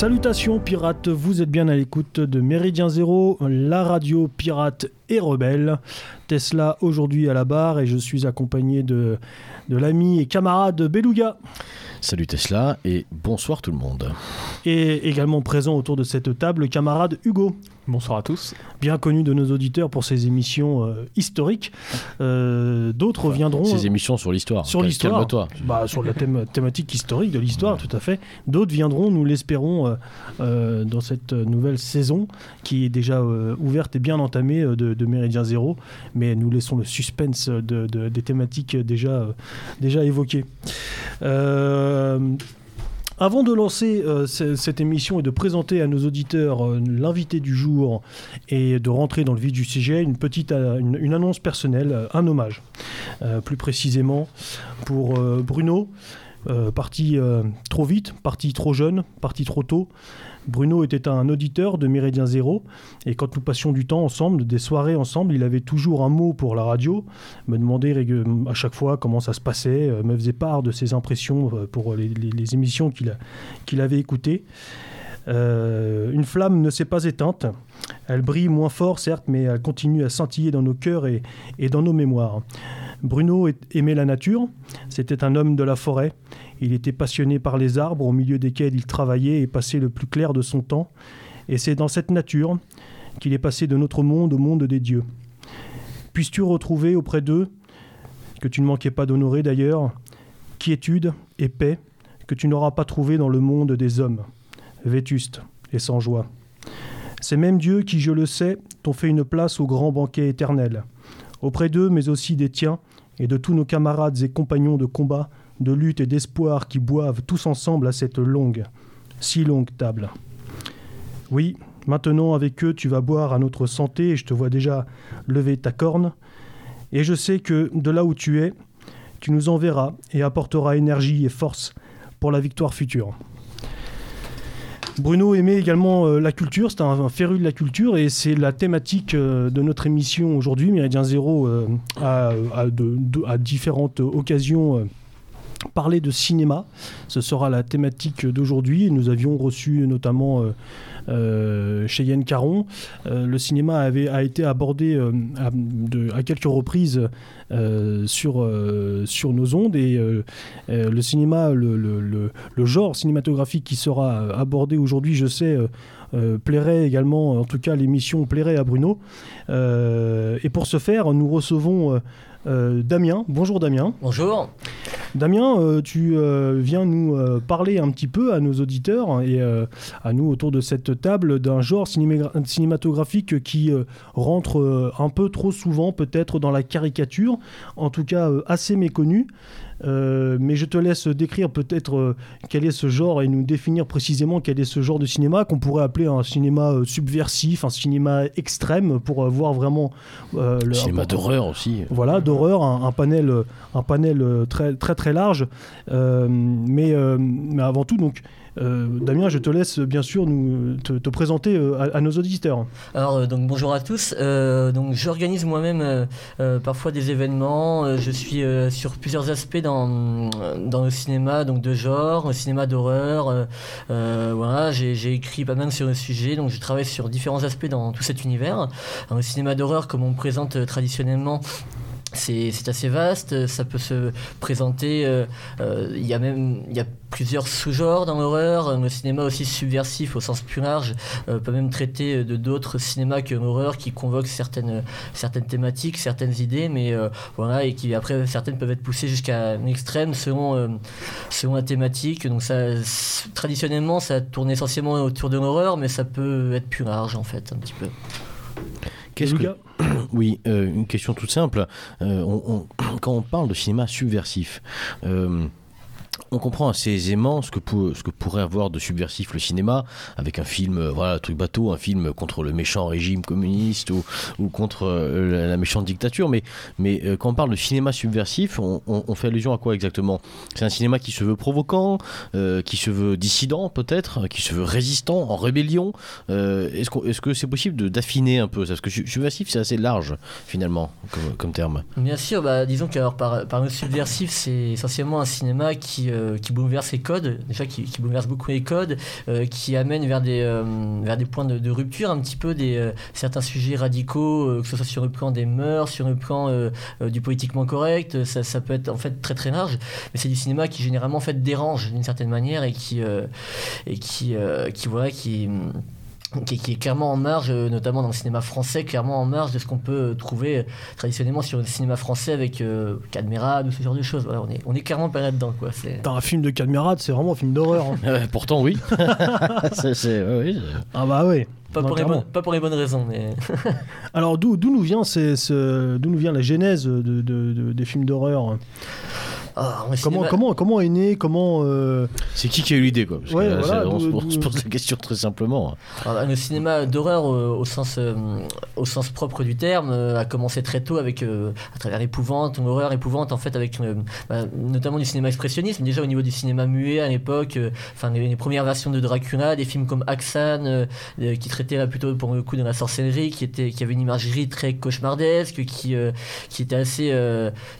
Salutations pirates, vous êtes bien à l'écoute de Méridien Zéro, la radio pirate et rebelle. Tesla aujourd'hui à la barre et je suis accompagné de, de l'ami et camarade Beluga. Salut Tesla et bonsoir tout le monde. Et également présent autour de cette table, le camarade Hugo. Bonsoir à tous. Bien connu de nos auditeurs pour ses émissions euh, historiques. Euh, D'autres viendront. Ces émissions sur l'histoire. Sur l'histoire. Calme-toi. Bah, sur la thème- thématique historique de l'histoire, tout à fait. D'autres viendront, nous l'espérons, euh, euh, dans cette nouvelle saison qui est déjà euh, ouverte et bien entamée euh, de, de Méridien Zéro. Mais nous laissons le suspense de- de- des thématiques déjà, euh, déjà évoquées. Avant de lancer euh, ce- cette émission et de présenter à nos auditeurs euh, l'invité du jour et de rentrer dans le vif du sujet, une petite euh, annonce personnelle, un hommage. Plus précisément pour Bruno, parti trop vite, parti trop jeune, parti trop tôt. Bruno était un auditeur de Méridien Zéro et quand nous passions du temps ensemble, des soirées ensemble, il avait toujours un mot pour la radio, me demandait à chaque fois comment ça se passait, euh, me faisait part de ses impressions euh, pour les, émissions qu'il avait écoutées. Euh, une flamme ne s'est pas éteinte. Elle brille moins fort, certes, mais elle continue à scintiller dans nos cœurs et dans nos mémoires. Bruno aimait la nature. C'était un homme de la forêt. Il était passionné par les arbres au milieu desquels il travaillait et passait le plus clair de son temps. Et c'est dans cette nature qu'il est passé de notre monde au monde des dieux. Puisses-tu retrouver auprès d'eux, que tu ne manquais pas d'honorer d'ailleurs, quiétude et paix que tu n'auras pas trouvé dans le monde des hommes, vétustes et sans joie. Ces mêmes dieux qui, je le sais, t'ont fait une place au grand banquet éternel. Auprès d'eux, mais aussi des tiens, et de tous nos camarades et compagnons de combat, de lutte et d'espoir qui boivent tous ensemble à cette longue, si longue table. Oui, maintenant avec eux, tu vas boire à notre santé, et je te vois déjà lever ta corne, et je sais que de là où tu es, tu nous enverras et apporteras énergie et force pour la victoire future. Bruno aimait également euh, la culture, c'est un, un féru de la culture et c'est la thématique euh, de notre émission aujourd'hui. Méridien Zéro euh, à différentes occasions parlé de cinéma. Ce sera la thématique d'aujourd'hui nous avions reçu notamment euh, euh, Cheyenne Caron. Euh, le cinéma avait, a été abordé à, quelques reprises sur, sur nos ondes et le cinéma, le, le- le- genre cinématographique qui sera abordé aujourd'hui, je sais, plairait également, en tout cas l'émission plairait à Bruno. Et pour ce faire, nous recevons euh, Damien. Bonjour Damien. Bonjour. Damien, euh, tu euh, viens nous parler un petit peu à nos auditeurs et à nous autour de cette table d'un genre cinéma- cinématographique qui rentre un peu trop souvent peut-être dans la caricature, en tout cas assez méconnu. Euh, mais je te laisse décrire peut-être euh, quel est ce genre et nous définir précisément quel est ce genre de cinéma qu'on pourrait appeler un cinéma euh, subversif, un cinéma extrême pour voir vraiment le Cinéma d'horreur aussi. voilà, d'horreur, un, un panel, un panel très très très large. Mais, mais avant tout, donc, euh, Damien, je te laisse bien sûr nous te, te présenter euh, à, nos auditeurs. Alors euh, donc bonjour à tous. Donc j'organise moi-même parfois des événements. Je suis sur plusieurs aspects dans dans le cinéma, donc de genre, le cinéma d'horreur. voilà, j'ai écrit pas mal sur le sujet. Donc je travaille sur différents aspects dans tout cet univers. Alors, cinéma d'horreur, comme on présente traditionnellement. C'est assez vaste, ça peut se présenter, euh, euh, il y a même y a plusieurs sous-genres dans l'horreur, le cinéma aussi subversif au sens plus large euh, peut même traiter de d'autres cinémas que l'horreur qui convoquent certaines, certaines thématiques, certaines idées, mais voilà, et qui après certaines peuvent être poussées jusqu'à un extrême selon, selon la thématique. Donc ça, traditionnellement, ça tourne essentiellement autour de l'horreur, mais ça peut être plus large en fait, un petit peu. Qu'est-ce que... Lucas Oui, euh, une question toute simple. Euh, on- on- quand on parle de cinéma subversif, euh, on comprend assez aisément ce que, ce que pourrait avoir de subversif le cinéma, avec un film, euh, voilà, truc bateau, un film contre le méchant régime communiste ou, ou contre euh, la, méchante dictature. Mais, mais euh, quand on parle de cinéma subversif, on, fait allusion à quoi exactement? C'est un cinéma qui se veut provoquant, qui se veut dissident peut-être, qui se veut résistant, en rébellion. Est-ce, qu'on- est-ce que c'est possible d'affiner un peu ça? Parce que su- subversif, c'est assez large finalement comme, terme. Bien sûr, bah, disons que alors, par, par le subversif, c'est essentiellement un cinéma qui, qui bouleverse les codes, déjà qui, qui bouleverse beaucoup les codes, qui amène vers des, vers des points de, rupture un petit peu des, certains sujets radicaux, que ce soit sur le plan des mœurs, sur le plan du politiquement correct, ça, ça, peut être en fait très très large, mais c'est du cinéma qui généralement en fait dérange d'une certaine manière et qui, et qui, qui voilà, qui qui, est clairement en marge, euh, notamment dans le cinéma français, clairement en marge de ce qu'on peut trouver euh, traditionnellement sur le cinéma français avec euh, Cadmerade ou ce genre de choses. Voilà, on, est, on est clairement pas là-dedans. Quoi. Dans un film de Cadmerade, c'est vraiment un film d'horreur. Hein. pourtant, oui. oui. Ah bah oui. Pas pour, les bonnes, pas pour, les bonnes, raisons. Mais... Alors d'où nous vient ce, d'où nous vient la genèse de, de, des films d'horreur? Ah, comment, comment, comment est né comment euh, C'est qui qui a eu l'idée quoi on, se pose la question très simplement. Ah, bah, le cinéma d'horreur euh, au, sens, euh, au sens propre du terme a commencé très tôt avec à travers l'épouvante, l'horreur, épouvante en fait avec bah, notamment du cinéma expressionniste, déjà au niveau du cinéma muet à l'époque, enfin les, premières versions de Dracula, des films comme Axan qui traitaient plutôt pour le coup de la sorcellerie, qui était qui avait une imagerie très cauchemardesque, qui qui était assez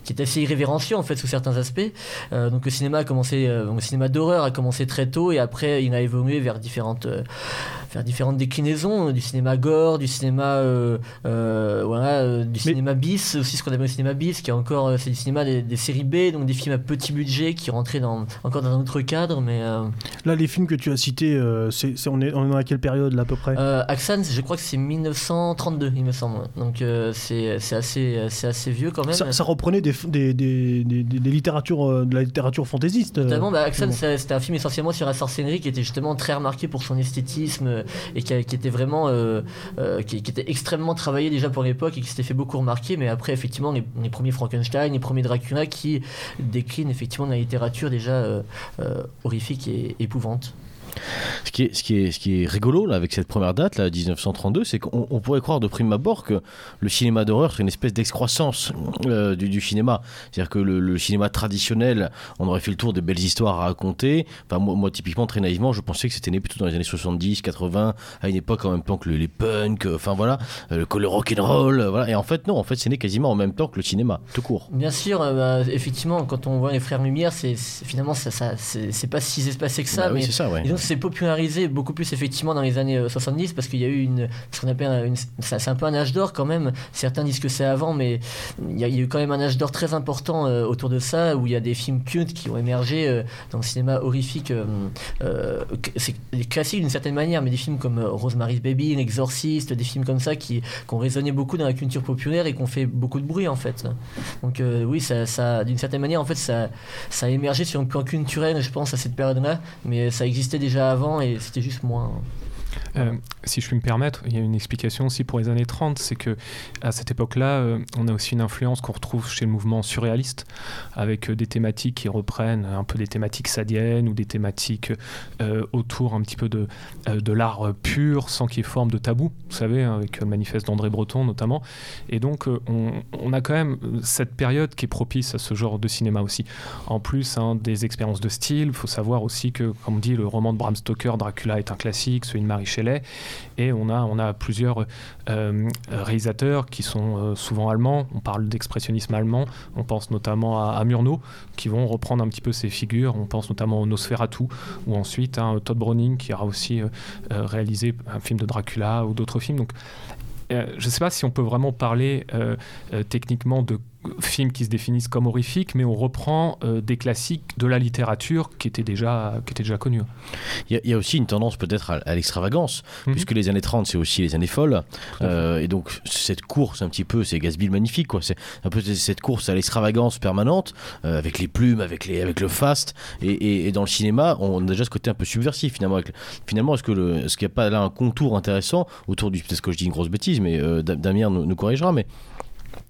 qui était assez irrévérencieux en fait sous certains aspects. Euh, donc le cinéma a commencé, euh, le cinéma d'horreur a commencé très tôt et après il a évolué vers différentes, euh, vers différentes déclinaisons du cinéma gore, du cinéma, voilà, du cinéma bis aussi ce qu'on appelle le cinéma bis, qui est encore c'est du cinéma des, séries B, donc des films à petit budget qui rentraient dans encore dans un autre cadre, mais là les films que tu as cités, c'est, on est on est à quelle période là à peu près? Axan, je crois que c'est 1932 il me semble, donc c'est, c'est assez c'est assez vieux quand même. Ça, reprenait des, des, des, des, des euh, de la littérature fantaisiste. Euh, Notamment, bah, Axon, c'était un film essentiellement sur la sorcellerie qui était justement très remarqué pour son esthétisme euh, et qui, était vraiment, qui, était extrêmement travaillé déjà pour l'époque et qui s'était fait beaucoup remarquer. Mais après, effectivement, les, les, premiers Frankenstein, les premiers Dracula qui déclinent effectivement la littérature déjà horrifique et épouvante. Ce qui est, ce qui est, ce qui est rigolo là, avec cette première date, là, 1932, c'est qu'on pourrait croire de prime abord que le cinéma d'horreur, c'est une espèce d'excroissance euh, du, cinéma. C'est-à-dire que le, cinéma traditionnel, on aurait fait le tour des belles histoires à raconter. Enfin, moi, typiquement, très naïvement, je pensais que c'était né plutôt dans les années 70, 80, à une époque en même temps que les punks, euh, enfin voilà, euh, le, le rock'n'roll. Voilà. Et en fait, non, en fait, c'est né quasiment en même temps que le cinéma, tout court. Bien sûr, bah, effectivement, quand on voit les Frères Lumière, c'est finalement, ça, ça c'est pas si espacé que ça. Bah mais c'est ça, ouais s'est popularisé beaucoup plus effectivement dans les années 70 euh, parce qu'il y a eu ce qu'on appelle c'est un peu un âge d'or quand même. Certains disent que c'est avant, mais il y, a, eu quand même un âge d'or très important euh, autour de ça où il y a des films cultes qui ont émergé euh, dans le cinéma horrifique. c'est classique d'une certaine manière, mais des films comme Rosemary's Baby, L'Exorciste, des films comme ça qui, ont résonné beaucoup dans la culture populaire et qui ont fait beaucoup de bruit en fait. Donc oui, ça, ça d'une certaine manière en fait ça, ça a émergé sur un plan culturel, je pense à cette période-là, mais ça existait déjà avant et c'était juste moins. Euh, si je puis me permettre, il y a une explication aussi pour les années 30, c'est que à cette époque-là, euh, on a aussi une influence qu'on retrouve chez le mouvement surréaliste, avec euh, des thématiques qui reprennent un peu des thématiques sadiennes ou des thématiques autour un petit peu de, de l'art pur, sans qu'il y ait forme de tabou, vous savez, hein, avec le manifeste d'André Breton notamment. Et donc, on, on, a quand même cette période qui est propice à ce genre de cinéma aussi. En plus hein, des expériences de style, il faut savoir aussi que, comme dit, le roman de Bram Stoker, Dracula est un classique, celui de Marie Et on a, on a plusieurs euh, réalisateurs qui sont euh, souvent allemands. On parle d'expressionnisme allemand. On pense notamment à, à, Murnau, qui vont reprendre un petit peu ces figures. On pense notamment au Nosferatu, ou ensuite à Todd Browning, qui aura aussi euh, réalisé un film de Dracula ou d'autres films. Donc, je ne sais pas si on peut vraiment parler techniquement de films qui se définissent comme horrifiques, mais on reprend euh, des classiques de la littérature qui étaient déjà, qui étaient déjà connus. Il y, a aussi une tendance peut-être à, l'extravagance, mhm. puisque les années 30, c'est aussi les années folles. Euh, et donc, cette course, un petit peu, c'est Gatsby le magnifique, quoi. C'est un peu cette course à l'extravagance permanente, euh, avec les plumes, avec, les, avec le fast. Et, dans le cinéma, on a déjà ce côté un peu subversif, finalement. finalement, est-ce qu'il est n'y a pas là un contour intéressant autour du. Peut-être que je dis une grosse bêtise, mais Damien nous, nous corrigera, mais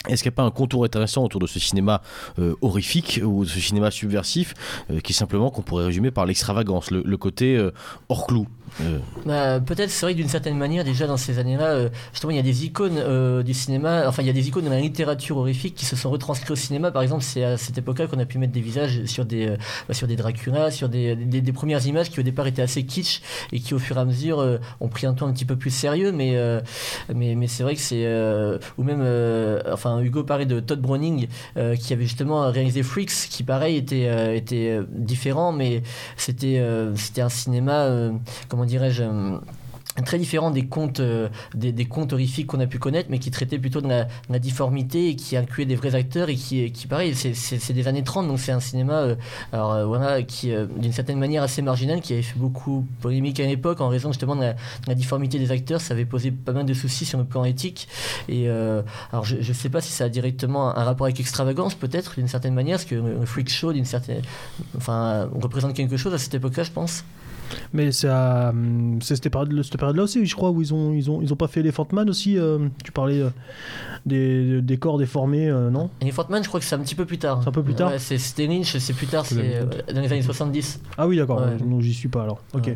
est-ce qu'il n'y a pas un contour intéressant autour de ce cinéma euh, horrifique ou de ce cinéma subversif euh, qui est simplement qu'on pourrait résumer par l'extravagance, le, côté euh, hors clou? Bah, peut-être, c'est vrai que d'une certaine manière, déjà dans ces années-là, euh, justement, il y a des icônes euh, du cinéma, enfin, il y a des icônes de la littérature horrifique qui se sont retranscrites au cinéma. Par exemple, c'est à cette époque-là qu'on a pu mettre des visages sur des, bah, sur des Dracula, sur des, des, premières images qui au départ étaient assez kitsch et qui au fur et à mesure ont pris un ton un petit peu plus sérieux. Mais, mais, mais c'est vrai que c'est. ou même enfin Hugo parlait de Todd Browning qui avait justement réalisé Freaks, qui pareil était, était différent, mais c'était c'était un cinéma, comment dirais-je très différent des contes, euh, des, contes horrifiques qu'on a pu connaître, mais qui traitaient plutôt de la, difformité et qui incluaient des vrais acteurs et qui, qui pareil, c'est des années 30, donc c'est un cinéma, euh, alors euh, voilà, qui d'une certaine manière assez marginal, qui avait fait beaucoup polémique à l'époque en raison justement de la, difformité des acteurs, ça avait posé pas mal de soucis sur le plan éthique. Et alors je, ne sais pas si ça a directement un rapport avec extravagance, peut-être d'une certaine manière, parce que le freak show d'une certaine, enfin, représente quelque chose à cette époque-là, je pense. Mais c'est cette période-là aussi, je crois, où ils ont, ils ont, ils ont pas fait les Man aussi. Euh, tu parlais euh, des, des, corps déformés, euh, non? Les Man, je crois que c'est un petit peu plus tard. C'est un peu plus tard? C'était Lynch, c'est plus tard, c'est dans les années 70. Ah oui, d'accord, non, j'y suis pas alors. Ok.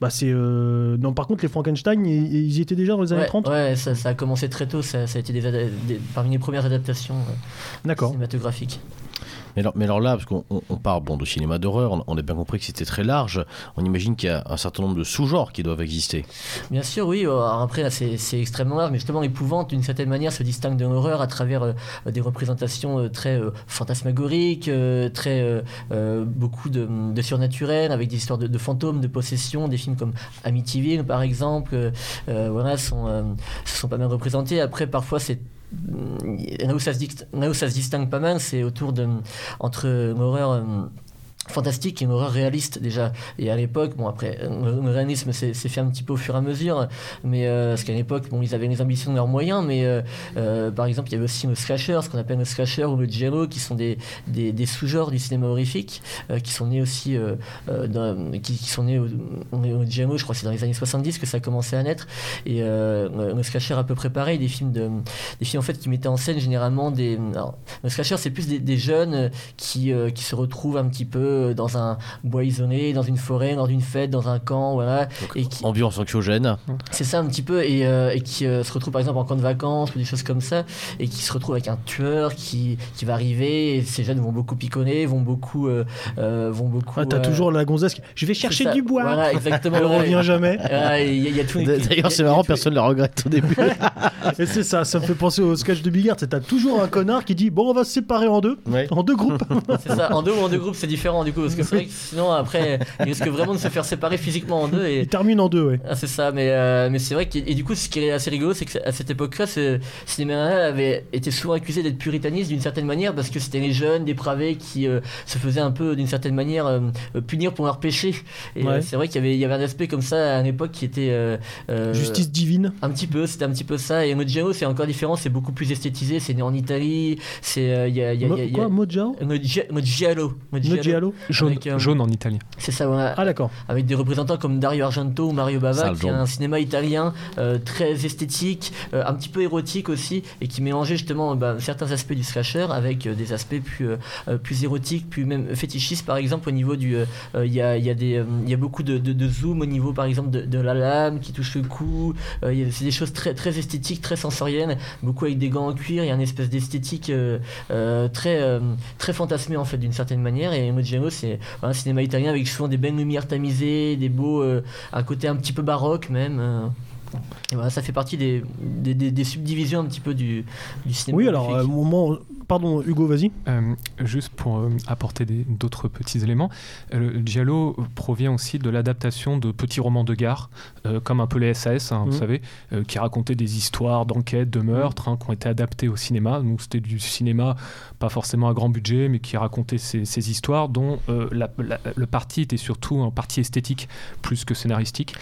Bah c'est non par contre les Frankenstein ils, y étaient déjà dans les années 30 ouais ça, ça, a commencé très tôt ça, ça a été des, parmi les premières adaptations cinématographiques mais alors, là, parce qu'on parle bon, de cinéma d'horreur, on, a bien compris que c'était très large. On imagine qu'il y a un certain nombre de sous-genres qui doivent exister. Bien sûr, oui. Euh, après, c'est extrêmement large, mais justement, l'épouvante, d'une certaine manière, se distingue de l'horreur à travers euh, des représentations euh, très fantasmagoriques, très beaucoup de, de, surnaturel, avec des histoires de, fantômes, de possession, des films comme Amityville, par exemple, voilà, sont, sont pas mal représentés. Après, parfois, c'est là où, ça se, distingue pas mal, c'est autour de entre l'horreur fantastique et une horreur réaliste déjà. Et à l'époque, bon après, le réalisme s'est fait un petit peu au fur et à mesure, mais euh, parce qu'à l'époque, bon, ils avaient les ambitions de leurs moyens, mais euh, euh, par exemple, il y avait aussi le slasher, ce qu'on appelle le slasher ou le giallo, qui sont des, des, sous-genres du cinéma horrifique, qui sont nés aussi, qui, sont nés au, au giallo, je crois c'est dans les années 70 que ça a commencé à naître, et le slasher à peu près pareil, des films, de, des films en fait qui mettaient en scène généralement des... Alors, le slasher, c'est plus des, des jeunes qui, qui se retrouvent un petit peu euh, dans un bois isolé, dans une forêt, dans une fête, dans un camp, voilà. et qui, ambiance anxiogène. C'est ça un petit peu, et, euh, et qui euh, se retrouve par exemple en camp de vacances ou des choses comme ça, et qui se retrouve avec un tueur qui, qui va arriver, et ces jeunes vont beaucoup piconner, vont beaucoup... vont beaucoup ah, t'as toujours la gonzesse Je vais chercher du bois Voilà, exactement. Elle revient jamais. D'ailleurs, c'est marrant, personne ne le regrette au début. et c'est ça, ça me fait penser au sketch de Bigard. T'as toujours un connard qui dit Bon, on va se séparer en deux, en deux groupes. c'est ça, en deux ou en deux groupes, c'est différent du coup, parce que c'est vrai que sinon après, il risque vraiment de se faire séparer physiquement en deux. Et... Il termine en deux, ouais. Ah, c'est ça, mais, euh, mais c'est vrai que, et du coup, ce qui est assez rigolo, c'est qu'à cette époque-là, ce cinéma avait été souvent accusé d'être puritaniste d'une certaine manière, parce que c'était les jeunes dépravés qui euh, se faisaient un peu, d'une certaine manière, euh, punir pour leurs péchés. Et c'est vrai qu'il y avait, il y avait un aspect comme ça à l'époque qui était. Justice divine Un petit peu, c'était un petit peu ça. Et Mojao, c'est encore différent, c'est beaucoup plus esthétisé, c'est né en Italie. C'est. il y a, y a, Quoi, Mojao Mojalo. Jaune, en italien. C'est ça, ouais. Ah d'accord. Avec des représentants comme Dario Argento ou Mario Bava, qui a un cinéma italien euh, très esthétique, euh, un petit peu érotique aussi, et qui mélangeait justement bah, certains aspects du slasher avec euh, des aspects plus, plus érotiques, plus même fétichistes par exemple au niveau du... Il y a, y, a des, y a beaucoup de, de, zoom au niveau par exemple de, la lame qui touche le cou, c'est des choses très, très esthétiques, très sensorielles, beaucoup avec des gants en cuir, il y a une espèce d'esthétique très, très fantasmée en fait d'une certaine manière, et C'est un cinéma italien avec souvent des belles lumières tamisées, des beaux, euh, un côté un petit peu baroque même. Euh. Voilà, ça fait partie des, des, des, subdivisions un petit peu du, du cinéma. Oui, alors, euh, moment, pardon, Hugo, vas-y. Euh, juste pour euh, apporter d'autres petits éléments, le Giallo provient aussi de l'adaptation de petits romans de gare, comme un peu les SAS, hein, vous mhm. savez, qui racontaient des histoires d'enquête, de meurtres, hein, qui ont été adaptés au cinéma. Donc c'était du cinéma, pas forcément à grand budget, mais qui racontait ces, ces histoires dont le parti était surtout un parti esthétique plus que scénaristique.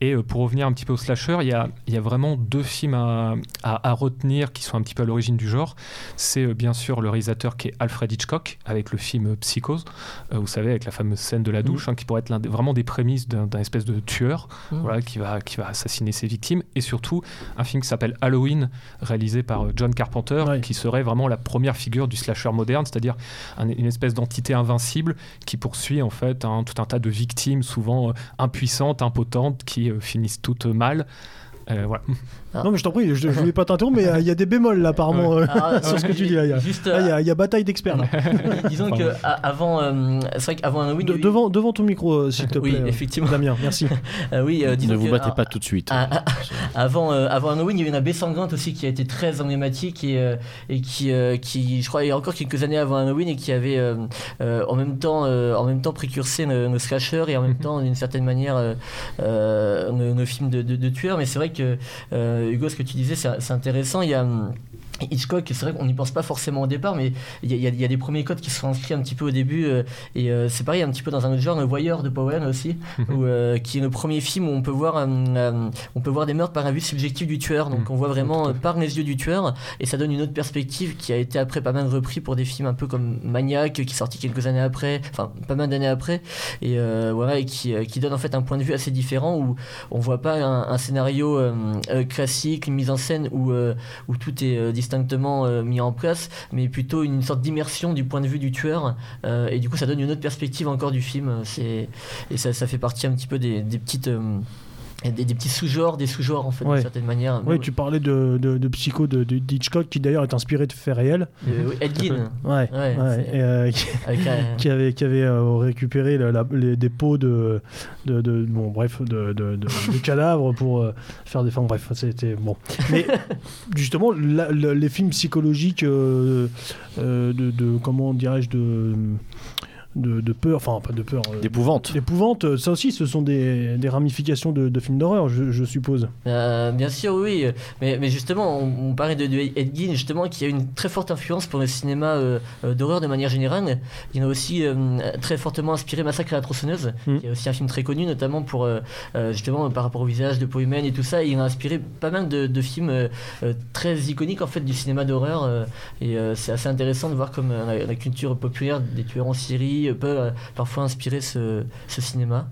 Et pour revenir un petit peu au slash il y a, y a, vraiment deux films à, à, retenir qui sont un petit peu à l'origine du genre. C'est euh, bien sûr le réalisateur qui est Alfred Hitchcock avec le film Psychose, euh, vous savez, avec la fameuse scène de la mmh. douche, hein, qui pourrait être des, vraiment des prémices d'un espèce de tueur mmh. voilà, qui, va, qui va assassiner ses victimes. Et surtout, un film qui s'appelle Halloween, réalisé par euh, John Carpenter, qui serait vraiment la première figure du slasher moderne, c'est-à-dire une espèce d'entité invincible qui poursuit en fait un, tout un tas de victimes, souvent impuissantes, impotentes, qui finissent toutes mal Euh, voilà. Non, mais je t'en prie, je, je voulais pas t'interrompre, mais il y a des bémols là, apparemment, euh, Ah, sur ce que tu dis. là, Il y a, Juste, là, il y euh, y a bataille d'experts. là. disons que avant, euh, c'est vrai qu'avant De- a eu- devant, devant ton micro, s'il te Oui, plaît. euh, effectivement. Damien, merci. euh, oui, euh, disons Ne vous que, battez ah, pas tout de suite. ah, ah, avant, euh, avant Halloween, il y a eu une abbé sanglante aussi qui a été très emblématique et, euh, et qui, euh, qui, je crois, il y a encore quelques années avant Halloween et qui avait euh, euh, en même temps, euh, en même temps précursé nos, nos slashers et en même temps, d'une certaine manière, euh, euh, nos, nos films de, de- de tueurs. Mais c'est vrai que euh, Hugo, ce que tu disais, c'est intéressant. Il y a hum, Hitchcock, c'est vrai qu'on n'y pense pas forcément au départ, mais il y, a- y y des premiers codes qui sont inscrits un petit peu au début. euh, et euh, c'est pareil, un petit peu dans un autre genre, le Voyeur de Powell aussi, où, euh, qui est le premier film où on peut voir, on peut voir des meurtres par la vue subjective du tueur. Donc Mhm. on voit vraiment à euh, par les yeux du tueur, et ça donne une autre perspective qui a été après pas mal repris pour des films un peu comme Maniac, qui est sorti quelques années après, enfin pas mal d'années après, et voilà, et qui, qui donne en fait un point de vue assez différent où on voit pas un, un scénario classique, une mise en scène où, où tout est distinctement euh, mis en place, mais plutôt une sorte d'immersion du point de vue du tueur, euh, et du coup ça donne une autre perspective encore du film. C'est et ça, fait partie un petit peu des, petites euh, des, des petits sous-genres, des sous-genres en fait Ouais. d'une certaine manière. Oui, tu parlais de, de, de Psycho de, de- d'Hitchcock, qui d'ailleurs est inspiré de faits réels. Euh, oui, Ed Gein, Ouais, Ouais, ouais, c'est- et, euh, qui, avec un- qui avait, qui avait euh, récupéré la- la- les, des pots de, de, bon, bref, de, cadavres pour euh, faire des. Enfin, bref, c'était bon. Mais justement, la- les films psychologiques euh, euh, de, de- comment dirais-je, de, de, de peur, enfin, pas de peur. euh, D'épouvante. D'épouvante, ça aussi, ce sont des, des ramifications de, de films d'horreur, je, je suppose. Euh, bien sûr, oui, mais, mais justement, on, on parlait de, de Ed Gein, justement, qui a une très forte influence pour le cinéma euh, euh, d'horreur de manière générale. Il a aussi euh, très fortement inspiré Massacre à la tronçonneuse, Mm. qui est aussi un film très connu, notamment pour justement par rapport au visage de peau humaine et tout ça. Il a inspiré pas mal de, de films très iconiques en fait du cinéma d'horreur, euh, et euh, c'est assez intéressant de voir comme euh, la, la culture populaire des tueurs en série euh, peut euh, parfois inspirer ce, ce cinéma.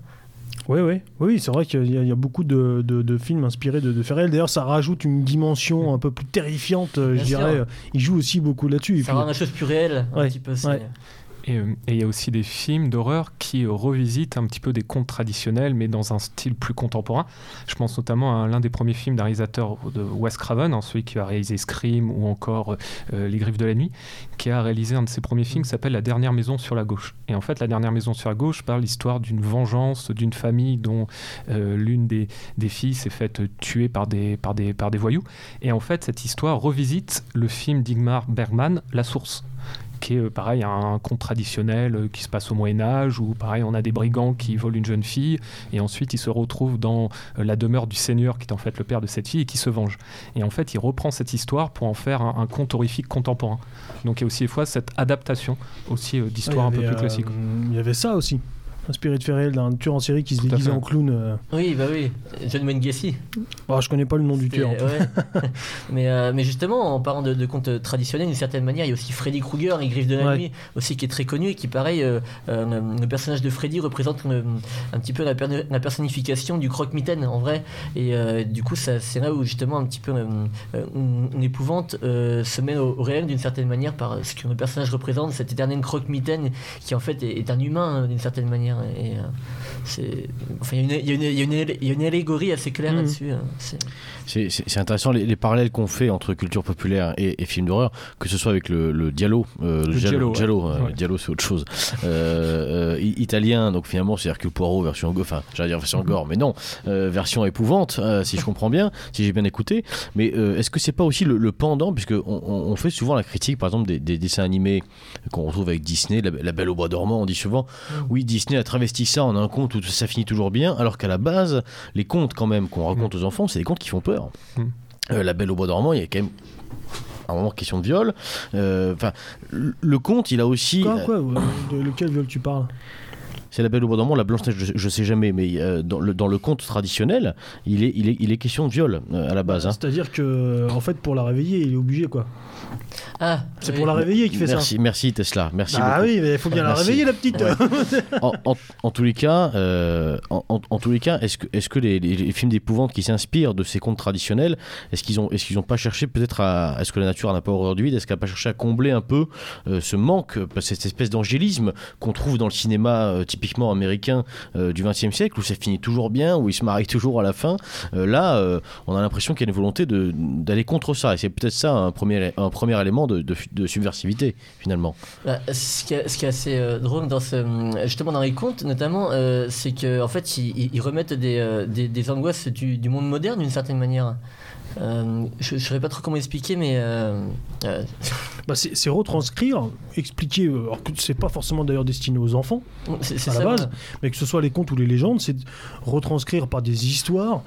Oui, oui, oui, c'est vrai qu'il y, a- il y a beaucoup de, de- de films inspirés de, de faits réels. D'ailleurs, ça rajoute une dimension un peu plus terrifiante, euh, je sûr. dirais. Il joue aussi beaucoup là-dessus. Ça puis- rend la chose plus réelle, un Ouais, petit peu. ouais. Et euh, et il y a aussi des films d'horreur qui revisitent un petit peu des contes traditionnels, mais dans un style plus contemporain. Je pense notamment à l'un des premiers films d'un réalisateur de Wes Craven, hein, celui qui a réalisé Scream ou encore euh, Les Griffes de la Nuit, qui a réalisé un de ses premiers films qui s'appelle La Dernière Maison sur la gauche. Et en fait, La Dernière Maison sur la gauche parle l'histoire d'une vengeance d'une famille dont euh, l'une des, des filles s'est faite tuer par des, par, des, par des voyous. Et en fait, cette histoire revisite le film d'Igmar Bergman, La Source qui est euh, pareil un conte traditionnel euh, qui se passe au Moyen Âge où pareil on a des brigands qui volent une jeune fille et ensuite ils se retrouvent dans euh, la demeure du seigneur qui est en fait le père de cette fille et qui se venge. Et en fait il reprend cette histoire pour en faire un, un conte horrifique contemporain. Donc il y a aussi des fois cette adaptation aussi d'histoire Ah, un peu plus classique. euh, Il y avait ça aussi. Inspiré de réels d'un tueur en série qui se déguisait en clown. euh. Oui, bah oui, John Wayne Gacy. Oh, je connais pas le nom du tueur. en tout cas. ouais. mais, euh, mais justement, en parlant de, de contes traditionnels, d'une certaine manière, il y a aussi Freddy Krueger, les griffes de la Ouais. nuit, aussi qui est très connu et qui, pareil, euh, euh, le personnage de Freddy représente le- un petit peu la, per- la personnification du croque-mitaine en vrai. Et euh, du coup, ça- c'est là où justement un petit peu euh, euh, une, une épouvante euh, se met au, au réel d'une certaine manière par ce que le personnage représente, cet éternel croque-mitaine qui en fait est, est un humain euh, d'une certaine manière. Et, euh, c'est, enfin, il y a une- il y, y a une- il y a une allégorie assez claire Mhm. là-dessus. hein. C'est- intéressant les, les parallèles qu'on fait entre culture populaire et, et films d'horreur, que ce soit avec le, le Diallo, euh, le, Le ouais. Giallo, euh, Ouais. Diallo, c'est autre chose, euh, italien, donc finalement c'est Hercule Poirot version gore, enfin j'allais dire version gore, mais non, euh, version épouvante, si je comprends bien, si j'ai bien écouté. Mais est-ce que c'est pas aussi le, le pendant, puisque on, on- on fait souvent la critique, par exemple des, des dessins animés qu'on retrouve avec Disney, la, La Belle au bois dormant, on dit souvent, oui Disney a travesti ça en un conte où ça finit toujours bien, alors qu'à la base les contes quand même qu'on raconte aux enfants, c'est des contes qui font peur. Euh, la Belle au bois dormant, il y a quand même un moment question de viol. Euh, Enfin, le conte, il a aussi. Quoi, quoi euh, De lequel viol tu parles? C'est la Belle au bois dormant, la Blanche Neige, je, je sais jamais, mais euh, dans, le, dans le conte traditionnel, il est, il est, il est question de viol euh, à la base. hein. C'est-à-dire que, en fait, pour la réveiller, il est obligé, quoi. Ah, C'est oui. pour la réveiller qu'il fait Merci, merci Tesla, merci ça. Ah beaucoup. oui, mais il faut bien la réveiller, la petite. Ouais. en, en- en tous les cas, euh, en, en- en tous les cas, est-ce que, est-ce que les, les- les films d'épouvante qui s'inspirent de ces contes traditionnels, est-ce qu'ils ont, est-ce qu'ils ont pas cherché peut-être à, est-ce que la nature n'a pas horreur du vide, est-ce qu'elle n'a pas cherché à combler un peu euh, ce manque, cette espèce d'angélisme qu'on trouve dans le cinéma euh, typique typiquement américain du XXe siècle, où ça finit toujours bien, où ils se marient toujours à la fin. là, on a l'impression qu'il y a une volonté d'aller contre ça. Et c'est peut-être ça un premier, un premier élément de, de, subversivité, finalement. Bah, ce, qui est, ce, qui est, assez drôle dans justement dans les contes, notamment, c'est qu'en en fait, ils, remettent des, des, angoisses du monde moderne d'une certaine manière. Euh, je ne saurais pas trop comment expliquer, mais. Euh, euh, bah c'est retranscrire, expliquer, alors que c'est pas forcément d'ailleurs destiné aux enfants, c'est à la base, mais que ce soit les contes ou les légendes, c'est retranscrire par des histoires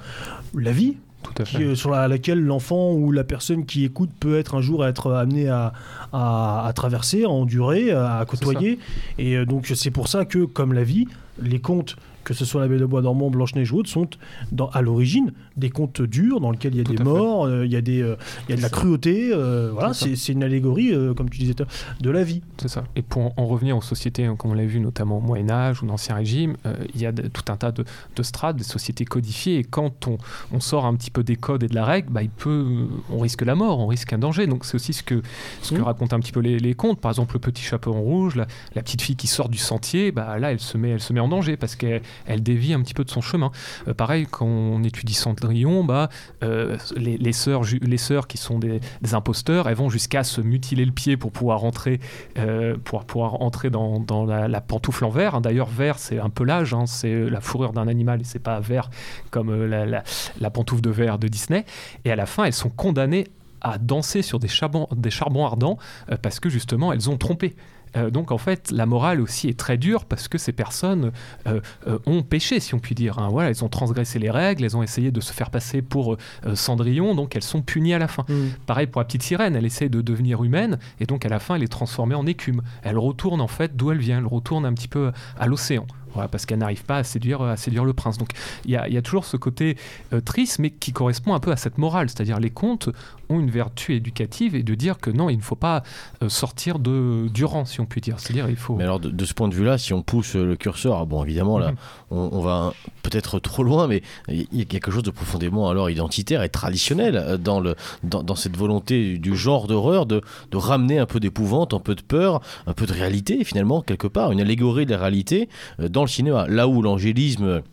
la vie. Tout à fait. sur laquelle l'enfant ou la personne qui écoute peut être un jour être amené à, à, traverser, à endurer, à côtoyer. Et donc c'est pour ça que, comme la vie, les contes que ce soit la Belle de Bois dormant, Blanche-Neige ou autre, sont dans, à l'origine des contes durs dans lesquels il y a des morts, euh, il y, a des, euh, il y a de la cruauté. Euh, voilà, c'est une allégorie, comme tu disais, de la vie. C'est ça. Et pour en revenir aux sociétés, hein, comme on l'a vu notamment au Moyen-Âge ou l'Ancien Régime, il y a tout un tas de, de, strates, des sociétés codifiées. Et quand on, on, sort un petit peu des codes et de la règle, bah, il peut, on risque la mort, on risque un danger. Donc c'est aussi ce que, ce que mmh. racontent un petit peu les, les, contes. Par exemple, le petit chaperon rouge, la, la, petite fille qui sort du sentier, bah, là, elle se met, elle se met en danger parce qu'elle elle dévie un petit peu de son chemin. Euh, pareil, quand on étudie Cendrillon, bah, euh, les, sœurs, les sœurs qui sont des, imposteurs, elles vont jusqu'à se mutiler le pied pour pouvoir entrer, euh, pour pouvoir entrer dans, la, pantoufle en verre. D'ailleurs, verre, c'est un pelage, hein, c'est la fourrure d'un animal et c'est pas verre comme la, pantoufle de verre de Disney. Et à la fin, elles sont condamnées à danser sur des charbons ardents parce que justement elles ont trompé. Euh, donc en fait, la morale aussi est très dure parce que ces personnes euh, euh, ont péché, si on peut dire. Hein. Voilà, elles ont transgressé les règles, elles ont essayé de se faire passer pour Cendrillon, donc elles sont punies à la fin. Mm. Pareil pour la petite sirène, elle essaie de devenir humaine et donc à la fin, elle est transformée en écume. Elle retourne en fait d'où elle vient, elle retourne un petit peu à l'océan parce qu'elle n'arrive pas à séduire, à séduire le prince. Donc il y, a, toujours ce côté triste, mais qui correspond un peu à cette morale, c'est-à-dire les contes ont une vertu éducative et de dire que non, il ne faut pas euh, sortir de, du rang, si on peut dire. C'est-à-dire, il faut. Mais alors, de, ce point de vue-là, si on pousse le curseur, ah bon, évidemment, là, mhm. on, va peut-être trop loin, mais il y a quelque chose de profondément alors identitaire et traditionnel euh, dans, le, dans, dans cette volonté du genre d'horreur de, de ramener un peu d'épouvante, un peu de peur, un peu de réalité, finalement, quelque part, une allégorie de la réalité euh, dans le cinéma. Là où l'angélisme.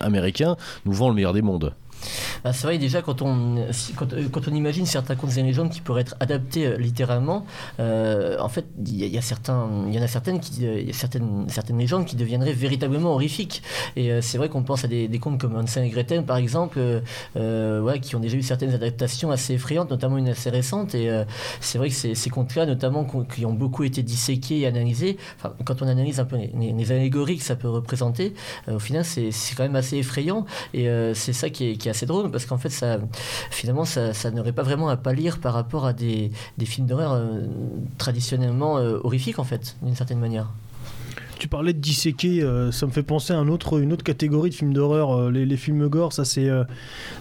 américain nous vend le meilleur des mondes. Bah, c'est vrai, déjà, quand on, euh, quand, on imagine certains contes et légendes qui pourraient être adaptés euh, littéralement, euh, en fait, il y, y en a certaines, qui, y a certaines, certaines légendes qui deviendraient véritablement horrifiques. Et c'est vrai qu'on pense à des, contes comme Hansel et Gretel, par exemple, ouais, qui ont déjà eu certaines adaptations assez effrayantes, notamment une assez récente. Et c'est vrai que ces, ces contes-là, notamment, qui ont beaucoup été disséqués et analysés, quand on analyse un peu les, allégories que ça peut représenter, au final, c'est quand même assez effrayant. Et c'est ça qui est, qui est assez drôle parce qu'en fait, ça, finalement, ça, n'aurait pas vraiment à pâlir par rapport à des, des films d'horreur euh, traditionnellement euh, horrifiques, en fait, d'une certaine manière tu parlais de disséquer, euh, ça me fait penser à un autre, une autre catégorie de films d'horreur. Euh, les, films gore, ça c'est euh,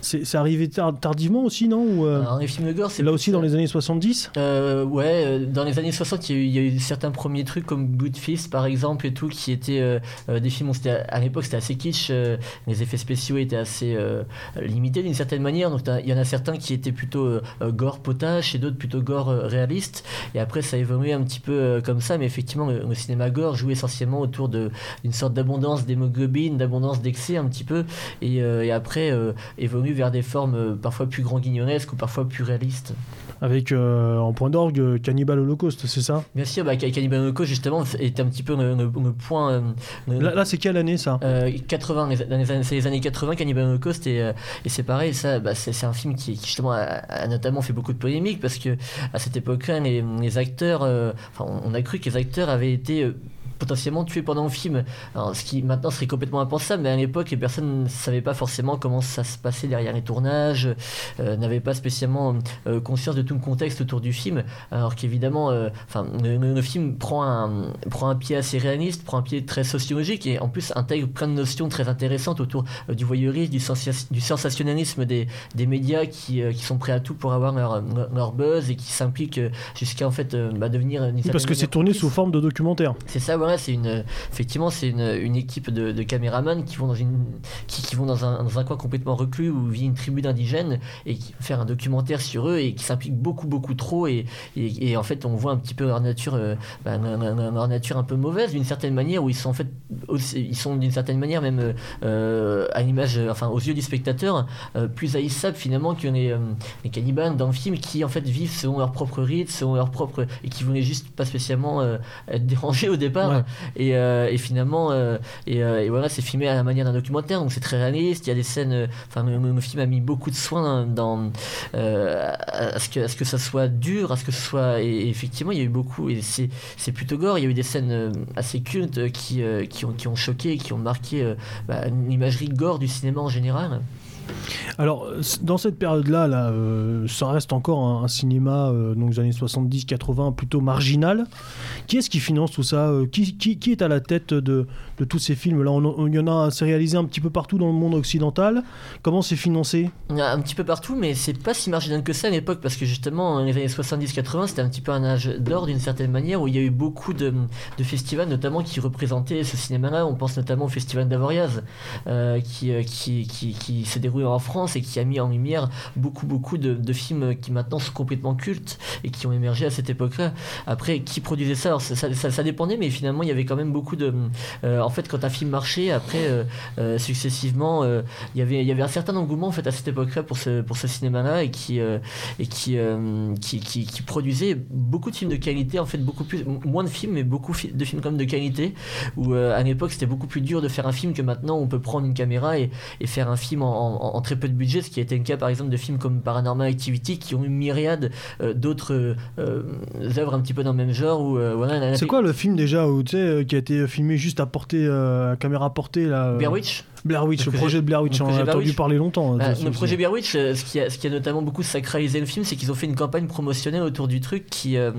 c'est arrivé tardivement aussi, non Ou, les films gore, c'est là aussi dans les années 70 Ouais, dans les années 60, il y, a eu, certains premiers trucs comme Good Fist par exemple et tout, qui étaient des films où à l'époque c'était assez kitsch, les effets spéciaux étaient assez limités d'une certaine manière. Donc il y en a certains qui étaient plutôt gore potache et d'autres plutôt gore réaliste. Et après ça a évolué un petit peu comme ça, mais effectivement le cinéma gore jouait essentiellement autour d'une sorte d'abondance d'hémoglobine, d'abondance d'excès un petit peu, et, euh, après euh, évolue vers des formes euh, parfois plus grand guignolesques ou parfois plus réalistes avec en point d'orgue Cannibal Holocaust, c'est ça? Bien sûr, bah, Cannibal Holocaust justement est un petit peu le, point. là, c'est quelle année ça? 80, c'est les années 80 Cannibal Holocaust et, et c'est pareil, ça, bah, c'est un film qui, justement a, notamment fait beaucoup de polémiques parce que à cette époque-là, les, les, acteurs, enfin, on a cru que les acteurs avaient été potentiellement tué pendant le film. Alors, ce qui maintenant serait complètement impensable, mais à l'époque, les personnes ne savaient pas forcément comment ça se passait derrière les tournages, euh, n'avaient pas spécialement euh, conscience de tout le contexte autour du film, alors qu'évidemment, euh, enfin, le, film prend un, prend un pied assez réaliste, prend un pied très sociologique et en plus intègre plein de notions très intéressantes autour du voyeurisme, du, du sensationnalisme des, des médias qui, qui, sont prêts à tout pour avoir leur, leur buzz et qui s'impliquent jusqu'à en fait bah, devenir. parce que c'est tourné sous forme de documentaire. C'est ça, c'est une effectivement c'est une, une, équipe de, caméramans qui vont dans une qui, qui vont dans un, coin complètement reclus où vit une tribu d'indigènes et qui faire un documentaire sur eux et qui s'implique beaucoup beaucoup trop et, et, en fait on voit un petit peu leur nature bah, leur nature un peu mauvaise d'une certaine manière où ils sont en fait ils sont d'une certaine manière même euh, à l'image enfin aux yeux du spectateur euh, plus haïssables finalement que les, euh, les cannibales dans le film qui en fait vivent selon leur propre rythme selon leur propre et qui voulaient juste pas spécialement être dérangés au départ. Et, et, finalement et, et, voilà c'est filmé à la manière d'un documentaire donc c'est très réaliste. Il y a des scènes enfin le, film a mis beaucoup de soin dans, à, ce que, ce ça soit dur à ce que soit et, effectivement il y a eu beaucoup et c'est plutôt gore. Il y a eu des scènes assez cultes qui, ont, choqué qui ont marqué bah, l'imagerie gore du cinéma en général alors, dans cette période-là, là, euh, ça reste encore un, cinéma, euh, donc des années 70-80, plutôt marginal. Qui est-ce qui finance tout ça euh, qui, est à la tête de, tous ces films-là? Il y en a, c'est réalisé un petit peu partout dans le monde occidental. Comment c'est financé? Un petit peu partout, mais c'est pas si marginal que ça à l'époque, parce que justement, les années 70-80, c'était un petit peu un âge d'or d'une certaine manière, où il y a eu beaucoup de, festivals, notamment qui représentaient ce cinéma-là. On pense notamment au Festival d'Avoriaz, qui, qui, qui, qui s'est en France et qui a mis en lumière beaucoup beaucoup de, films qui maintenant sont complètement cultes et qui ont émergé à cette époque-là. Après, qui produisait ça, ça, dépendait, mais finalement il y avait quand même beaucoup de. Euh, en fait, quand un film marchait, après euh, euh, successivement, il y avait un certain engouement en fait à cette époque-là pour ce cinéma-là et qui produisait beaucoup de films de qualité, en fait beaucoup moins de films mais beaucoup de films quand même de qualité. Où à l'époque c'était beaucoup plus dur de faire un film que maintenant on peut prendre une caméra et faire un film en, en, en très peu de budget, ce qui a été le cas par exemple de films comme Paranormal Activity qui ont une myriade euh, d'autres euh, œuvres un petit peu dans le même genre. Où, euh, voilà, c'est quoi le film déjà où, qui a été filmé juste à portée, à caméra portée là, Blair Witch Blair Witch, le, projet de Blair Witch, on a entendu parler longtemps. Bah, le projet Blair Witch, ce qui, a, ce qui a notamment beaucoup sacralisé le film, c'est qu'ils ont fait une campagne promotionnelle autour du truc qui, euh,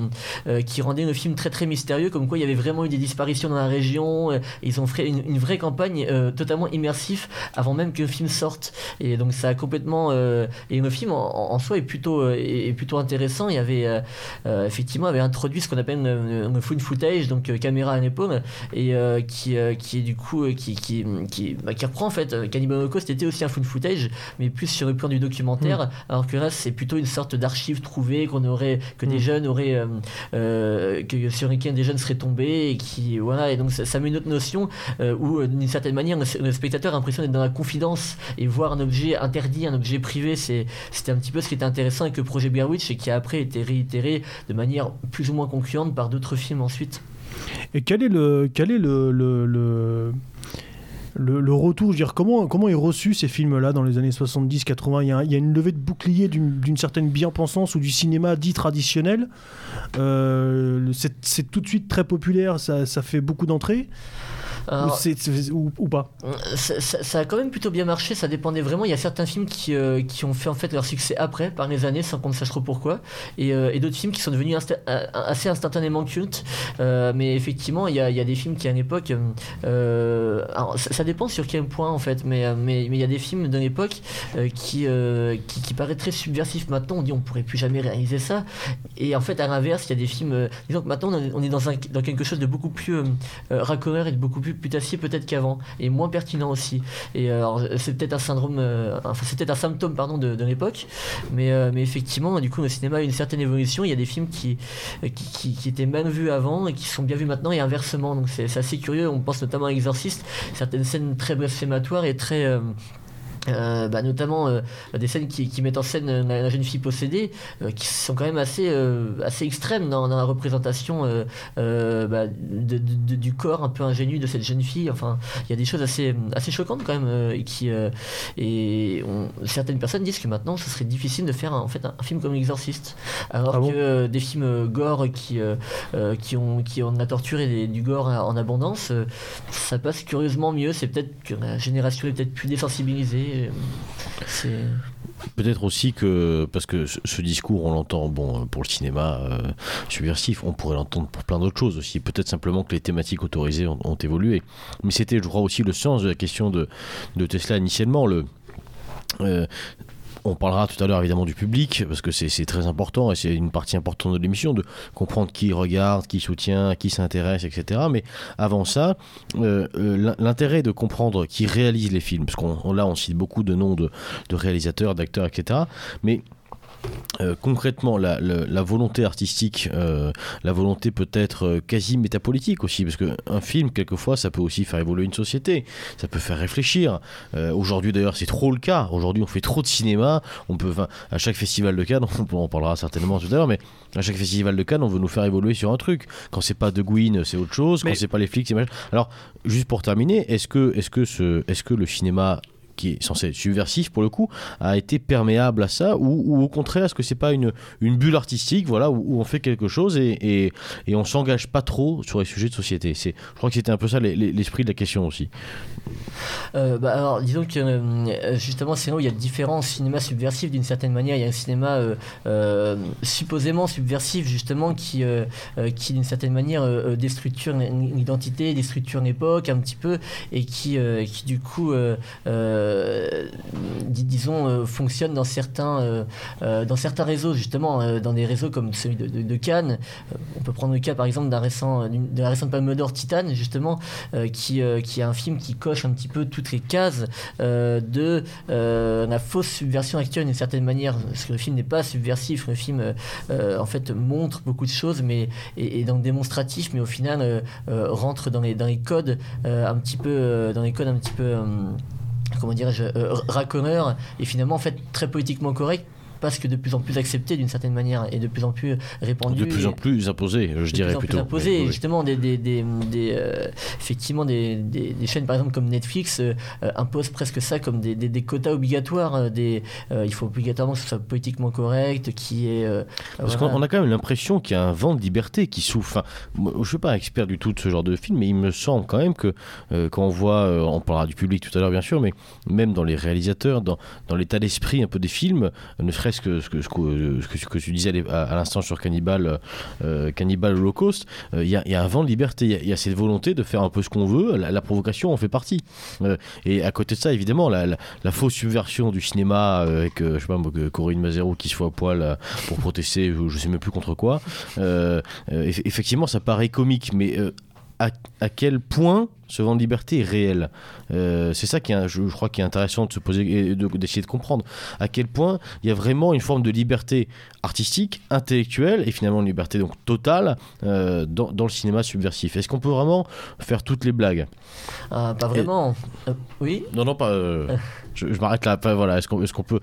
euh, qui rendait le film très très mystérieux, comme quoi il y avait vraiment eu des disparitions dans la région. Euh, ils ont fait une, une vraie campagne euh, totalement immersif avant même que le film sorte. Et donc ça a complètement. Euh, et le film en, en soi est plutôt, est, est, plutôt intéressant. Il y avait effectivement avait introduit ce qu'on appelle le, le food footage, donc caméra à l'épaule, et qui, qui est du coup qui, qui, qui, bah, qui reprend en fait Cannibal Holocaust était aussi un food footage mais plus sur le plan du documentaire mmh. alors que là c'est plutôt une sorte d'archive trouvée qu'on aurait que mmh. des jeunes auraient euh, euh, que sur lesquels des jeunes seraient tombés et qui voilà et donc ça, ça met une autre notion euh, où d'une certaine manière le, le spectateur a l'impression d'être dans la confidence et voir un objet interdit un objet privé c'est c'était un petit peu ce qui était intéressant avec le projet Blair Witch et qui a après été réitéré de manière plus ou moins concluante par d'autres films ensuite et quel est le quel est le, le, le le, retour, je veux dire, comment, comment est reçu ces films-là dans les années 70-80 il, il, y a une levée de bouclier d'une certaine bien-pensance ou du cinéma dit traditionnel. Euh, C'est tout de suite très populaire, ça fait beaucoup d'entrées. Alors, ou, ou, pas ça, ça, ça, a quand même plutôt bien marché, ça dépendait vraiment. Il y a certains films qui, euh, qui ont fait en fait leur succès après, par les années, sans qu'on ne sache trop pourquoi. Et, euh, et d'autres films qui sont devenus insta assez instantanément cultes. Euh, mais effectivement, il y, a, il y, a, des films qui à l'époque. Euh, ça, ça, dépend sur quel point en fait, mais, mais, mais il y a des films de l'époque euh, qui, qui, qui, paraissent très subversifs maintenant. On dit on pourrait plus jamais réaliser ça. Et en fait, à l'inverse, il y a des films. disons que maintenant on est dans, un, dans quelque chose de beaucoup plus racoleur et de beaucoup plus putassier peut-être qu'avant et moins pertinent aussi. Et euh, c'est peut-être un syndrome euh, enfin c'est un symptôme pardon de, l'époque mais, euh, mais effectivement du coup le cinéma a une certaine évolution. Il y a des films qui, qui, étaient mal vus avant et qui sont bien vus maintenant et inversement. Donc c'est assez curieux. On pense notamment à Exorcist certaines scènes très blasphématoires et très euh, bah, notamment euh, des scènes qui, qui, mettent en scène la, la jeune fille possédée euh, qui sont quand même assez, euh, assez extrêmes dans, dans, la représentation euh, euh, bah, de, de, du corps un peu ingénu de cette jeune fille. Enfin il y a des choses assez, assez choquantes quand même et qui et on, certaines personnes disent que maintenant ce serait difficile de faire un, en fait un, un film comme l'exorciste. Alors ah bon? que des films gore qui, qui, ont, qui ont de la torture et des, du gore en abondance ça passe curieusement mieux. C'est peut-être que la génération est peut-être plus désensibilisée Peut-être aussi que, parce que ce discours, on l'entend bon, pour le cinéma euh, subversif, on pourrait l'entendre pour plein d'autres choses aussi. Peut-être simplement que les thématiques autorisées ont, ont évolué. Mais c'était, je crois, aussi le sens de la question de, de Tesla initialement. Le, euh, on parlera tout à l'heure évidemment du public, parce que c'est très important et c'est une partie importante de l'émission, de comprendre qui regarde, qui soutient, qui s'intéresse, etc. Mais avant ça, euh, euh, l'intérêt de comprendre qui réalise les films, parce qu'on là on cite beaucoup de noms de, de réalisateurs, d'acteurs, etc. Mais euh, concrètement, la, volonté artistique, euh, la volonté peut-être euh, quasi métapolitique aussi, parce qu'un film, quelquefois, ça peut aussi faire évoluer une société, ça peut faire réfléchir. Aujourd'hui, d'ailleurs, c'est trop le cas. Aujourd'hui, on fait trop de cinéma. On peut, à chaque festival de Cannes, on en parlera certainement tout à l'heure, mais à chaque festival de Cannes, on veut nous faire évoluer sur un truc. Quand c'est pas De Guin, c'est autre chose. Quand c'est pas les flics, c'est Alors, juste pour terminer, est-ce que, est-ce que, ce, est-ce que le cinéma qui est censé être subversif pour le coup, a été perméable à ça ou, au contraire est-ce que c'est pas une, une bulle artistique voilà où, on fait quelque chose et, et, et on s'engage pas trop sur les sujets de société? C'est je crois que c'était un peu ça l'esprit de la question aussi. Euh, bah alors disons que euh, justement sinon il y a différents cinémas subversifs d'une certaine manière. Il y a un cinéma euh, supposément subversif justement qui qui d'une certaine manière déstructure une, identité déstructure une époque un petit peu et qui qui du coup euh, disons, euh, fonctionne dans certains, euh, dans certains réseaux, justement, dans des réseaux comme celui de, Cannes. on peut prendre le cas, par exemple, d'un récent, de la récente Palme d'Or Titane, justement, qui, qui est un film qui coche un petit peu toutes les cases de la fausse subversion actuelle d'une certaine manière. Parce que le film n'est pas subversif, le film, en fait, montre beaucoup de choses, mais est, donc démonstratif, mais au final rentre dans les, dans les codes un petit peu, dans les codes un petit peu comment dirais-je, euh, et finalement en fait très politiquement correct que de plus en plus accepté d'une certaine manière et de plus en plus répandu. De plus en plus imposé, je dirais plutôt. Plus imposé, justement, des, des, des, euh, effectivement, des, chaînes par exemple comme Netflix euh, imposent presque ça comme des, quotas obligatoires. Des, il faut obligatoirement que ce soit politiquement correct, qui est. Parce qu'on a quand même l'impression qu'il y a un vent de liberté qui souffre. je ne suis pas expert du tout de ce genre de film, mais il me semble quand même que quand on voit, on parlera du public tout à l'heure bien sûr, mais même dans les réalisateurs, dans, dans l'état d'esprit un peu des films, ne serait ce que, tu disais à, l'instant sur Cannibal, euh, Cannibal Holocaust, euh, il y, a un vent de liberté, il y, a cette volonté de faire un peu ce qu'on veut, la, provocation en fait partie. Euh, et à côté de ça, évidemment, la, fausse subversion du cinéma avec, je sais pas, Corinne Mazero qui se fait à poil pour protester, je sais même plus contre quoi, effectivement, ça paraît comique, mais à, quel point ce vent de liberté est réel. Euh, c'est ça qui est, je, crois, qui est intéressant de se poser et d'essayer de, comprendre à quel point il y a vraiment une forme de liberté artistique, intellectuelle et finalement une liberté donc totale euh, dans, le cinéma subversif. Est-ce qu'on peut vraiment faire toutes les blagues? Ah, Pas vraiment. Euh, oui. Non, non, pas. je, m'arrête là. voilà. Est-ce qu'on est qu'on peut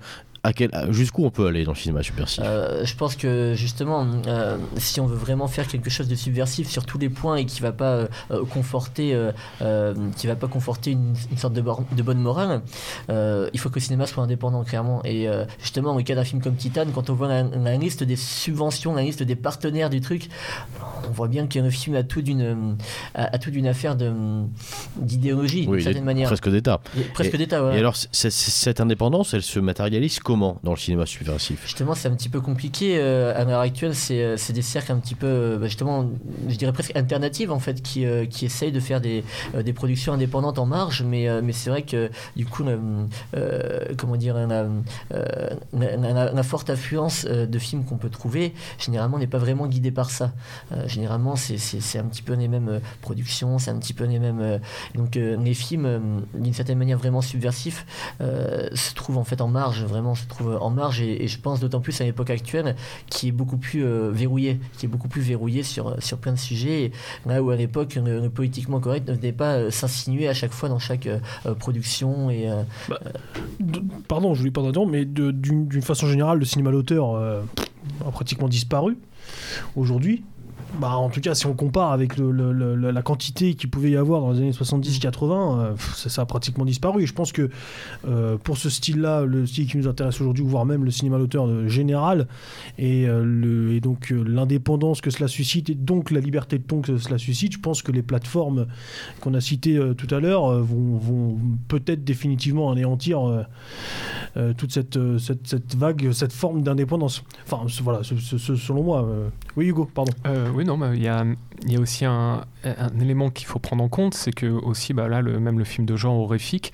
jusqu'où on peut aller dans le cinéma subversif? Euh, Je pense que justement, euh, si on veut vraiment faire quelque chose de subversif sur tous les points et qui va pas euh, conforter, qui va pas conforter une, sorte de, de, bonne morale, il faut que le cinéma soit indépendant clairement. Et justement, au cas d'un film comme Titan, quand on voit la, liste des subventions, la liste des partenaires du truc, on voit bien que le film a tout d'une, a, tout d'une affaire de d'idéologie d'une certaine manière. Presque d'État. Presque d'État. Et alors, cette indépendance, elle se matérialise dans le cinéma subversif Justement, c'est un petit peu compliqué euh, à l'heure actuelle. C'est, euh, c'est des cercles un petit peu, euh, bah, justement, je dirais presque alternatives en fait, qui, qui essayent de faire des, des productions indépendantes en marge. Mais, mais c'est vrai que du coup, comment dire, la, la, forte affluence de films qu'on peut trouver, généralement, n'est pas vraiment guidée par ça. généralement, c'est, c'est, c'est un petit peu les mêmes productions, c'est un petit peu les mêmes. donc, les films, d'une certaine manière, vraiment subversifs, se trouvent en fait en marge, vraiment se trouve en marge et, je pense d'autant plus à l'époque actuelle qui est beaucoup plus euh, verrouillée, qui est beaucoup plus verrouillée sur, sur plein de sujets. Là où à l'époque le, politiquement correct ne venait pas euh, s'insinuer à chaque fois dans chaque euh, production. Et, bah, pardon, je voulais pas dire, mais d'une façon générale, le cinéma d'auteur a pratiquement disparu aujourd'hui bah, en tout cas, si on compare avec la quantité qu'il pouvait y avoir dans les années 70-80, euh, ça, a pratiquement disparu. Et je pense que euh, pour ce style-là, le style qui nous intéresse aujourd'hui, voire même le cinéma d'auteur général, et, euh, et donc l'indépendance que cela suscite, et donc la liberté de ton que cela suscite, je pense que les plateformes qu'on a citées tout à l'heure vont, vont peut-être définitivement anéantir euh, toute cette, euh, cette, cette vague, cette forme d'indépendance. Enfin, voilà, ce- ce- ce- selon moi. euh. Oui, Hugo, pardon. Euh, oui, non, il y a, il y a aussi un, un élément qu'il faut prendre en compte, c'est que aussi, bah, là, le, même le film de genre horrifique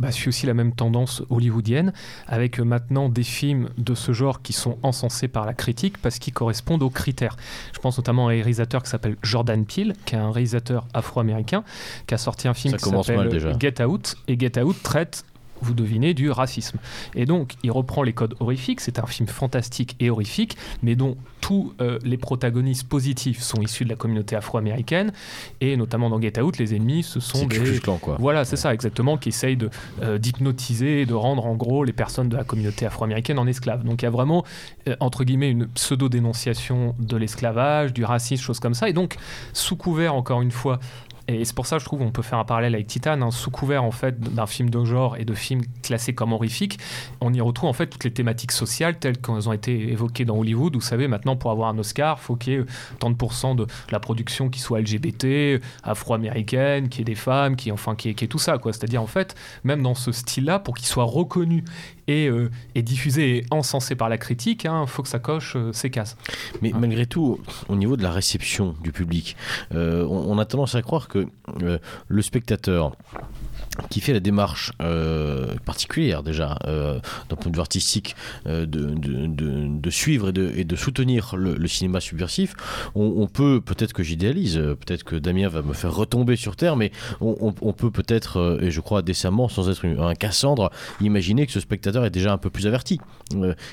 bah, suit aussi la même tendance hollywoodienne, avec euh, maintenant des films de ce genre qui sont encensés par la critique parce qu'ils correspondent aux critères. Je pense notamment à un réalisateur qui s'appelle Jordan Peele, qui est un réalisateur afro-américain, qui a sorti un film Ça qui s'appelle. Get Out, et Get Out traite vous devinez, du racisme. Et donc, il reprend les codes horrifiques. C'est un film fantastique et horrifique, mais dont tous euh, les protagonistes positifs sont issus de la communauté afro-américaine. Et notamment dans Get Out, les ennemis, ce sont des. Klan, quoi. Voilà, c'est ça, exactement, qui essayent de, euh, d'hypnotiser et de rendre en gros les personnes de la communauté afro-américaine en esclaves. Donc il y a vraiment, euh, entre guillemets, une pseudo-dénonciation de l'esclavage, du racisme, choses comme ça. Et donc, sous couvert, encore une fois, et c'est pour ça, je trouve, on peut faire un parallèle avec Titan, hein, sous couvert en fait d'un film de genre et de films classés comme horrifiques, on y retrouve en fait toutes les thématiques sociales telles qu'elles ont été évoquées dans Hollywood. Vous savez, maintenant pour avoir un Oscar, faut qu'il y ait tant de pourcents de la production qui soit LGBT, afro-américaine, qui ait des femmes, qui enfin qui ait tout ça quoi. C'est-à-dire en fait, même dans ce style-là, pour qu'il soit reconnu et, euh, diffusé et encensé par la critique, il faut que ça coche euh, ses cases. Mais malgré tout, au niveau de la réception du public, euh, on, on a tendance à croire que euh, le spectateur qui fait la démarche euh, particulière déjà euh, d'un point de vue artistique euh, de, de, suivre et de, et soutenir le, cinéma subversif, on, peut, peut-être que j'idéalise, peut-être que Damien va me faire retomber sur terre, mais on, peut peut-être, et je crois décemment, sans être un Cassandre, imaginer que ce spectateur est déjà un peu plus averti,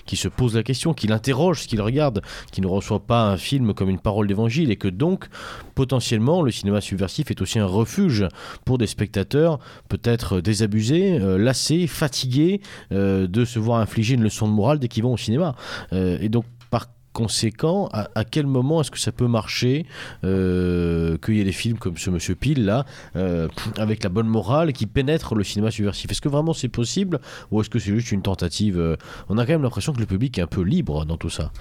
qui se pose la question, qu'il interroge ce qu'il regarde, qui ne reçoit pas un film comme une parole d'évangile, et que donc, potentiellement, le cinéma subversif est aussi un refuge pour des spectateurs peut-être désabusés, euh, lassés, fatigués euh, de se voir infliger une leçon de morale dès qu'ils vont au cinéma. Euh, et donc, par conséquent, à, quel moment est-ce que ça peut marcher qu'il y ait des films comme ce Monsieur Pile là, avec la bonne morale qui pénètrent le cinéma subversif? Est-ce que vraiment c'est possible ou est-ce que c'est juste une tentative On a quand même l'impression que le public est un peu libre dans tout ça?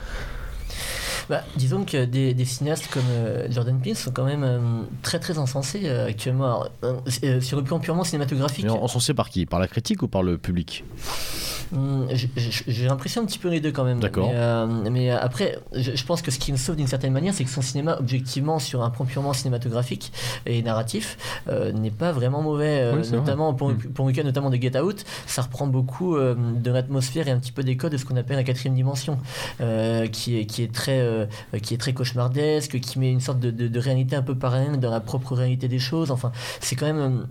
Bah, disons que des, des cinéastes comme euh, Jordan Peele sont quand même euh, très très encensés euh, actuellement. Sur le plan purement cinématographique, Mais sait par qui? Par la critique ou par le public? Hum, j'ai- l'impression un petit peu les deux quand même. D'accord. Mais, mais, après, je, je pense que ce qui me sauve d'une certaine manière, c'est que son cinéma, objectivement, sur un plan purement cinématographique et narratif, n'est pas vraiment mauvais. Oui, c'est vrai. notamment pour, Mm. pour le cas notamment de Get Out, ça reprend beaucoup de l'atmosphère et un petit peu des codes de ce qu'on appelle la quatrième dimension, qui, est, qui, est très, euh, qui est très cauchemardesque, qui met une sorte de, de- de réalité un peu parallèle dans la propre réalité des choses. Enfin, c'est quand même.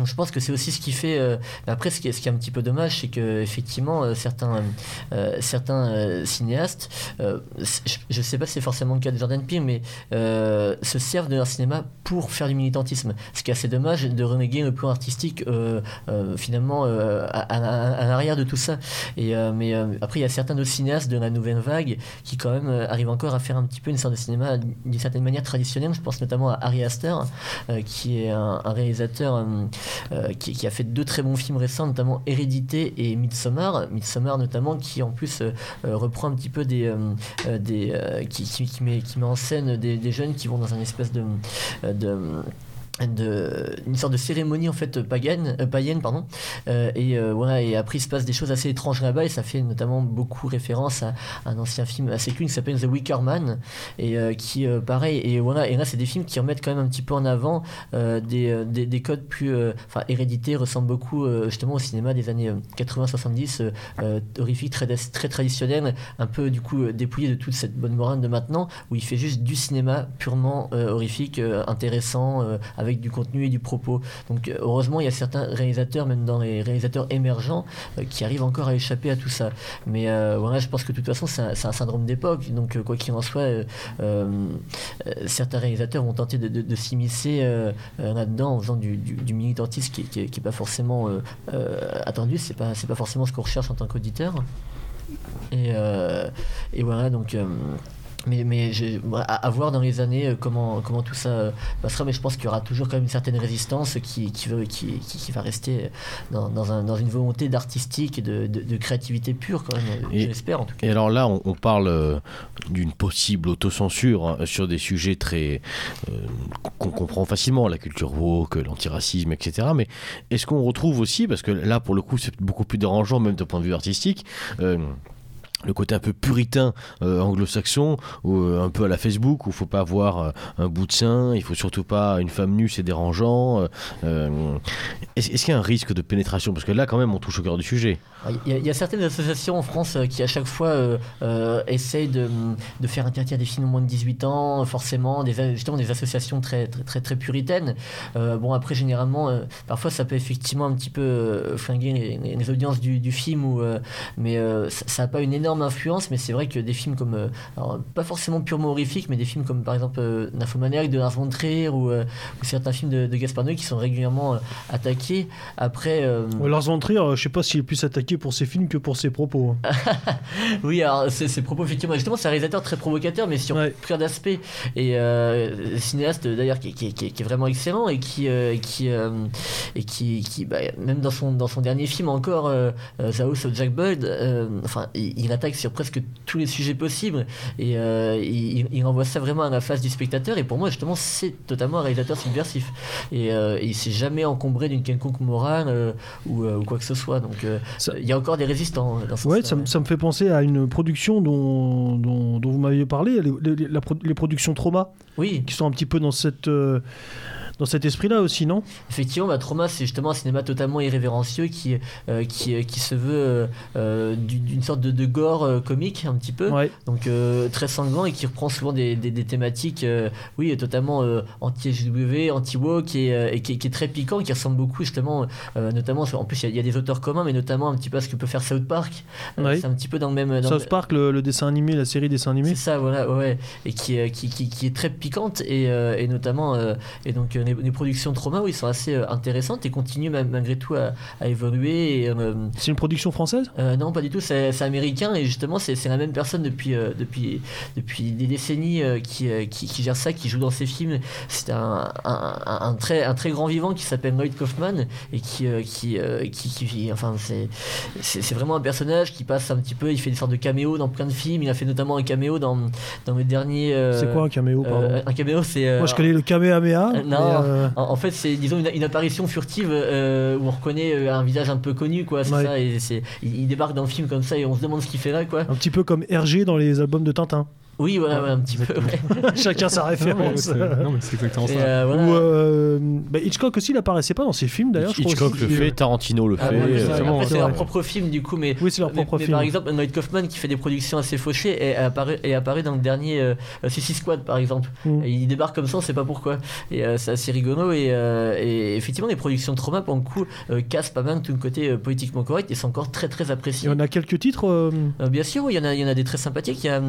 Donc je pense que c'est aussi ce qui fait. euh, après, ce qui, est, ce qui est un petit peu dommage, c'est que effectivement euh, certains, euh, certains cinéastes, je ne sais pas si c'est forcément le cas de Jordan Peele, mais se servent de leur cinéma pour faire du militantisme. Ce qui est assez dommage de renéguer le plan artistique finalement à, l'arrière de tout ça. Et mais après, il y a certains autres cinéastes de la nouvelle vague qui quand même arrivent encore à faire un petit peu une sorte de cinéma d'une certaine manière traditionnelle. Je pense notamment à Ari Aster, qui est un réalisateur. Euh, qui, a fait deux très bons films récents, notamment Hérédité et Midsommar. Midsommar notamment, qui en plus euh, euh, reprend un petit peu des, qui, met, en scène des, jeunes qui vont dans un espèce de une sorte de cérémonie en fait païenne, euh, païenne pardon. Euh, et euh, voilà et après il se passe des choses assez étranges là-bas et ça fait notamment beaucoup référence à, un ancien film assez connu qui s'appelle The Wicker Man et qui pareil et voilà et là c'est des films qui remettent quand même un petit peu en avant des, des, des codes plus enfin hérédité ressemble beaucoup justement au cinéma des années 80-70 euh, euh, horrifique très très traditionnel un peu du coup dépouillé de toute cette bonne morale de maintenant où il fait juste du cinéma purement horrifique intéressant euh, avec du contenu et du propos. Donc euh, heureusement il y a certains réalisateurs même dans les réalisateurs émergents euh, qui arrivent encore à échapper à tout ça. Mais euh, voilà je pense que de toute façon c'est un, syndrome d'époque. Donc quoi qu'il en soit certains réalisateurs vont tenter de, de- de s'immiscer là-dedans en faisant du, du, du qui, qui, qui est pas forcément attendu. C'est pas pas forcément ce qu'on recherche en tant qu'auditeur. Et, voilà donc mais, mais à, voir dans les années comment, comment tout ça passera. Mais je pense qu'il y aura toujours quand même une certaine résistance qui, qui, veut, qui, qui, va rester dans, dans, un, dans une volonté d'artistique et de, de, créativité pure, quand même, j'espère en tout cas. Et alors là, on, parle d'une possible autocensure hein, sur des sujets très. qu'on comprend facilement, la culture woke, l'antiracisme, etc. Mais est-ce qu'on retrouve aussi, parce que là, pour le coup, c'est beaucoup plus dérangeant, même d'un point de vue artistique, le côté un peu puritain euh, anglo-saxon euh, un peu à la Facebook où il faut pas avoir euh, un bout de sein il faut surtout pas une femme nue c'est dérangeant est-ce qu'il y a un risque de pénétration? Parce que là quand même on touche au cœur du sujet. Il y, a, certaines associations en France qui à chaque fois essayent de, de, faire interdire des films moins de 18 ans forcément des, justement des associations très très très, puritaines. Bon après généralement parfois ça peut effectivement un petit peu flinguer les, audiences du, du film ou, mais ça n'a pas une énorme influence, mais c'est vrai que des films comme, euh, pas forcément purement horrifiques, mais des films comme par exemple euh, de Lars von Trier ou, euh, ou, certains films de, de Gaspar Noé qui sont régulièrement euh, attaqués. Après, Lars von Trier, je sais pas s'il est plus attaqué pour ses films que pour ses propos. Hein. oui, alors ses propos, effectivement, justement, c'est un réalisateur très provocateur, mais sur plein d'aspects. Et cinéaste d'ailleurs qui, qui, qui, est vraiment excellent et qui, qui, et qui, qui bah, même dans son, dans son dernier film encore, The House of Jack Boyd, enfin, il, il sur presque tous les sujets possibles. Et euh, il, il, renvoie ça vraiment à la face du spectateur. Et pour moi justement c'est totalement un réalisateur subversif. Et, euh, il s'est jamais encombré d'une quelconque morale euh, ou, quoi que ce soit. Donc il y a encore des résistants dans ce ouais, ça, ça, me fait penser à une production dont, dont, vous m'aviez parlé les, les, productions Trauma oui. qui sont un petit peu dans cette dans cet esprit-là aussi, non? Effectivement, bah, Trauma, c'est justement un cinéma totalement irrévérencieux qui, euh, qui, euh, qui, se veut euh, d'une sorte de, de gore comique, un petit peu. Donc très sanglant et qui reprend souvent des, des, des thématiques, oui, totalement anti-SW, anti-woke et, et qui, qui, est très piquant, qui ressemble beaucoup justement, notamment, en plus il y, a des auteurs communs, mais notamment un petit peu à ce que peut faire South Park. C'est un petit peu dans le même. Dans South Park, le, dessin animé, la série dessin animé. C'est ça, voilà, ouais. Et qui, qui, qui, qui, est très piquante et, et notamment, et donc les, productions Trauma, oui, sont assez euh, intéressantes et continuent malgré tout à, évoluer. Euh, c'est une production française? Euh, Non, pas du tout, c'est américain et justement, c'est la même personne depuis, depuis, depuis des décennies qui, qui, gère ça, qui joue dans ses films. C'est un, un, très, un très grand vivant qui s'appelle Lloyd Kaufman et qui, qui, qui, enfin, c'est vraiment un personnage qui passe un petit peu, il fait des sortes de caméos dans plein de films. Il a fait notamment un caméo dans, dans le dernier. c'est quoi un caméo Un caméo, c'est. Moi, je connais le Kamehameha. non, euh, en, fait, c'est disons une, apparition furtive euh, où on reconnaît euh, un visage un peu connu, quoi. C'est ça. Et il, débarque dans le film comme ça et on se demande ce qu'il fait là, quoi. Un petit peu comme Hergé dans les albums de Tintin. Oui, voilà, un petit peu. Chacun sa référence. Non, mais c'est exactement ça. Euh, bah, Hitchcock aussi, il apparaissait pas dans ses films d'ailleurs. Hitchcock le fait, Tarantino le ah, fait. c'est leur propre film du coup, mais. Oui, c'est leur propre film. Par exemple, Lloyd Kaufman qui fait des productions assez fauchées et apparaît, et apparaît dans le dernier euh, Suicide Squad par exemple. Mm. il débarque comme ça, on sait pas pourquoi. Et euh, c'est assez rigolo et, et, effectivement, les productions de trauma pour le coup cassent pas mal tout le côté politiquement correct et sont encore très très appréciés. Il y en a quelques titres Bien sûr, il y en a, il y en a des très sympathiques. Il y a,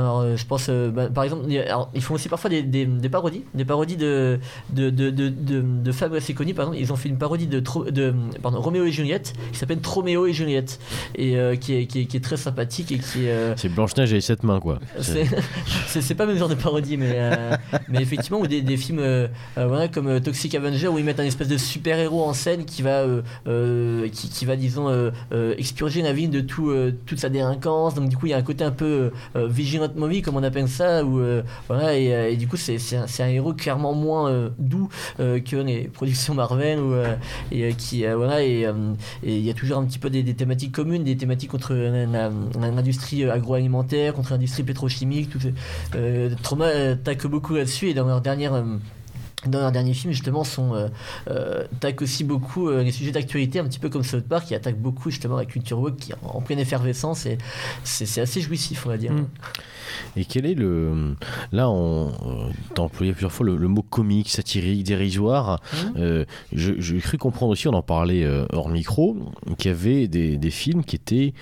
alors, je pense, bah, par exemple, ils font aussi parfois des, des, parodies, des parodies de, de, de, de, de. Par exemple, ils ont fait une parodie de, de pardon, Roméo et Juliette qui s'appelle Troméo et Juliette et qui, est, qui, est, qui, est, très sympathique et qui c'est Blanche-Neige et sept mains, quoi. C'est pas le même genre de parodie, mais, mais effectivement, ou des, des films voilà, comme Toxic Avenger où ils mettent un espèce de super-héros en scène qui va, qui, qui, va disons, expurger la ville de tout, toute sa délinquance. Donc, du coup, il y a un côté un peu vigilant movie, comme on appelle ça, où, euh, voilà, euh, et, du coup, c'est un, héros clairement moins euh, doux que les productions Marvel, ou, et qui, voilà, et il y a toujours un petit peu des, thématiques communes, des thématiques contre l'industrie agroalimentaire, contre l'industrie pétrochimique, tout Trauma attaque beaucoup là-dessus, et dans leur dernière dans leur dernier film justement sont euh, euh aussi beaucoup euh, les sujets d'actualité un petit peu comme South Park qui attaque beaucoup justement la culture woke qui est en, pleine effervescence et c'est assez jouissif on va dire mm. Et quel est le là on euh, t'as employé plusieurs fois le, mot comique satirique dérisoire mm. j'ai cru comprendre aussi on en parlait hors micro qu'il y avait des, des, films qui étaient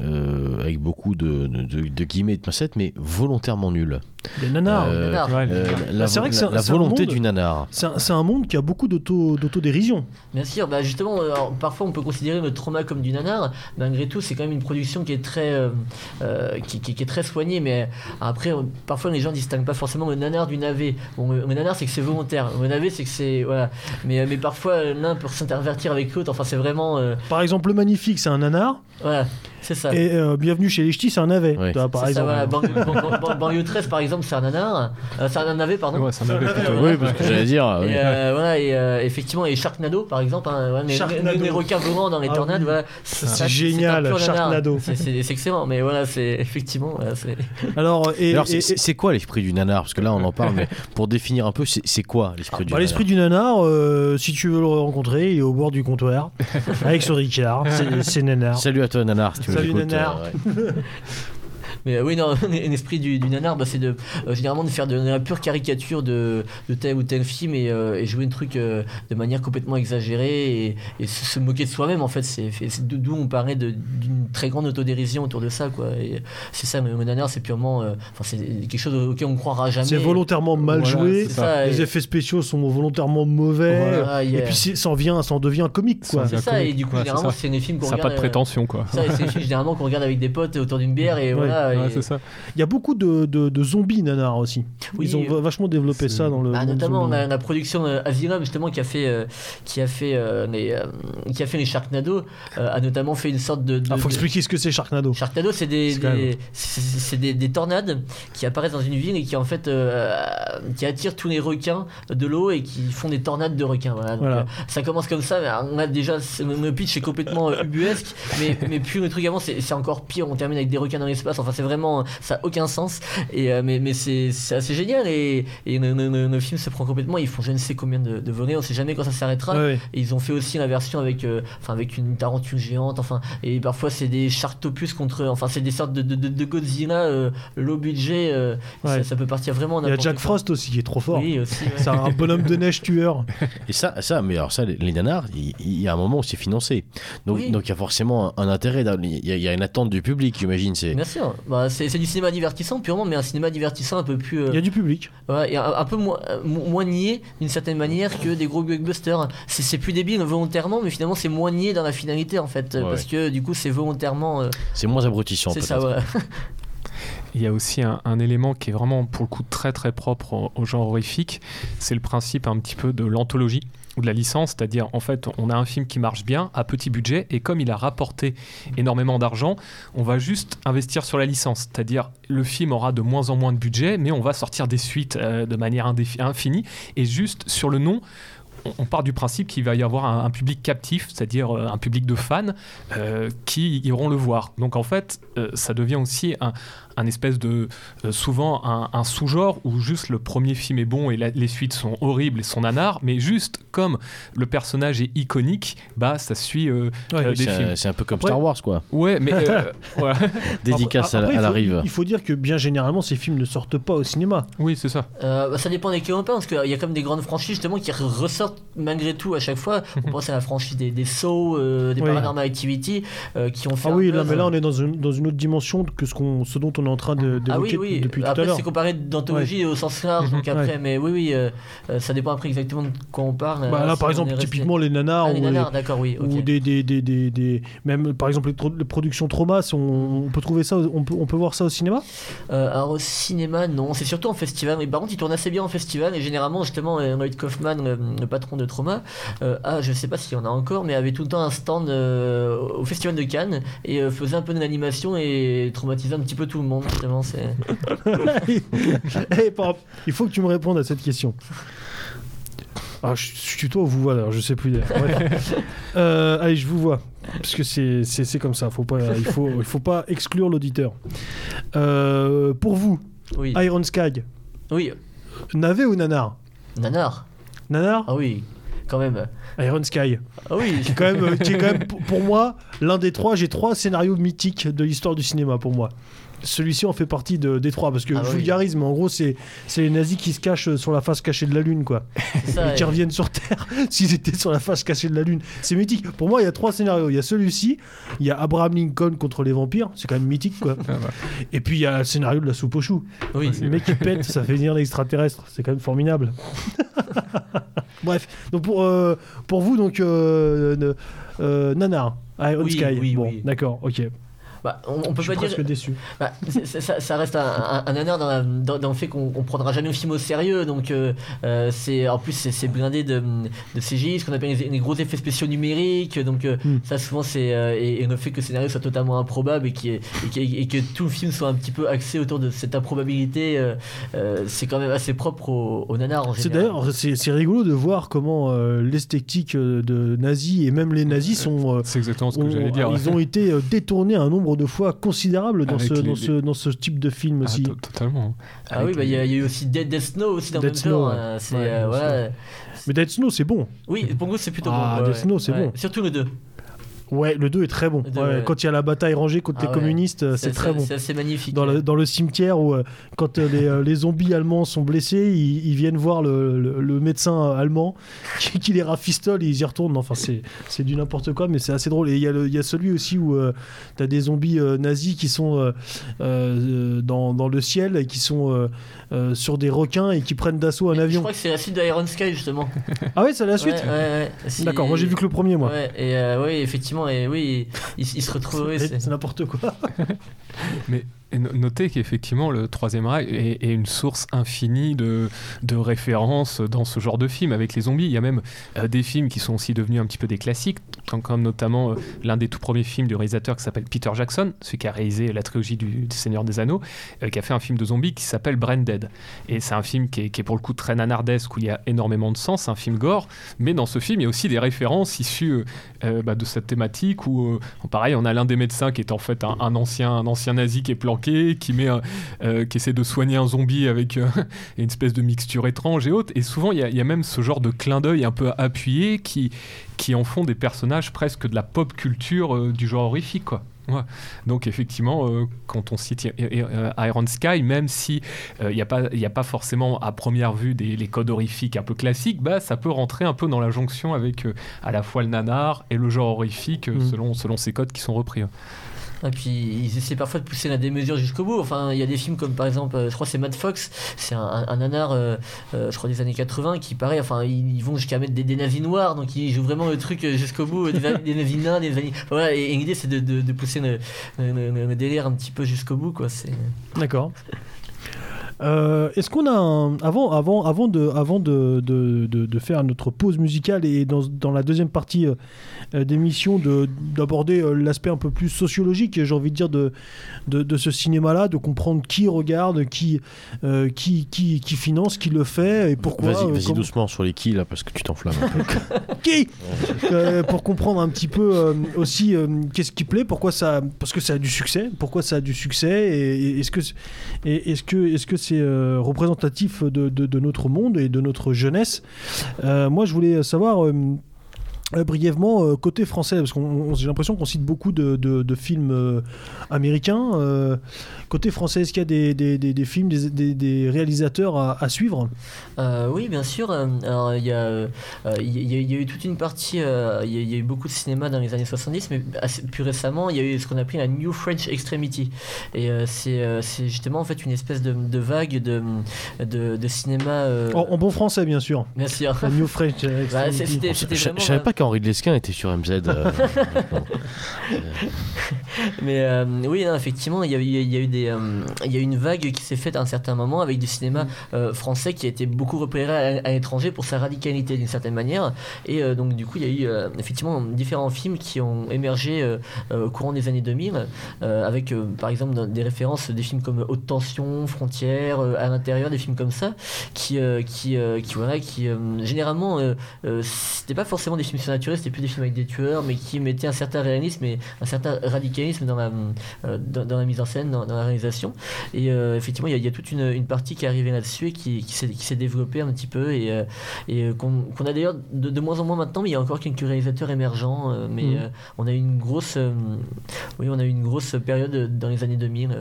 avec beaucoup de, de, de, guillemets de pincettes mais volontairement nuls Des nanars. Euh. Ouais, Euh, la, c'est vrai que c'est un- la c'est un volonté monde- du nanar. C'est un, c'est un monde qui a beaucoup d'auto- d'autodérision. Bien sûr, bah justement, euh, alors, parfois on peut considérer le trauma comme du nanar. Malgré tout, c'est quand même une production qui est très, euh, euh, qui, qui- qui est très soignée. Mais après, euh, parfois les gens distinguent pas forcément le nanar du navet. Bon, le, le nanar, c'est que c'est volontaire. Le navet, c'est que c'est voilà. Mais, euh, mais parfois euh, l'un peut s'intervertir avec l'autre. Enfin, c'est vraiment, euh, Par exemple, le magnifique, c'est un nanar. voilà, c'est ça. Et euh, bienvenue chez les ch'tis, c'est un navet. Vois, par ça, exemple. voilà. Banlieue, ban- ban- banlieue 13, par exemple, c'est un nanar. Euh, c'est un navet, pardon. Ouais. Oui, parce que j'allais dire. oui. Et euh, voilà, et euh, effectivement, et Sharknado par exemple, hein, ouais, mais- Sharknado. mais- les requins volants dans les Ah tornades, oui. voilà. C'est génial. Sharknado. C'est- excellent, mais voilà, c'est effectivement. Alors, et, Alors, et- c'est- quoi l'esprit du nanar? Parce que là, on en parle, mais pour définir un peu, c'est quoi l'esprit du bah, nanar? l'esprit du nanar, si tu veux le rencontrer, il est au bord du comptoir avec son Ricard. C'est- nanar. Salut à toi, nanar, si tu Salut, nous écoutes, nanar. euh, ouais. Mais euh, oui, non, l'esprit du, du nanar, bah, c'est de euh, généralement de faire de, la pure caricature de, de tel ou tel film et, euh, et jouer un truc euh, de manière complètement exagérée et, et se, se moquer de soi-même. En fait, c'est d'où on parlait de- d'une très grande autodérision autour de ça, quoi. Et c'est ça, mais le nanar, c'est purement, euh, enfin, c'est quelque chose auquel on croira jamais. C'est volontairement mal Voilà, joué. Ça, Les et- effets spéciaux sont volontairement mauvais. Voilà, Et puis ça en, vient, ça en devient comique, quoi. Ça C'est ça, comique. et du coup, Ouais, généralement, ça. c'est des films qu'on Ça n'a pas regarde. de prétention, quoi. Ça, c'est des films généralement qu'on regarde avec des potes autour d'une bière et Ouais, voilà. Ouais, et- c'est ça. Il y a beaucoup de, de- de zombies nanars aussi. Oui, Ils ont va- vachement développé ça dans le. Bah, notamment on a la production Asylum justement qui a fait euh, qui a fait euh, les euh, qui a fait les Sharknado euh, a notamment fait une sorte de, de- Ah, faut de- expliquer ce que c'est Sharknado. Sharknado, c'est des, C'est des- c'est c'est des, des tornades qui apparaissent dans une ville et qui en fait euh, qui attirent tous les requins de l'eau et qui font des tornades de requins. Voilà. Donc, Voilà. euh, ça commence comme ça. mais on a déjà le pitch est complètement ubuesque, mais mais plus le truc avant c'est c'est encore pire. On termine avec des requins dans l'espace. Enfin c'est vraiment ça a aucun sens. Et euh, mais mais c'est c'est assez génial et et le, le- le- le film se prend complètement. Ils font je ne sais combien de, de volets. On sait jamais quand ça s'arrêtera. Et ils ont fait aussi la version avec, euh, enfin avec une tarentule géante, enfin et parfois c'est des sharktopus contre, enfin c'est des sortes de, de, de- de Godzilla euh, low budget, euh, Ouais. ça, ça peut partir vraiment. Il y a Jack quoi. Frost aussi qui est trop fort. Oui aussi. ouais. C'est un bonhomme de neige tueur. Et ça, ça, mais alors ça, les, les nanars, il, il y a un moment où c'est financé. Donc, Oui. donc il y a forcément un, un intérêt. Il y, a- il y a une attente du public, j'imagine. C'est Bien sûr, bah, c'est c'est du cinéma divertissant purement, mais un cinéma divertissant un peu plus, euh, Il y a du public. ouais, et un, un peu moins, euh, mo- moins nié d'une certaine manière que des gros blockbusters. C'est c'est plus débile volontairement, mais finalement c'est moins nié dans la finalité en fait, euh, Ouais. parce que du coup c'est volontairement. euh, c'est moins abrutissant. c'est peut-être. ça, ouais. Il y a aussi un, élément qui est vraiment pour le coup très très propre au, au genre horrifique, c'est le principe un petit peu de l'anthologie ou de la licence, c'est-à-dire en fait on a un film qui marche bien à petit budget et comme il a rapporté énormément d'argent, on va juste investir sur la licence, c'est-à-dire le film aura de moins en moins de budget mais on va sortir des suites euh, de manière infinie. Et juste sur le nom on- part du principe qu'il va y avoir un, public captif, c'est-à-dire euh, un public de fans euh, qui iront le voir. Donc en fait, ça devient aussi un, un espèce de euh, souvent un, un sous-genre où juste le premier film est bon et la- les suites sont horribles et sont nanars, mais juste comme le personnage est iconique, bah ça suit euh, Ouais. euh, des C'est films. un, c'est un peu comme Après- Star Wars, quoi. Ouais, mais euh, voilà. Dédicace à, la- Après, à il la faut- rive. Il faut dire que bien généralement, ces films ne sortent pas au cinéma. oui, c'est ça. Euh, bah, ça dépend des on parle, parce qu'il y a comme des grandes franchises justement qui ressortent malgré tout à chaque fois. On pense à la franchise des, des Saw, euh, des Oui. Paranormal Activity, euh, qui ont fait. Ah oui, là, mais là, on est dans une, dans une autre dimension que ce, qu'on, ce dont on est en train de, Ah oui, oui. depuis tout après, à l'heure. c'est comparé d'anthologie au sens large, donc Mhm. après, Ouais. mais oui, oui, euh, euh, ça dépend après exactement de quoi on parle. Bah, là, si par exemple, typiquement les nanars Ah, les ou, nanars, d'accord, oui. ou des, des, des, des, même par exemple les, tro- les productions Traumas, on, on peut trouver ça, on peut, on peut voir ça au cinéma? Euh, alors au cinéma, non, c'est surtout en festival. Mais par contre, il tourne assez bien en festival. Et généralement, justement, euh, Lloyd Kaufman, le, le patron de Trauma, euh, ah, je sais pas s'il y en a encore, mais avait tout le temps un stand euh, au festival de Cannes et euh, faisait un peu de l'animation et traumatisait un petit peu tout le monde. C'est. Il faut que tu me répondes à cette question. Ah, je, je tutoie ou vous vois alors, je sais plus. Euh, allez, je vous vois. Parce que c'est, comme ça, faut pas, il faut, il faut pas exclure l'auditeur. Euh, pour vous, Oui. Iron Sky, Oui. navet ou nanar? Nanar. Nanar? Ah oui. quand même. Iron Sky. Ah oui. Qui est quand même, qui est quand même pour- pour moi l'un des trois. J'ai trois scénarios mythiques de l'histoire du cinéma pour moi. Celui-ci en fait partie de, des trois parce que Ah je oui. vulgarise, mais en gros c'est c'est les nazis qui se cachent sur la face cachée de la lune quoi, ça, et qui ouais. reviennent sur Terre s'ils étaient sur la face cachée de la lune. C'est mythique. Pour moi il y a trois scénarios. Il y a celui-ci, il y a Abraham Lincoln contre les vampires, c'est quand même mythique quoi. Ah, bah. Et puis il y a le scénario de la soupe aux choux. Oui. Le mec qui pète, ça fait venir l'extraterrestre. C'est quand même formidable. Bref, donc pour, euh, pour vous, donc, euh, euh, euh, Nanar, Iron Oui, Sky. oui, bon, oui. d'accord, ok. Bah, on, on peut Je suis pas dire. déçu. Bah, ça, ça reste un, un, un honneur dans, la- dans- dans le fait qu'on on prendra jamais le film au sérieux. Donc, euh, euh, c'est en plus c'est c'est blindé de, de CGI, ce qu'on appelle les, les gros effets spéciaux numériques. Donc, euh, Hmm. ça souvent c'est euh, et, et le fait que le scénario soit totalement improbable et, qui est- et, et que tout le film soit un petit peu axé autour de cette improbabilité, euh, euh, c'est quand même assez propre au, au nanar en C'est général. d'ailleurs, c'est c'est rigolo de voir comment euh, l'esthétique de nazis et même les nazis sont. euh, C'est exactement ce que j'allais dire. Ils ont été détournés un nombre de fois considérable dans, ce, les- dans, ce, dans ce type de film Ah, aussi. to- totalement. Ah oui, Avec bah, il y, a- les- il y a eu aussi Dead, Death Snow aussi dans Dead le Snow, ouais. hein, c'est, Ouais, euh, bien voilà. Mais Dead Snow, c'est bon. Oui, pour nous c'est plutôt Ah, bon. ouais, Death Snow, c'est ouais. bon. Surtout le 2. Ouais, le 2 est très bon. Ouais. Quand il y a la bataille rangée contre Ah les ouais. communistes, euh, c'est très bon. C'est assez magnifique. dans le, dans le cimetière où euh, quand euh, les, euh, les zombies allemands sont blessés, ils, ils viennent voir le, le- le médecin allemand qui, qui les rafistole et ils y retournent. Enfin, c'est, du n'importe quoi, mais c'est assez drôle. Et il y, y a celui aussi où tu as des zombies euh, nazis qui sont euh, euh, dans, dans le ciel et qui sont euh, euh, sur des requins et qui prennent d'assaut un Je avion. crois que c'est la suite de Iron Sky justement. Ah ouais, c'est la suite D'accord, moi j'ai vu que le premier, moi. Ouais, et euh, oui, effectivement, et oui, il, il se retrouve. c'est n'importe quoi. Notez qu'effectivement, le Troisième Reich est, une source infinie de, de références dans ce genre de film avec les zombies. Il y a même euh, des films qui sont aussi devenus un petit peu des classiques, comme, notamment euh, l'un des tout premiers films du réalisateur qui s'appelle Peter Jackson, celui qui a réalisé la trilogie du, Seigneur des Anneaux, euh, qui a fait un film de zombies qui s'appelle Branded. Et c'est un film qui est, pour le coup très nanardesque, où il y a énormément de sens, un film gore, mais dans ce film, il y a aussi des références issues bah, de cette thématique où, pareil, on a l'un des médecins qui est en fait un, un ancien, un ancien nazi qui est planqué, qui, met, un- euh, qui essaie de soigner un zombie avec euh, une espèce de mixture étrange et autres. Et souvent, il y, a- il y a même ce genre de clin d'œil un peu appuyé qui, qui en font des personnages presque de la pop culture euh, du genre horrifique, quoi. Ouais. Donc effectivement, euh, quand on cite euh, Iron Sky, même si il n'y a, a pas forcément à première vue des, les codes horrifiques un peu classiques, bah, ça peut rentrer un peu dans la jonction avec euh, à la fois le nanar et le genre horrifique euh, Mm. selon, selon ces codes qui sont repris. Et puis ils essaient parfois de pousser la démesure jusqu'au bout. Enfin, il y a des films comme par exemple, euh, je crois c'est Mad Fox, c'est un, un, euh, euh, je crois des années 80, qui paraît, enfin, ils, vont jusqu'à mettre des, des nazis noirs, donc ils jouent vraiment le truc jusqu'au bout, des, des nazis nains, des nazis. Voilà, et, l'idée c'est de, pousser le, délire un petit peu jusqu'au bout, quoi. D'accord. Euh, Est-ce qu'on a un... avant avant avant de avant de, de, de- de faire notre pause musicale et dans, dans la deuxième partie euh, euh, d'émission de d'aborder euh, l'aspect un peu plus sociologique j'ai envie de dire de de, de ce cinéma là de comprendre qui regarde qui qui, qui qui finance qui le fait et pourquoi Vas-y, vas-y comment- doucement sur les quilles là parce que tu t'enflammes un peu. qui? Pour comprendre un petit peu aussi qu'est-ce qui plaît, pourquoi ça, parce que ça a du succès, pourquoi ça a du succès, et, et est-ce que est-ce que est-ce que euh, représentatif de, notre monde et de notre jeunesse Euh, Moi, je voulais savoir. Euh, brièvement, euh, côté français, parce qu'on on- j'ai l'impression qu'on cite beaucoup de, de- de films euh, américains. euh, côté français, est-ce qu'il y a des, des- des- des films, des, des- des réalisateurs à, à suivre? Euh, oui, bien sûr. Alors, il y, a, il y, a- il y a eu toute une partie. euh, Il y, a- il y a eu beaucoup de cinéma dans les années 70, mais assez- plus récemment, il y a eu ce qu'on appelle la New French Extremity. Et euh, c'est euh, c'est justement en fait une espèce de, de vague de, de, de cinéma. euh, en, en bon français, bien sûr. Bien sûr. La New French Bah, Extremity. je vraiment. savais pas qu'Henri de Lesquin était sur MZ. euh, Mais euh, oui, non, effectivement, il y a, eu- il y a eu des, euh, il y a eu une vague qui s'est faite à un certain moment avec du cinéma euh, français qui a été beaucoup repéré à, à l'étranger pour sa radicalité d'une certaine manière. Et euh, donc, du coup, il y a eu effectivement différents films qui ont émergé au courant des années 2000, euh, avec par exemple des références des films comme Haute Tension, Frontières, à l'intérieur, des films comme ça, qui, qui, qui, voilà, qui généralement, c'était pas forcément des films surnaturel, c'était plus des films avec des tueurs, mais qui mettaient un certain réalisme et un certain radicalisme dans la, dans, la mise en scène, dans, la réalisation. Et effectivement, il y, a toute une, une, partie qui est arrivée là-dessus et qui, qui s'est développée un petit peu et, et qu'on a d'ailleurs de, moins en moins maintenant, mais il y a encore quelques réalisateurs émergents. mais mmh. on a eu une grosse, oui, on a eu une grosse période dans les années 2000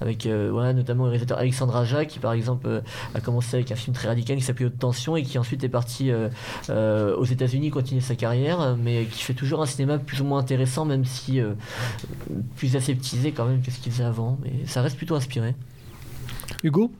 avec voilà, notamment le réalisateur Alexandre Aja qui par exemple a commencé avec un film très radical qui s'appelait Haute Tension et qui ensuite est parti euh, euh, aux États-Unis continuer sa carrière, mais qui fait toujours un cinéma plus ou moins intéressant, même si euh, plus aseptisé quand même que ce qu'il faisait avant. Mais ça reste plutôt inspiré. Hugo?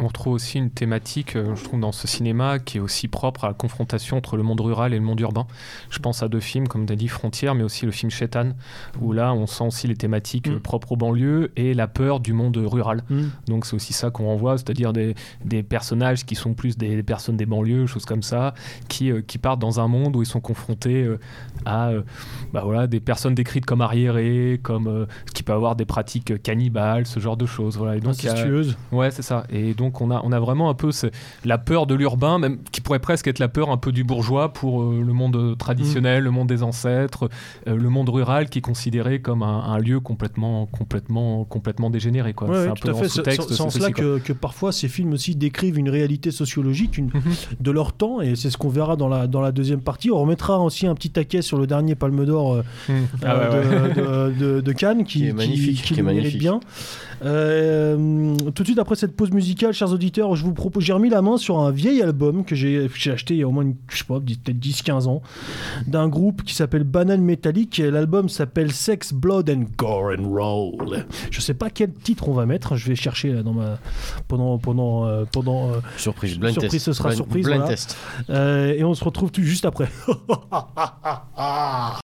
On retrouve aussi une thématique, euh, je trouve, dans ce cinéma qui est aussi propre à la confrontation entre le monde rural et le monde urbain. Je pense à deux films, comme tu as dit, Frontières, mais aussi le film Chetan, où là, on sent aussi les thématiques mm. propres aux banlieues et la peur du monde rural. Mm. Donc, c'est aussi ça qu'on renvoie, c'est-à-dire des, personnages qui sont plus des, personnes des banlieues, choses comme ça, qui, euh, qui partent dans un monde où ils sont confrontés euh, à bah voilà, des personnes décrites comme arriérées, comme qui peuvent avoir des pratiques cannibales, ce genre de choses. Voilà. Et donc, ouais, c'est ça. Et donc on a, on a vraiment un peu la peur de l'urbain, même qui pourrait presque être la peur un peu du bourgeois pour euh, le monde traditionnel, mm. le monde des ancêtres, euh, le monde rural qui est considéré comme un, lieu complètement, complètement, complètement dégénéré. Quoi. c'est un peu fait. C'est en cela que, que, parfois ces films aussi décrivent une réalité sociologique une, mm-hmm. de leur temps, et c'est ce qu'on verra dans la, dans la deuxième partie. On remettra aussi un petit taquet sur le dernier Palme d'Or euh, mm. ah de, de, Cannes, qui, est magnifique, qui, qui, mérite bien. Euh, tout de suite après cette pause musicale, chers auditeurs, je vous propose, j'ai remis la main sur un vieil album que j'ai acheté il y a au moins, je sais pas, peut-être 10-15 ans, d'un groupe qui s'appelle Banane Metallic. L'album s'appelle Sex, Blood and Gore and Roll. Je sais pas quel titre on va mettre. Je vais chercher là dans ma pendant pendant euh, pendant euh, surprise. Blind surprise, test. ce sera surprise. Blind test. et on se retrouve tout juste après.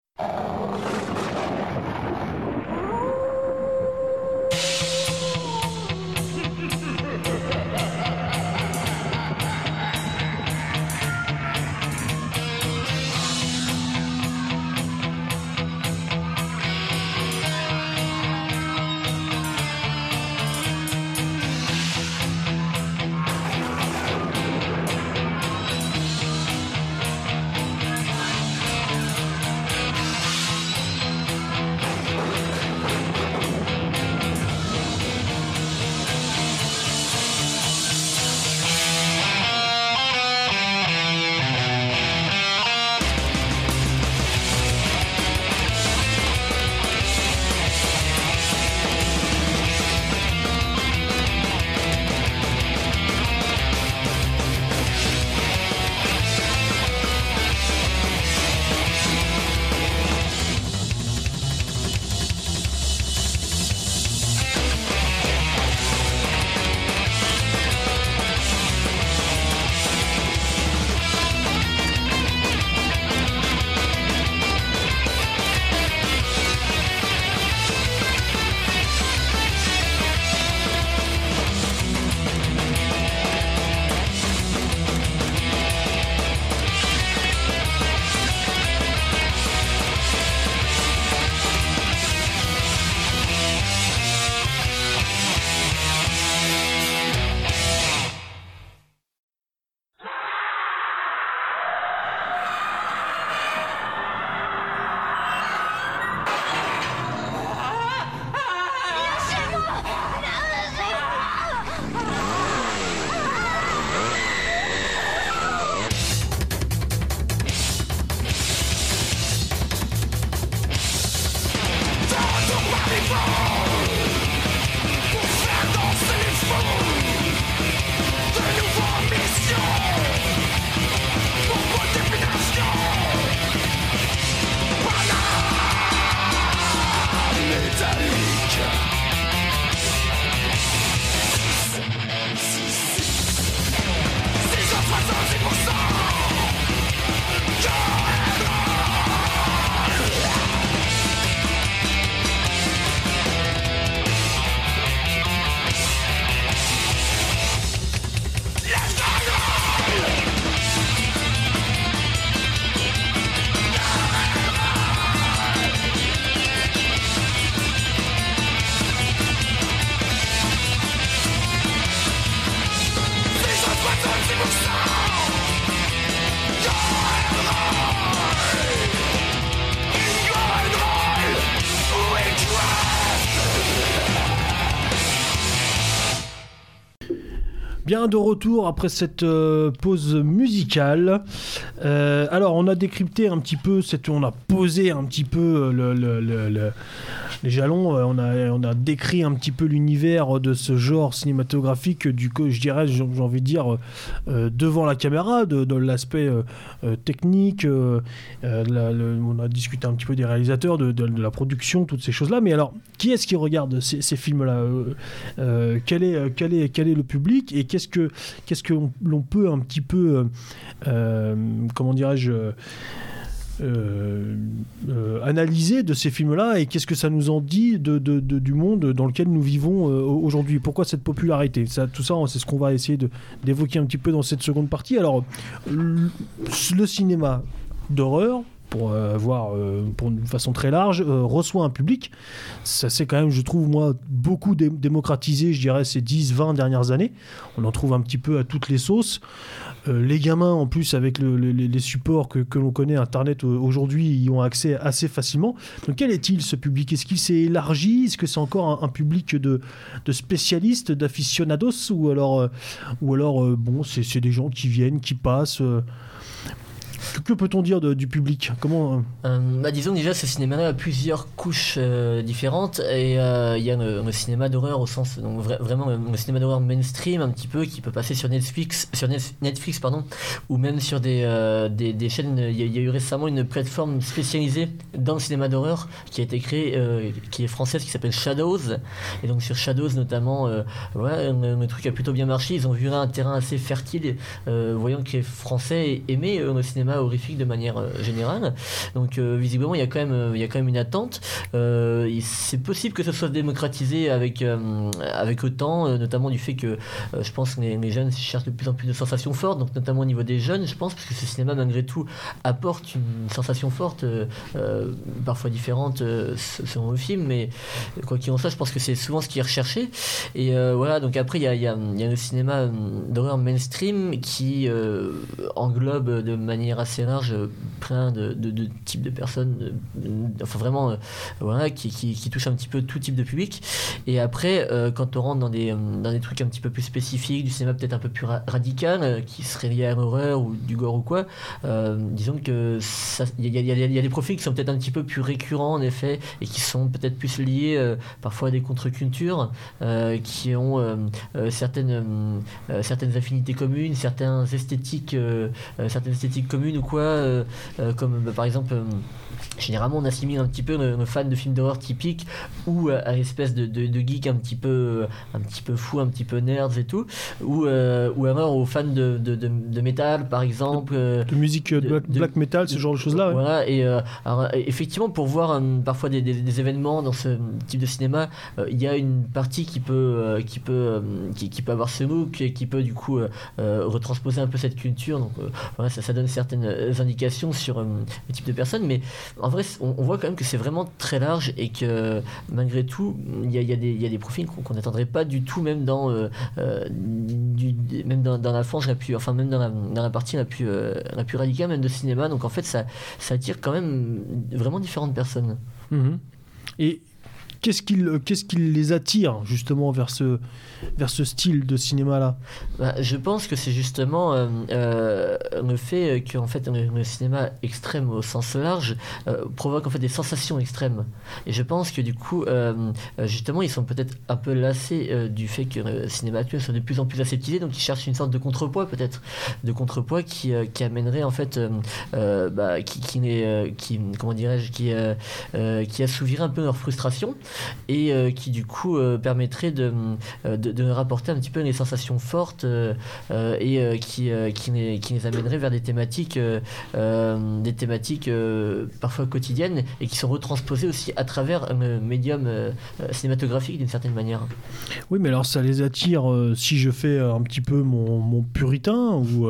De retour après cette euh, pause musicale. Euh, alors on a décrypté un petit peu, cette, on a posé un petit peu euh, le- le- le- les jalons, euh, on a, décrit un petit peu l'univers de ce genre cinématographique, du coup je dirais, j'ai envie de dire, euh, devant la caméra, de, l'aspect euh, euh, technique, euh, euh, on a discuté un petit peu des réalisateurs, de, la production, toutes ces choses-là. Mais alors, qui est-ce qui regarde ces, films-là Euh, euh, quel, est, euh, le public et qu'est-ce que l'on- peut un petit peu, euh, euh, comment dirais-je, euh, euh, analyser de ces films-là et qu'est-ce que ça nous en dit du monde dans lequel nous vivons euh, aujourd'hui? Pourquoi cette popularité? Ça, Tout ça, c'est ce qu'on va essayer d'évoquer un petit peu dans cette seconde partie. Alors, le, cinéma d'horreur, pour euh, voir euh, pour une façon très large, reçoit un public. Ça s'est quand même, je trouve, moi, beaucoup dé- démocratisé, je dirais, ces 10-20 dernières années. On en trouve un petit peu à toutes les sauces. Euh, les gamins, en plus, avec le- le- les supports que, l'on connaît, Internet euh, aujourd'hui, y ont accès assez facilement. Donc, quel est-il ce public? Est-ce qu'il s'est élargi? Est-ce que c'est encore un, public de, spécialistes, d'aficionados? Ou alors, euh, ou alors bon, c'est des gens qui viennent, qui passent que, peut-on dire du public? Comment euh, Euh, bah, disons déjà ce cinéma-là a plusieurs couches euh, différentes et il y a le, cinéma d'horreur au sens donc vra- vraiment le, cinéma d'horreur mainstream un petit peu qui peut passer sur Netflix sur Net- Netflix pardon ou même sur des, chaînes il y, a, eu récemment une plateforme spécialisée dans le cinéma d'horreur qui a été créée qui est française qui s'appelle Shadows. Et donc sur Shadows notamment le, truc a plutôt bien marché. Ils ont vu un terrain assez fertile voyant que les Français aimaient le cinéma horrifique de manière euh, générale donc euh, visiblement, il y a quand même, euh, y a quand même une attente. C'est possible que ce soit démocratisé avec avec le temps, notamment du fait que je pense que les, jeunes cherchent de plus en plus de sensations fortes, donc notamment au niveau des jeunes, je pense, parce que ce cinéma malgré tout apporte une sensation forte, parfois différente selon le film, mais quoi qu'il en soit, je pense que c'est souvent ce qui est recherché. Et voilà, donc après, il y a, y y a le cinéma euh, d'horreur mainstream qui englobe de manière assez large euh, plein de, types de personnes, euh, enfin vraiment, euh, voilà, qui, qui, qui touchent un petit peu tout type de public. Et après, quand on rentre dans des, dans des trucs un petit peu plus spécifiques, du cinéma peut-être un peu plus ra- radical, qui serait lié à l'horreur ou du gore ou quoi, disons que il y, a- des profils qui sont peut-être un petit peu plus récurrents en effet, et qui sont peut-être plus liés parfois à des contre-cultures, qui ont certaines, certaines affinités communes, certaines esthétiques, certaines esthétiques communes ou quoi, euh, euh, comme bah, par exemple. Euh, Généralement, on assimile un petit peu nos, nos fans de films d'horreur typiques ou à, à l'espèce de, de, de geek un petit peu, euh, un petit peu fou, un petit peu nerds et tout, ou, euh, ou alors aux fans de, de, de, de métal, par exemple. euh, de musique euh, De- black, black metal, ce genre de choses-là ouais. voilà, et euh, alors, euh, effectivement, pour voir euh, parfois des, des- des événements dans ce type de cinéma, euh, il y a une partie qui peut, euh, qui, peut, euh, qui, qui peut avoir ce look et qui peut du coup euh, euh, retransposer un peu cette culture. Donc euh, voilà, ça, ça donne certaines euh, indications sur euh, le type de personnes, mais en vrai, on, voit quand même que c'est vraiment très large et que malgré tout, il y a, des, profils qu'on n'attendrait pas du tout, même dans, euh, euh, la enfin même dans la, partie la plus, euh, la plus radicale même de cinéma. Donc en fait, ça, ça attire quand même vraiment différentes personnes. Mhm. Et qu'est-ce qui les attire justement vers ce, vers ce style de cinéma-là Bah, je pense que c'est justement euh, euh, le fait que en fait le, cinéma extrême au sens large euh, provoque en fait des sensations extrêmes. Et je pense que du coup, justement, ils sont peut-être un peu lassés du fait que le cinéma actuel soit de plus en plus aseptisé, donc ils cherchent une sorte de contrepoids peut-être, de contrepoids qui, qui amènerait en fait, bah, qui, qui, n'est, qui comment dirais-je, qui, qui assouvirait un peu leur frustration et qui du coup permettrait de, de, de rapporter un petit peu les sensations fortes euh, euh, et euh, qui, qui, les, amènerait vers des thématiques, des thématiques parfois quotidiennes et qui sont retransposées aussi à travers un médium cinématographique d'une certaine manière. Oui, mais alors ça les attire, si je fais un petit peu mon, puritain ou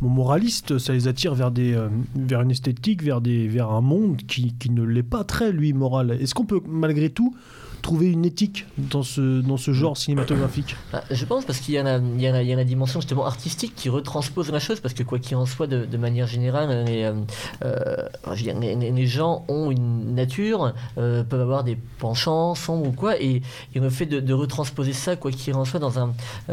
mon moraliste, ça les attire vers, des, vers une esthétique, vers, des, vers un monde qui, qui ne l'est pas très, lui, moral. Est-ce qu'on peut malgré tout retrouver une éthique dans ce, dans ce genre cinématographique? Bah, Je pense parce qu'il y, a, il y, y a la dimension justement artistique qui retranspose la chose, parce que quoi qu'il en soit, de, de manière générale, les, euh, euh les, gens ont une nature, euh, peuvent avoir des penchants, sombres ou quoi, et, le fait de, de, retransposer ça, quoi qu'il en soit, dans un,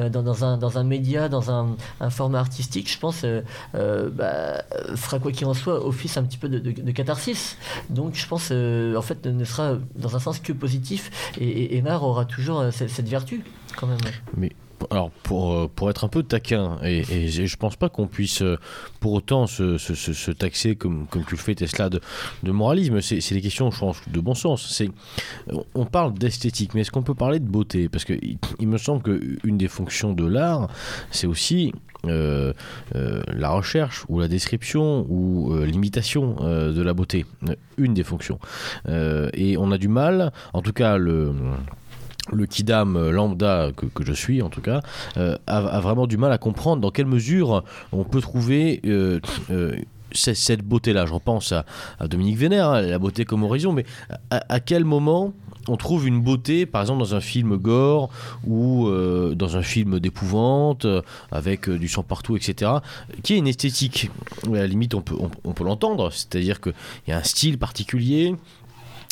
dans, un, dans un média, dans un, un format artistique, je pense, bah, fera quoi qu'il en soit office un petit peu de, de catharsis. Donc je pense, en fait, ne sera dans un sens que positif, et, et, aura toujours cette, cette vertu quand même. Alors pour, euh, pour être un peu taquin, et, et je pense pas qu'on puisse euh, pour autant se, taxer comme, comme tu le fais Tesla de, moralisme, c'est des questions je pense de bon sens. C'est On parle d'esthétique, mais est-ce qu'on peut parler de beauté? Parce qu'il il me semble qu'une des fonctions de l'art, c'est aussi euh, la recherche ou la description ou l'imitation de la beauté. Une des fonctions. et on a du mal, en tout cas le le kidam lambda que, je suis en tout cas euh, a, vraiment du mal à comprendre dans quelle mesure on peut trouver euh, euh, cette beauté-là. Je repense à, Dominique Vénère, hein, la beauté comme horizon, mais à, quel moment on trouve une beauté, par exemple, dans un film gore ou euh, dans un film d'épouvante, avec euh, du sang partout, etc., qui est une esthétique? À la limite, on peut l'entendre, c'est-à-dire qu'il y a un style particulier,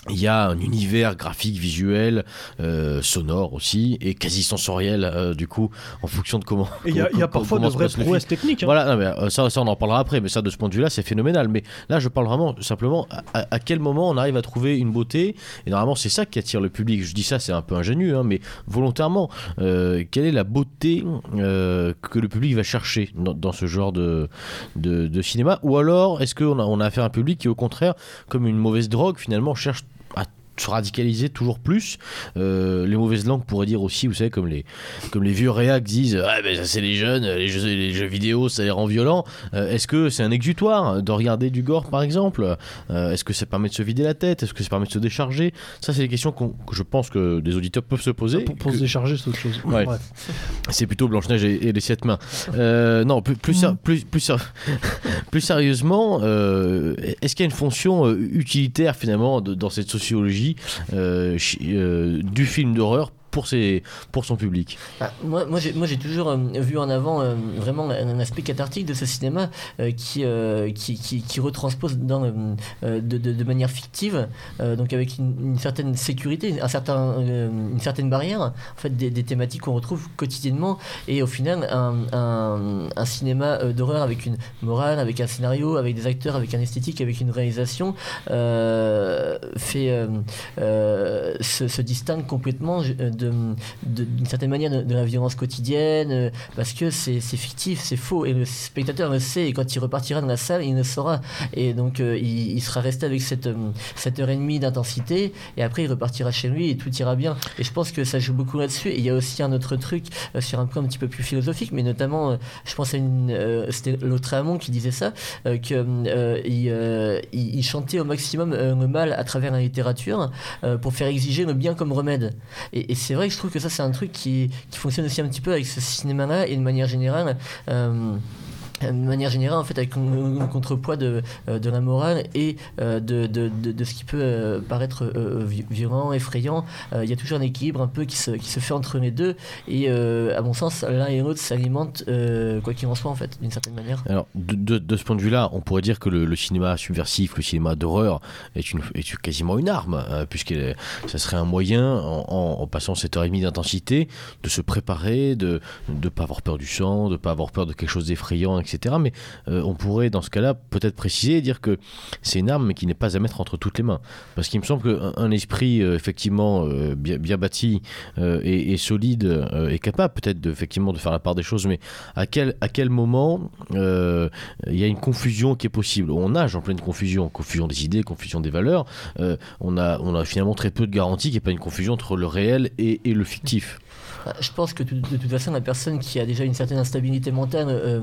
il y a un univers graphique, visuel, euh, sonore aussi, et quasi sensoriel, euh, du coup, en fonction de comment. Il y a, y a parfois de vraies prouesses techniques. Hein. Voilà, non, mais, euh, ça, ça, on en parlera après, mais ça, de ce point de vue-là, c'est phénoménal. Mais là, je parle vraiment simplement à, à, quel moment on arrive à trouver une beauté, et normalement, c'est ça qui attire le public. Je dis ça, c'est un peu ingénieux, hein, mais volontairement. Euh, quelle est la beauté que le public va chercher dans, dans ce genre de, de, de, cinéma? Ou alors, est-ce qu'on a, on a affaire à un public qui, au contraire, comme une mauvaise drogue, finalement, cherche à se radicaliser toujours plus. Euh, les mauvaises langues pourraient dire aussi, vous savez, comme les, comme les vieux réacs disent Ah, ben ça c'est les jeunes, les jeux, les jeux vidéo ça les rend violents. Euh, Est-ce que c'est un exutoire de regarder du gore par exemple? Euh, Est-ce que ça permet de se vider la tête? Est-ce que ça permet de se décharger? Ça, c'est des questions qu que je pense que des auditeurs peuvent se poser. Pour, pour que... se décharger, c'est autre chose. Ouais. C'est plutôt Blanche-Neige et, et, les sept mains. Non, plus, plus, plus, plus, plus, sérieusement, est-ce qu'il y a une fonction utilitaire finalement de, dans cette sociologie? Euh, euh, du film d'horreur pour, ses, pour son public. Ah, Moi, moi j'ai toujours euh, vu en avant euh, vraiment un, aspect cathartique de ce cinéma euh, qui, qui, qui, qui, retranspose dans, de, manière fictive, donc avec une, certaine sécurité, un certain, une certaine barrière, en fait, des, thématiques qu'on retrouve quotidiennement, et au final, un, un, cinéma d'horreur avec une morale, avec un scénario, avec des acteurs, avec un esthétique, avec une réalisation, fait, se distingue complètement d'une certaine manière de, la violence quotidienne, euh, parce que c'est fictif, c'est faux, et le spectateur le sait, et quand il repartira dans la salle, il le saura. Et donc euh, il, sera resté avec cette, euh, cette heure et demie d'intensité, et après il repartira chez lui, et tout ira bien. Et je pense que ça joue beaucoup là-dessus. Et il y a aussi un autre truc sur un point un petit peu plus philosophique, mais notamment, je pense à une. C'était l'autre Amon qui disait ça, qu'il il, chantait au maximum le mal à travers la littérature pour faire exiger le bien comme remède. Et c'est vrai que je trouve que ça, c'est un truc qui, qui, fonctionne aussi un petit peu avec ce cinéma-là et de manière générale. Euh, de manière générale, en fait, avec un, contrepoids de, euh, de la morale et euh, de, de, de, de, ce qui peut euh, paraître violent, effrayant, il y a toujours un équilibre un peu qui se, qui se fait entre les deux. Et à mon sens, l'un et l'autre s'alimentent, quoi qu'il en soit, en fait, d'une certaine manière. Alors, de, ce point de vue-là, on pourrait dire que le, cinéma subversif, le cinéma d'horreur, est, est quasiment une arme, euh, puisque ça serait un moyen, en, en, en passant cette heure et demie d'intensité, de se préparer, de ne pas avoir peur du sang, de ne pas avoir peur de quelque chose d'effrayant, etc Mais euh, on pourrait, dans ce cas-là, peut-être préciser et dire que c'est une arme, mais qui n'est pas à mettre entre toutes les mains. Parce qu'il me semble qu'un un esprit, euh, effectivement, euh, bien, bâti et, solide est capable peut-être de, effectivement de faire la part des choses, mais à quel, moment il y a une confusion qui est possible? On nage en pleine confusion, confusion des idées, confusion des valeurs. on, a, finalement très peu de garanties qu'il n'y ait pas une confusion entre le réel et le fictif. Je pense que de, de toute façon, la personne qui a déjà une certaine instabilité mentale euh,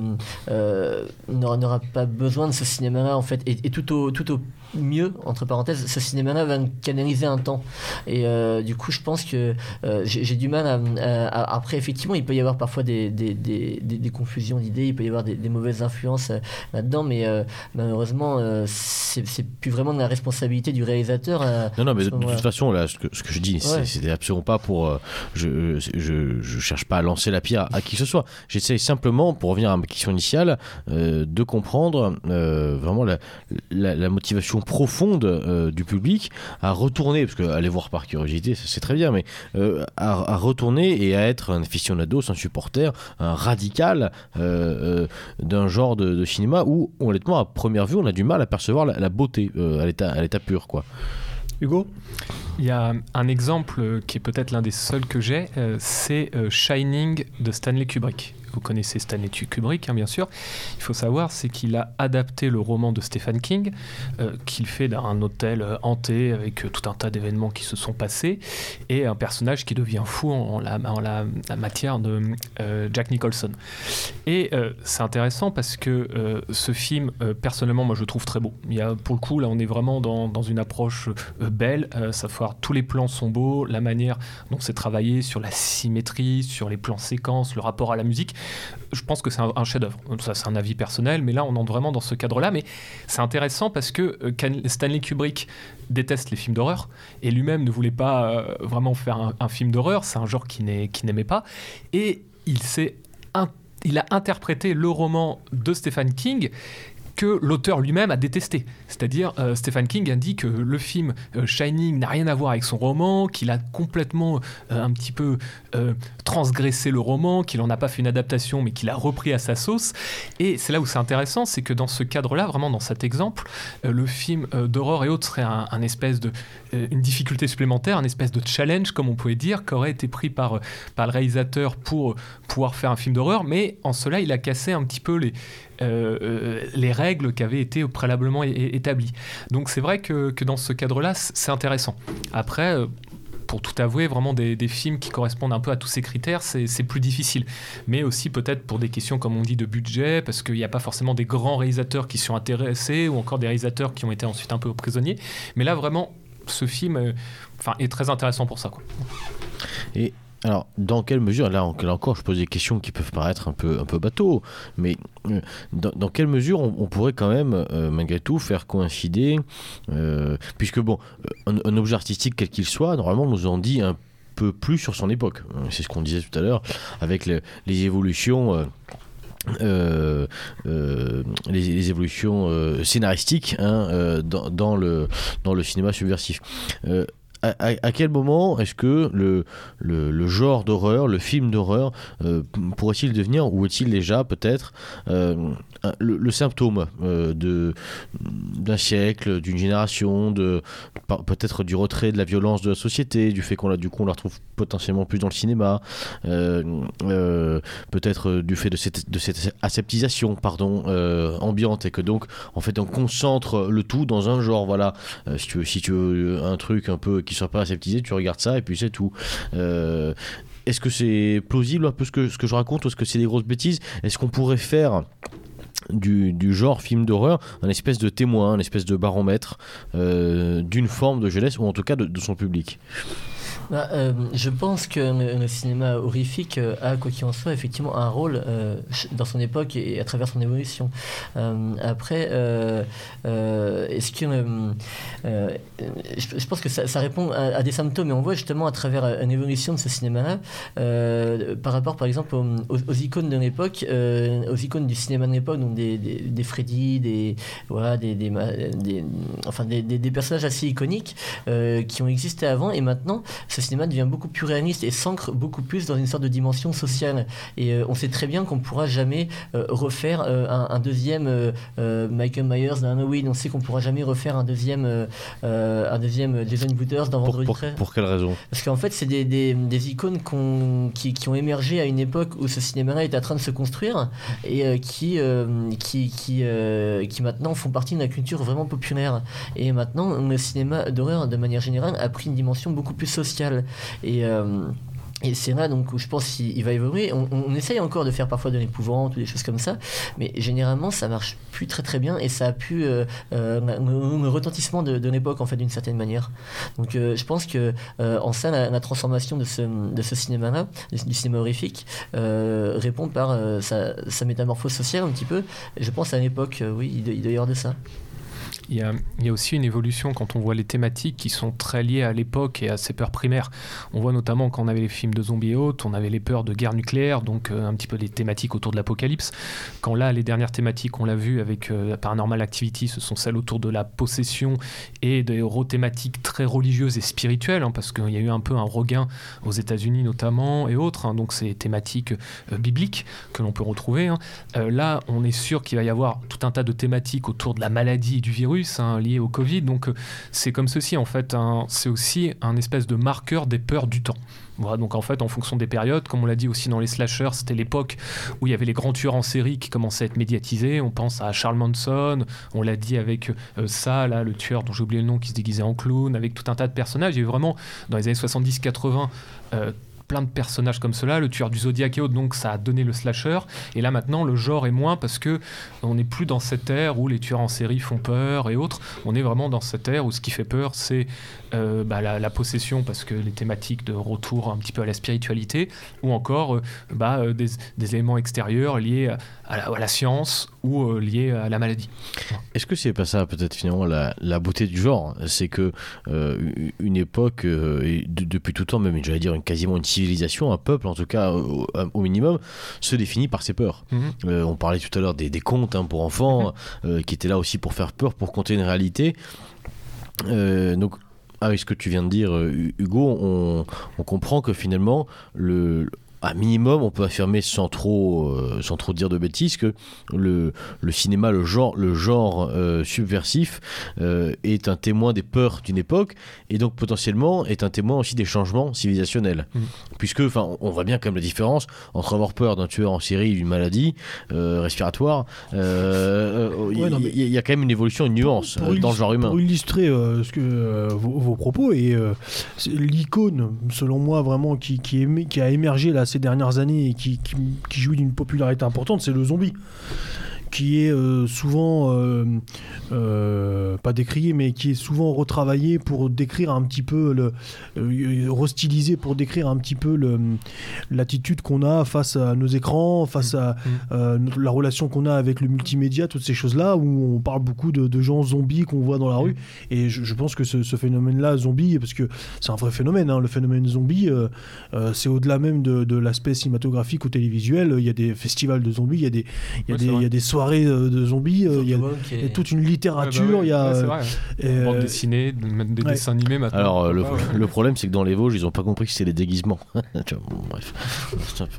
euh, n'aura pas besoin de ce cinéma-là, en fait. Et, et tout, au, tout au mieux, entre parenthèses, ce cinéma-là va canaliser un temps. Et euh, du coup, je pense que euh, j'ai du mal à, Après, effectivement, il peut y avoir parfois des, des, des, des confusions d'idées, il peut y avoir des, mauvaises influences euh, là-dedans, mais malheureusement, c'est plus vraiment de la responsabilité du réalisateur. non, non, mais de, toute façon, là, ce que, ce que je dis, c'était absolument pas pour. je, je, je, cherche pas à lancer la pierre à qui que ce soit. J'essaye simplement, pour revenir à ma question initiale, de comprendre vraiment la, la, la motivation profonde euh, du public à retourner, parce qu'aller voir par curiosité, c'est très bien, mais euh, à, retourner et à être un aficionado, un supporter, un radical euh, d'un genre de, cinéma où, honnêtement, à première vue, on a du mal à percevoir la, beauté à l'état pur, quoi. Hugo? Il y a un exemple qui est peut-être l'un des seuls que j'ai, c'est Shining de Stanley Kubrick vous connaissez Stanley Kubrick, hein, bien sûr. Il faut savoir, c'est qu'il a adapté le roman de Stephen King, euh, qu'il fait d'un hôtel euh, hanté avec euh, tout un tas d'événements qui se sont passés, et un personnage qui devient fou en la, matière de Jack Nicholson. Et c'est intéressant parce que ce film, personnellement, moi je le trouve très beau. Il y a, pour le coup, là, on est vraiment dans, dans une approche belle, savoir tous les plans sont beaux, la manière dont c'est travaillé sur la symétrie, sur les plans séquences, le rapport à la musique je pense que c'est un, chef-d'œuvre. Ça, c'est un avis personnel, mais là, on entre vraiment dans ce cadre-là. Mais c'est intéressant parce que euh, Stanley Kubrick déteste les films d'horreur et lui-même ne voulait pas euh, vraiment faire un, film d'horreur. C'est un genre qu'il n'aimait pas. Et il s'est il a interprété le roman de Stephen King que l'auteur lui-même a détesté. C'est-à-dire, euh, Stephen King a dit que le film euh, Shining n'a rien à voir avec son roman, qu'il a complètement euh, un petit peu transgressé le roman, qu'il n'en a pas fait une adaptation, mais qu'il a repris à sa sauce. Et c'est là où c'est intéressant, c'est que dans ce cadre-là, vraiment dans cet exemple, le film d'horreur et autres serait un, espèce de une difficulté supplémentaire, un espèce de challenge, comme on pouvait dire, qui aurait été pris par, par le réalisateur pour pouvoir faire un film d'horreur, mais en cela, il a cassé un petit peu les, euh, euh, les règles qui avaient été préalablement établies. Donc c'est vrai que, dans ce cadre-là, c'est intéressant. Après, euh, pour tout avouer, vraiment des, films qui correspondent un peu à tous ces critères, c'est plus difficile. Mais aussi peut-être pour des questions, comme on dit, de budget, parce qu'il n'y a pas forcément des grands réalisateurs qui sont intéressés, ou encore des réalisateurs qui ont été ensuite un peu prisonniers. Mais là, vraiment, ce film est très intéressant pour ça. Et alors, dans quelle mesure, là, encore, je pose des questions qui peuvent paraître un peu, un peu bateau, mais euh, dans, quelle mesure on, pourrait quand même, euh, malgré tout, faire coïncider, euh, puisque bon, un, objet artistique quel qu'il soit, normalement, nous en dit un peu plus sur son époque. C'est ce qu'on disait tout à l'heure, avec les, évolutions. les, évolutions scénaristiques hein, dans, le, dans le cinéma subversif à, quel moment est-ce que le, le, genre d'horreur, le film d'horreur, euh, pourrait-il devenir, ou est-il déjà peut-être euh, le, symptôme euh, d'un siècle, d'une génération, peut-être du retrait de la violence de la société, du fait qu'on la, du la retrouve potentiellement plus dans le cinéma, peut-être du fait de cette, de cette aseptisation pardon ambiante et que donc en fait on concentre le tout dans un genre. Voilà, si tu veux, si tu veux un truc un peu qui soit pas aseptisé, tu regardes ça et puis c'est tout. Euh, est-ce que c'est plausible un peu ce que, ce que je raconte ou est-ce que c'est des grosses bêtises? Est-ce qu'on pourrait faire du, genre film d'horreur, un espèce de témoin, un espèce de baromètre euh, d'une forme de jeunesse ou en tout cas de son public bah, euh, je pense que le, cinéma horrifique euh, a, quoi qu'il en soit, effectivement un rôle euh, dans son époque et à travers son évolution. après, est-ce que. Je, pense que ça, répond à, des symptômes, et on voit justement à travers une évolution de ce cinéma-là, par rapport par exemple aux, icônes de l'époque, aux icônes du cinéma de l'époque, donc des, des, Freddy, des, voilà, des, des, des, des, personnages assez iconiques qui ont existé avant, et maintenant, ce cinéma devient beaucoup plus réaliste et s'ancre beaucoup plus dans une sorte de dimension sociale. Et euh, on sait très bien qu'on ne pourra jamais euh, refaire euh, un, deuxième Michael Myers dans Halloween. On sait qu'on ne pourra jamais refaire un deuxième, un deuxième Jason Wooders dans Vendredi pour, pour, quelle raison? Parce qu'en fait, c'est des, des, des, icônes qui, qui, ont émergé à une époque où ce cinéma-là est en train de se construire et qui, qui, qui, qui maintenant font partie de la culture vraiment populaire. Et maintenant, le cinéma d'horreur, de manière générale, a pris une dimension beaucoup plus sociale. Et. Euh, et c'est là donc où je pense qu'il va évoluer. On, essaye encore de faire parfois de l'épouvante ou des choses comme ça, mais généralement ça marche plus très très bien et ça a pu euh, euh, le retentissement de, l'époque en fait d'une certaine manière. Donc euh, je pense que euh, en ça la, transformation de ce, de ce cinéma-là, du, cinéma horrifique, euh, répond par sa, métamorphose sociale un petit peu. Je pense à l'époque, oui, il, doit y de ça. Il y, a, aussi une évolution quand on voit les thématiques qui sont très liées à l'époque et à ses peurs primaires. On voit notamment quand on avait les films de zombies et autres, on avait les peurs de guerre nucléaire, donc euh, un petit peu des thématiques autour de l'apocalypse. Quand là, les dernières thématiques, on l'a vu avec euh, Paranormal Activity, ce sont celles autour de la possession et des thématiques très religieuses et spirituelles, hein, parce qu'il y a eu un peu un regain aux États-Unis notamment et autres. Hein, donc c'est thématiques euh, bibliques que l'on peut retrouver. Hein. Euh, là, on est sûr qu'il va y avoir tout un tas de thématiques autour de la maladie et du virus hein, lié au Covid. Donc c'est comme ceci en fait. C'est aussi un espèce de marqueur des peurs du temps. Voilà, donc en fait, en fonction des périodes, comme on l'a dit aussi dans les slashers, c'était l'époque où il y avait les grands tueurs en série qui commençaient à être médiatisés. On pense à Charles Manson, on l'a dit avec euh, ça, là, le tueur dont j'ai oublié le nom qui se déguisait en clown, avec tout un tas de personnages. Il y a eu vraiment, dans les années 70-80, euh, plein de personnages comme cela, le tueur du Zodiac et autres, donc ça a donné le slasher. Et là maintenant, le genre est moins parce que on n'est plus dans cette ère où les tueurs en série font peur et autres. On est vraiment dans cette ère où ce qui fait peur, c'est euh, bah, la, possession parce que les thématiques de retour un petit peu à la spiritualité, ou encore euh, bah, euh, des, éléments extérieurs liés à, la, science ou liés à la maladie. Est-ce que c'est pas ça peut-être finalement la, beauté du genre? C'est que une époque, depuis tout temps même, j'allais dire une, quasiment une civilisation, un peuple en tout cas au, au minimum, se définit par ses peurs. Mm -hmm. on parlait tout à l'heure des, des, contes hein, pour enfants, mm -hmm. qui étaient là aussi pour faire peur, pour compter une réalité. donc avec ce que tu viens de dire, Hugo, on, on comprend que finalement, le, à minimum, on peut affirmer sans trop, euh, sans trop dire de bêtises que le, le cinéma, le genre, le genre euh, subversif euh, est un témoin des peurs d'une époque et donc potentiellement est un témoin aussi des changements civilisationnels. Mmh. Puisque, enfin, on voit bien quand même la différence entre avoir peur d'un tueur en série, d'une maladie respiratoire. Il ouais, y, y, a quand même une évolution, une nuance pour, pour dans le genre humain. Pour illustrer ce que vos, vos, propos et l'icône, selon moi, vraiment qui, qui a émergé là ces dernières années et qui, jouit d'une popularité importante, c'est le zombie qui est euh, souvent euh, euh, pas décrié mais qui est souvent retravaillé pour décrire un petit peu le restylisé pour décrire un petit peu l'attitude qu'on a face à nos écrans face à mmh. la relation qu'on a avec le multimédia toutes ces choses là où on parle beaucoup de, de gens zombies qu'on voit dans la rue. Et je, je pense que ce, ce, phénomène là zombie parce que c'est un vrai phénomène hein, le phénomène zombie c'est au-delà même de, de l'aspect cinématographique ou télévisuel. Il y a des festivals de zombies il y a des, il y a ouais, des, il y a des soirées de zombies. Il y, a, il y, a toute une littérature. Il y a euh, bande dessinée, même des ouais. dessins animés maintenant. Alors le, le, problème, c'est que dans les Vosges, ils ont pas compris que c'est les déguisements. bref,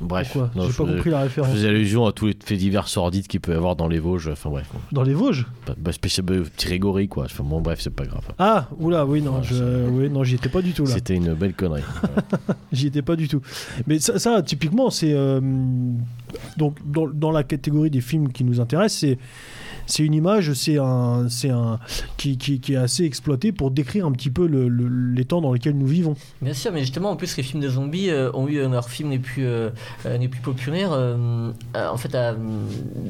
bref. J'ai pas compris la référence. Je faisais allusion à tous les faits divers sordides qu'il peut y avoir dans les Vosges. Enfin bref. Dans les Vosges bah, spécial petit rigory quoi. Enfin bon bref, c'est pas grave. Ah oula oui non, je, oui, non j'y étais pas du tout là. C'était une belle connerie. j'y étais pas du tout. Mais ça, ça typiquement c'est euh, donc dans, la catégorie des films qui nous intéressent c'est c'est une image c'est un c'est un qui, est assez exploité pour décrire un petit peu le, le, les temps dans lesquels nous vivons. Bien sûr mais justement en plus les films de zombies euh, ont eu euh, leurs films les plus euh, les plus populaires euh, en fait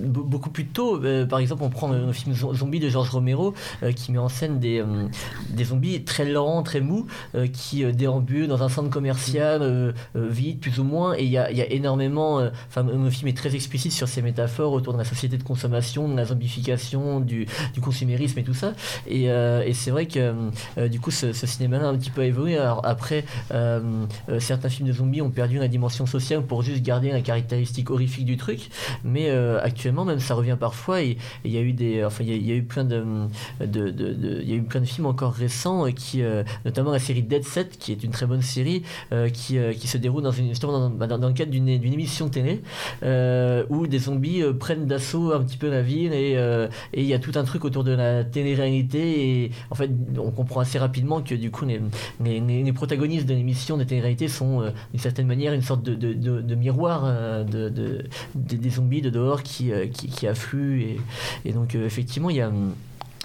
beaucoup plus tôt. Euh, par exemple on prend le film zombie de Georges Romero euh, qui met en scène des, des zombies très lents très mous qui déambulent dans un centre commercial vide plus ou moins. Et il y a, y a énormément enfin le film est très explicite sur ces métaphores autour de la société de consommation de la zombification du, consumérisme et tout ça. Et, euh, c'est vrai que euh, du coup ce, ce cinéma là a un petit peu évolué. Alors après euh, certains films de zombies ont perdu la dimension sociale pour juste garder la caractéristique horrifique du truc. Mais actuellement même ça revient parfois. Et il y a eu des enfin il y, a eu plein de de, de, y a eu plein de films encore récents qui notamment la série Dead Set qui est une très bonne série qui, qui se déroule dans une dans, dans, dans le cadre d'une émission télé où des zombies prennent d'assaut un petit peu la ville et euh, et il y a tout un truc autour de la télé-réalité et en fait on comprend assez rapidement que du coup les, protagonistes de l'émission de télé-réalité sont euh, d'une certaine manière une sorte de, miroir euh, de, de, des zombies de dehors qui, qui, qui affluent et, donc effectivement il y a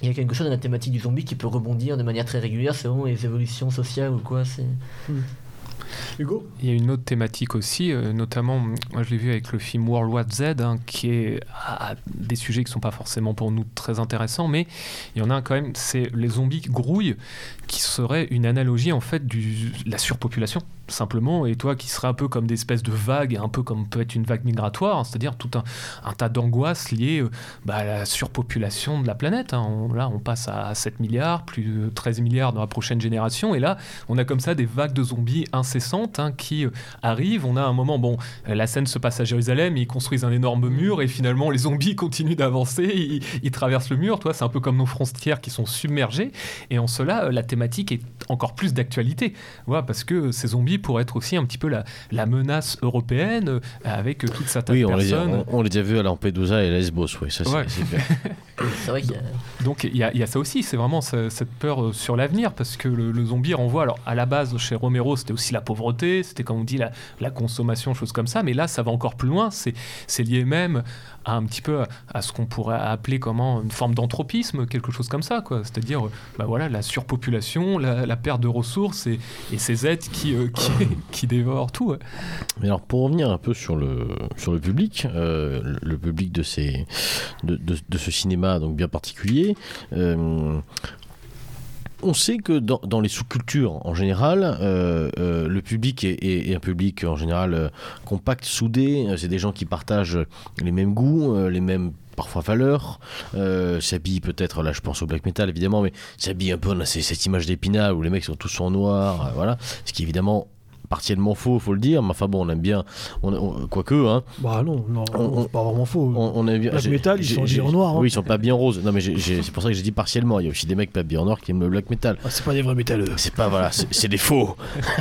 il y a quelque chose dans la thématique du zombie qui peut rebondir de manière très régulière selon les évolutions sociales ou quoi c'est mmh. Il y a une autre thématique aussi, euh, notamment, moi je l'ai vu avec le film World War Z, hein, qui est à des sujets qui ne sont pas forcément pour nous très intéressants, mais il y en a quand même, c'est les zombies grouilles, qui serait une analogie en fait de la surpopulation simplement, et toi qui serais un peu comme des espèces de vagues, un peu comme peut être une vague migratoire, hein, c'est-à-dire tout un, tas d'angoisses liées euh, bah, à la surpopulation de la planète. hein. Là, on passe à 7 milliards, plus de 13 milliards dans la prochaine génération, et là, on a comme ça des vagues de zombies incessantes hein, qui euh, arrivent. On a un moment, bon, la scène se passe à Jérusalem, ils construisent un énorme mur, et finalement, les zombies continuent d'avancer, ils, ils traversent le mur, toi, c'est un peu comme nos frontières qui sont submergées, et en cela, euh, la thématique est encore plus d'actualité. Voilà, parce que ces zombies pourraient être aussi un petit peu la, la menace européenne euh, avec euh, toute cette Oui, on les, a, personnes. on, on les a vus à Lampedusa et à Lesbos, oui, ça c'est Ouais. clair. Vrai Donc il y, a- il y a ça aussi, c'est vraiment ce- cette peur euh, sur l'avenir, parce que le, le zombie renvoie, alors à la base chez Romero c'était aussi la pauvreté, c'était comme on dit la, la consommation, choses comme ça, mais là ça va encore plus loin, c'est c'est lié même un petit peu à, ce qu'on pourrait appeler comment une forme d'anthropisme, quelque chose comme ça, quoi. C'est-à-dire, euh, bah voilà, la surpopulation, la, perte de ressources et, et ces êtres qui, euh, qui, dévorent tout. Mais alors pour revenir un peu sur le, sur le public, euh, le, public de, ces, de- de ce cinéma donc bien particulier, euh, on sait que dans, les sous-cultures en général, euh, euh, le public est, un public en général euh, compact, soudé, c'est des gens qui partagent les mêmes goûts, les mêmes parfois valeurs, s'habillent peut-être, là je pense au black metal évidemment, mais s'habillent un peu, on a cette image d'épinal où les mecs sont tous en noir, voilà, ce qui évidemment partiellement faux, faut le dire, mais enfin bon, on aime bien, on, on- quoique, hein, Bah non, non, On- c'est pas vraiment faux. on, on aime bien. Black metal, ils sont en noir, hein. Oui, ils sont pas bien roses. Non, mais c'est pour ça que j'ai dit partiellement. Il y a aussi des mecs pas bien en noir qui aiment le black metal. Ah, c'est pas des vrais métalleux. C'est pas, voilà, c'est des faux.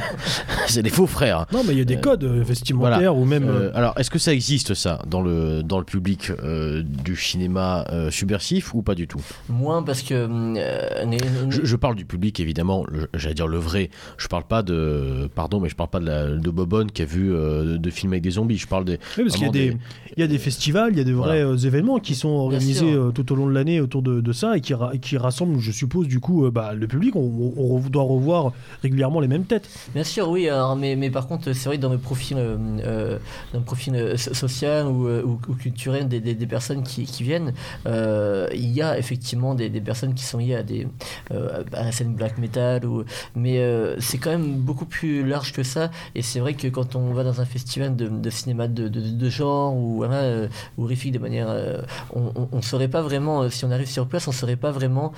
c'est des faux frères. Non, mais il y a des Euh, codes euh, vestimentaires ou même. Euh, alors, est-ce que ça existe ça dans le dans le public euh, du cinéma euh, subversif ou pas du tout? Moins parce que. euh, je, je parle du public évidemment, j'allais dire le vrai. Je parle pas de pardon, mais je parle pas de, la, de Bobonne qui a vu euh, de films avec des zombies. Je parle des Oui, parce qu'il y a des, il y a des festivals, il y a des vrais euh, événements qui sont organisés euh, tout au long de l'année autour de, de ça et qui, ra- qui rassemblent, je suppose, du coup, euh, bah, le public. On, doit revoir régulièrement les mêmes têtes. Bien sûr, oui, alors, mais, mais par contre, c'est vrai que dans le profil, dans le profil so- social ou, ou- ou culturel des, des- des personnes qui, qui viennent, euh, il y a effectivement des, des personnes qui sont liées à, des, euh, à la scène black metal, ou, mais euh, c'est quand même beaucoup plus large que ça. Et c'est vrai que quand on va dans un festival de, de cinéma de, de, de genre ou voilà, euh, horrifique de manière. euh, on ne saurait pas vraiment, euh, si on arrive sur place, on ne saurait pas vraiment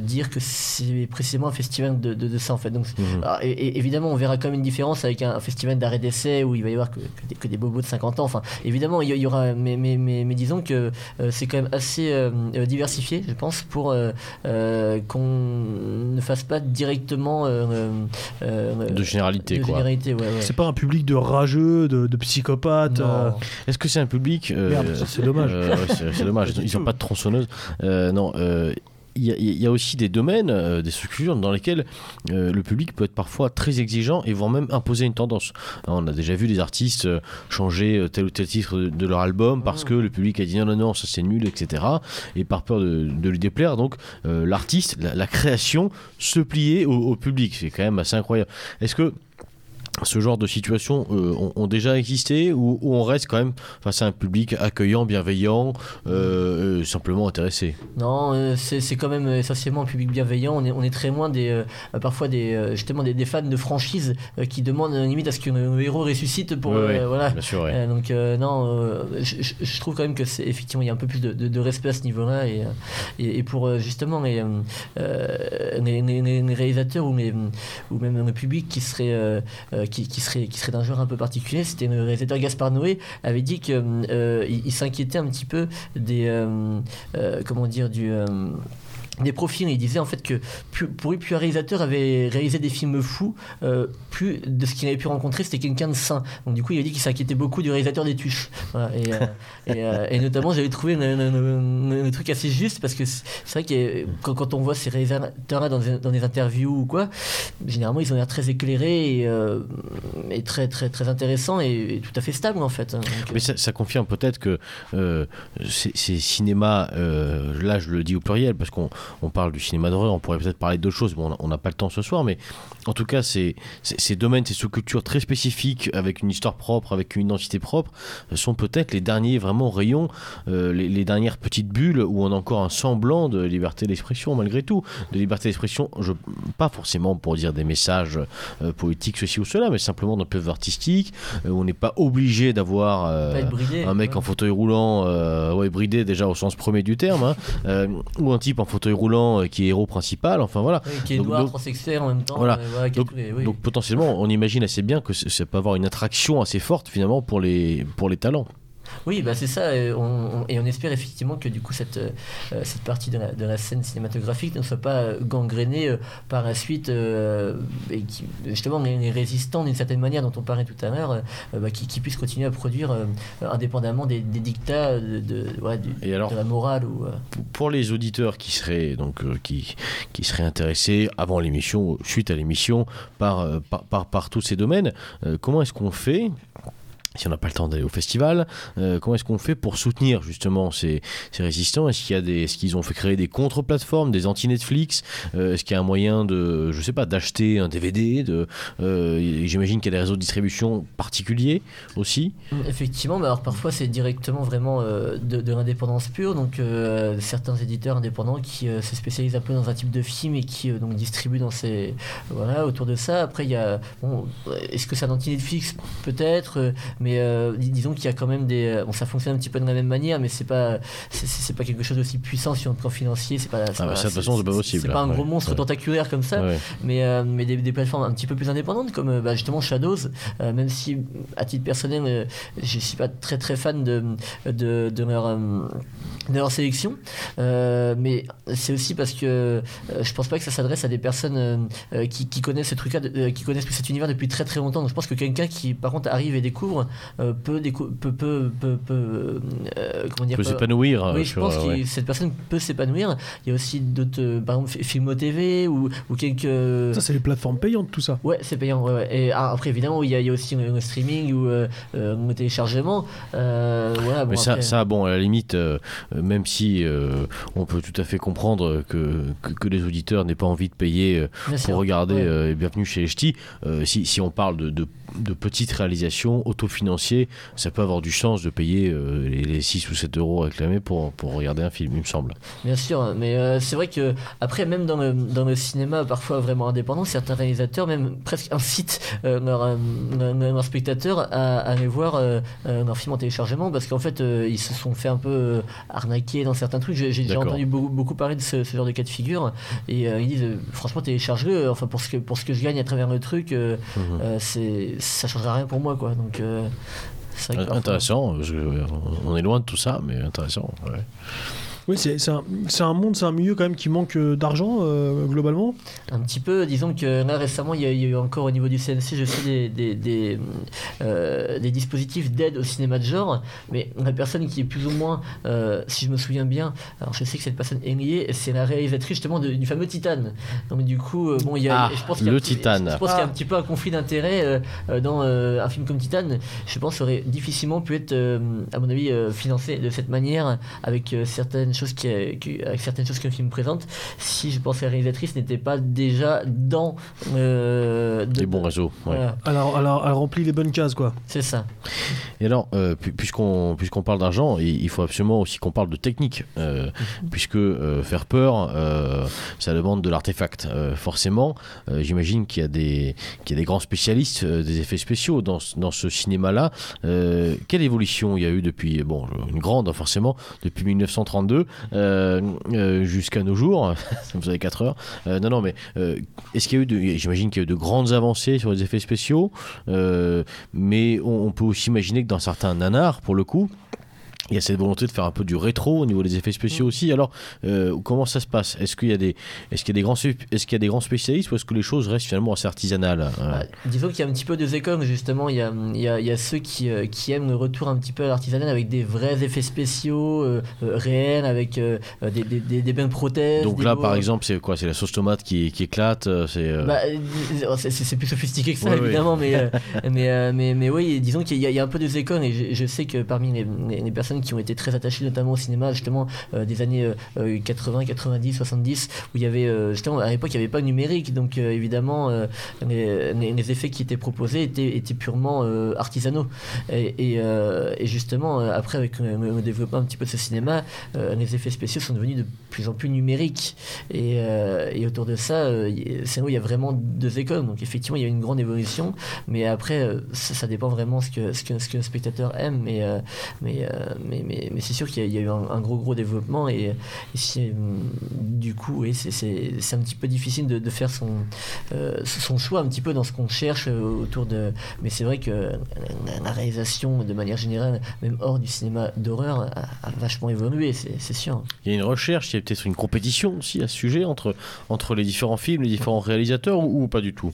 dire que c'est précisément un festival de, ça en fait. Donc, Mhm. alors, et, et évidemment, on verra quand même une différence avec un, un festival d'arrêt d'essai où il va y avoir que, que des, que des bobos de 50 ans. Enfin, évidemment, il y, aura. Mais, mais, mais, mais disons que c'est quand même assez diversifié, je pense, pour qu'on ne fasse pas directement euh, euh, de généralité de quoi. Généralité. Ouais, ouais. C'est pas un public de rageux, de, de psychopathes. Non. euh, Est-ce que c'est un public euh, c'est dommage. euh, ouais, c'est dommage. Ils n'ont pas de tronçonneuse. Euh, non. euh, il y, a- il y a aussi des domaines, euh, des structures dans lesquelles euh, le public peut être parfois très exigeant et voire même imposer une tendance. Alors, on a déjà vu des artistes euh, changer euh, tel ou tel titre de, de leur album parce que le public a dit non, non, non, ça c'est nul, etc. Et par peur de, de lui déplaire, donc euh, l'artiste, la, la création se au, au public. C'est quand même assez incroyable. Est-ce que ce genre de situations euh, ont, ont déjà existé ou, ou on reste quand même face à un public accueillant, bienveillant, euh, euh, simplement intéressé? Non, euh, c'est quand même essentiellement un public bienveillant. On est, on est très loin des, parfois des, justement des, des fans de franchise qui demandent limite à ce que nos héros ressuscitent pour. Ouais, voilà. Bien sûr, donc non, je, trouve quand même que c'est effectivement il y a un peu plus de, de- de respect à ce niveau-là et, et, et pour justement les, les, les- réalisateurs ou, les, ou même le public qui serait qui, serait qui serait d'un genre un peu particulier, c'était le réalisateur Gaspard Noé avait dit que euh, il, s'inquiétait un petit peu des euh, euh, comment dire du des profils, il disait en fait que plus, pour lui, plus un réalisateur avait réalisé des films fous, euh, plus de ce qu'il avait pu rencontrer, c'était quelqu'un de sain. Donc du coup, il a dit qu'il s'inquiétait beaucoup du réalisateur des tuches. Voilà, et, euh, et, euh, et notamment, j'avais trouvé le, truc assez juste parce que c'est vrai que quand, quand on voit ces réalisateurs-là dans, des- dans des interviews ou quoi, généralement, ils ont l'air très éclairés et, et très, très, très intéressants et, tout à fait stables en fait. Donc, euh, Mais ça, ça confirme peut-être que ces, ces cinémas, là je le dis au pluriel parce qu'on on parle du cinéma d'horreur, on pourrait peut-être parler d'autres choses, bon, on n'a pas le temps ce soir, mais en tout cas, ces, ces domaines, ces sous-cultures très spécifiques, avec une histoire propre, avec une identité propre, sont peut-être les derniers vraiment rayons, les, les, dernières petites bulles où on a encore un semblant de liberté d'expression, malgré tout. De liberté d'expression, pas forcément pour dire des messages politiques, ceci ou cela, mais simplement d'un peu artistique, où on n'est pas obligé d'avoir un mec en fauteuil roulant, ouais, bridé déjà au sens premier du terme, hein, euh, ou un type en fauteuil roulant euh, qui est héros principal, enfin voilà. qui est noir, transsexuel en même temps. Voilà. Euh, donc, potentiellement, on imagine assez bien que ça peut avoir une attraction assez forte finalement pour les, pour les talents. Oui, bah c'est ça, et on, espère effectivement que du coup cette, euh, cette partie de la, scène cinématographique ne soit pas gangrénée euh, par la suite et qui, justement les résistants d'une certaine manière dont on parlait tout à l'heure, bah, qui, qui, puissent continuer à produire indépendamment des, dictats de, de, la morale. Ou, Pour les auditeurs qui seraient, donc, qui, qui seraient intéressés avant l'émission, suite à l'émission, par, par, par, tous ces domaines, comment est-ce qu'on fait si on n'a pas le temps d'aller au festival, euh, comment est-ce qu'on fait pour soutenir justement ces, résistants? Est-ce qu'il y a des, ce qu'ils ont fait créer des contre-plateformes, des anti-Netflix? Euh, Est-ce qu'il y a un moyen de, je sais pas, d'acheter un DVD euh, J'imagine qu'il y a des réseaux de distribution particuliers aussi. Effectivement, mais alors parfois c'est directement vraiment de, l'indépendance pure. Donc certains éditeurs indépendants qui se spécialisent un peu dans un type de film et qui donc distribuent dans ces voilà autour de ça. Après il y a bon, est-ce que c'est un anti-Netflix? Peut-être, mais euh, disons qu'il y a quand même des. Euh, bon, ça fonctionne un petit peu de la même manière, mais c'est pas, c'est pas quelque chose d'aussi puissant sur le plan financier. C'est pas. Ah bah, de toute façon, c'est pas possible. C'est pas un gros monstre tentaculaire comme ça, mais, euh, mais des, des, plateformes un petit peu plus indépendantes, comme bah, justement Shadows, même si à titre personnel, je suis pas très très fan de, de, de leur, de leur sélection, mais c'est aussi parce que je pense pas que ça s'adresse à des personnes qui, qui, connaissent ce truc-là, qui connaissent cet univers depuis très très longtemps. Donc je pense que quelqu'un qui par contre arrive et découvre peut, peut, peut, peut, peut euh, comment dire, peut s'épanouir. Oui, je pense que cette personne peut s'épanouir. Il y a aussi d'autres, par exemple, Filmo TV ou, ou quelques. Ça, c'est les plateformes payantes, tout ça. Ouais, c'est payant. Ouais, Et ah, après, évidemment, il y, a, il y a aussi le streaming ou euh, le téléchargement. voilà, bon, Mais ça, ça, bon, à la limite, même si on peut tout à fait comprendre que, que, les auditeurs n'aient pas envie de payer pour regarder Bienvenue chez les Ch'tis, si, si on parle de, de, petites réalisations autofinancées financier, ça peut avoir du sens de payer euh, les, 6 ou 7 euros réclamés pour, pour regarder un film, il me semble. Bien sûr, mais euh, c'est vrai que après, même dans le, dans le cinéma, parfois vraiment indépendant, certains réalisateurs même presque incitent euh, leurs spectateurs à, aller voir leur film en téléchargement parce qu'en fait, ils se sont fait un peu arnaquer dans certains trucs. J'ai déjà entendu beaucoup, beaucoup, parler de ce, genre de cas de figure et ils disent franchement, télécharge-le. Enfin, pour ce, que, pour ce que je gagne à travers le truc, mhm. c'est ça changera rien pour moi, quoi. Donc, Intéressant, on est loin de tout ça, mais intéressant. Oui, c'est un, un, monde, c'est un milieu quand même qui manque euh, d'argent euh, globalement Un petit peu, disons que là récemment il y, a, eu encore au niveau du CNC, je sais, des, des, des, euh, des dispositifs d'aide au cinéma de genre, mais la personne qui est plus ou moins, si je me souviens bien, alors je sais que cette personne est liée, c'est la réalisatrice justement du fameux Titane. Donc du coup, bon, il y a, ah, je pense le Titane. Je pense qu'il y a un petit peu un conflit d'intérêt dans un film comme Titane. Je pense aurait difficilement pu être, à mon avis, financé de cette manière avec certaines choses qui, avec certaines choses que le film présente, si je pense que la réalisatrice n'était pas déjà dans euh, les bons réseaux. Alors, alors, elle remplit les bonnes cases, quoi. C'est ça. Et alors, euh, puisqu'on puisqu'on parle d'argent, il faut absolument aussi qu'on parle de technique, euh, mhm. puisque euh, faire peur, ça demande de l'artefact. forcément, j'imagine qu'il y a des qu'il y a des grands spécialistes des effets spéciaux dans, dans ce cinéma-là. quelle évolution il y a eu depuis bon une grande forcément depuis 1932 euh, euh, jusqu'à nos jours. vous avez 4 heures. Euh, non, non, mais est-ce qu'il y a eu, j'imagine qu'il y a eu de grandes avancées sur les effets spéciaux, mais on, on peut aussi imaginer que dans certains nanars, pour le coup, il y a cette volonté de faire un peu du rétro au niveau des effets spéciaux mm. aussi. Alors, euh, comment ça se passe? Est-ce qu'il y a des, est-ce qu'il y a des grands, est-ce qu'il y a des grands spécialistes ou est-ce que les choses restent finalement assez artisanales? Hein bah, Disons qu'il y a un petit peu de écoles justement. Il y a, il y a, il y a ceux qui, euh, qui, aiment le retour un petit peu à l'artisanal avec des vrais effets spéciaux euh, réels, avec des, des, des, bains de prothèses. Donc là, par exemple, c'est quoi? C'est la sauce tomate qui, qui éclate C'est bah, plus sophistiqué que ça évidemment, mais, mais, mais, mais, oui, disons qu'il y, y, a un peu de écoles et je, je sais que parmi les, les personnes qui ont été très attachés notamment au cinéma justement des années 80, 90, 70 où il y avait justement à l'époque il n'y avait pas numérique. Donc évidemment les, effets qui étaient proposés étaient, purement artisanaux. Et, justement après avec le développement un petit peu de ce cinéma les effets spéciaux sont devenus de plus en plus numériques. Et, autour de ça c'est il y a vraiment deux écoles. Donc effectivement il y a une grande évolution mais après ça, dépend vraiment ce que ce que, ce que le spectateur aime. Mais, mais, mais, mais c'est sûr qu'il y, a eu un, gros gros développement et, du coup oui, c'est un petit peu difficile de, de faire son, son choix un petit peu dans ce qu'on cherche autour de mais c'est vrai que la, réalisation de manière générale même hors du cinéma d'horreur a, vachement évolué c'est sûr. Il y a une recherche il y a peut-être une compétition aussi à ce sujet entre, entre les différents films les différents réalisateurs ou, pas du tout?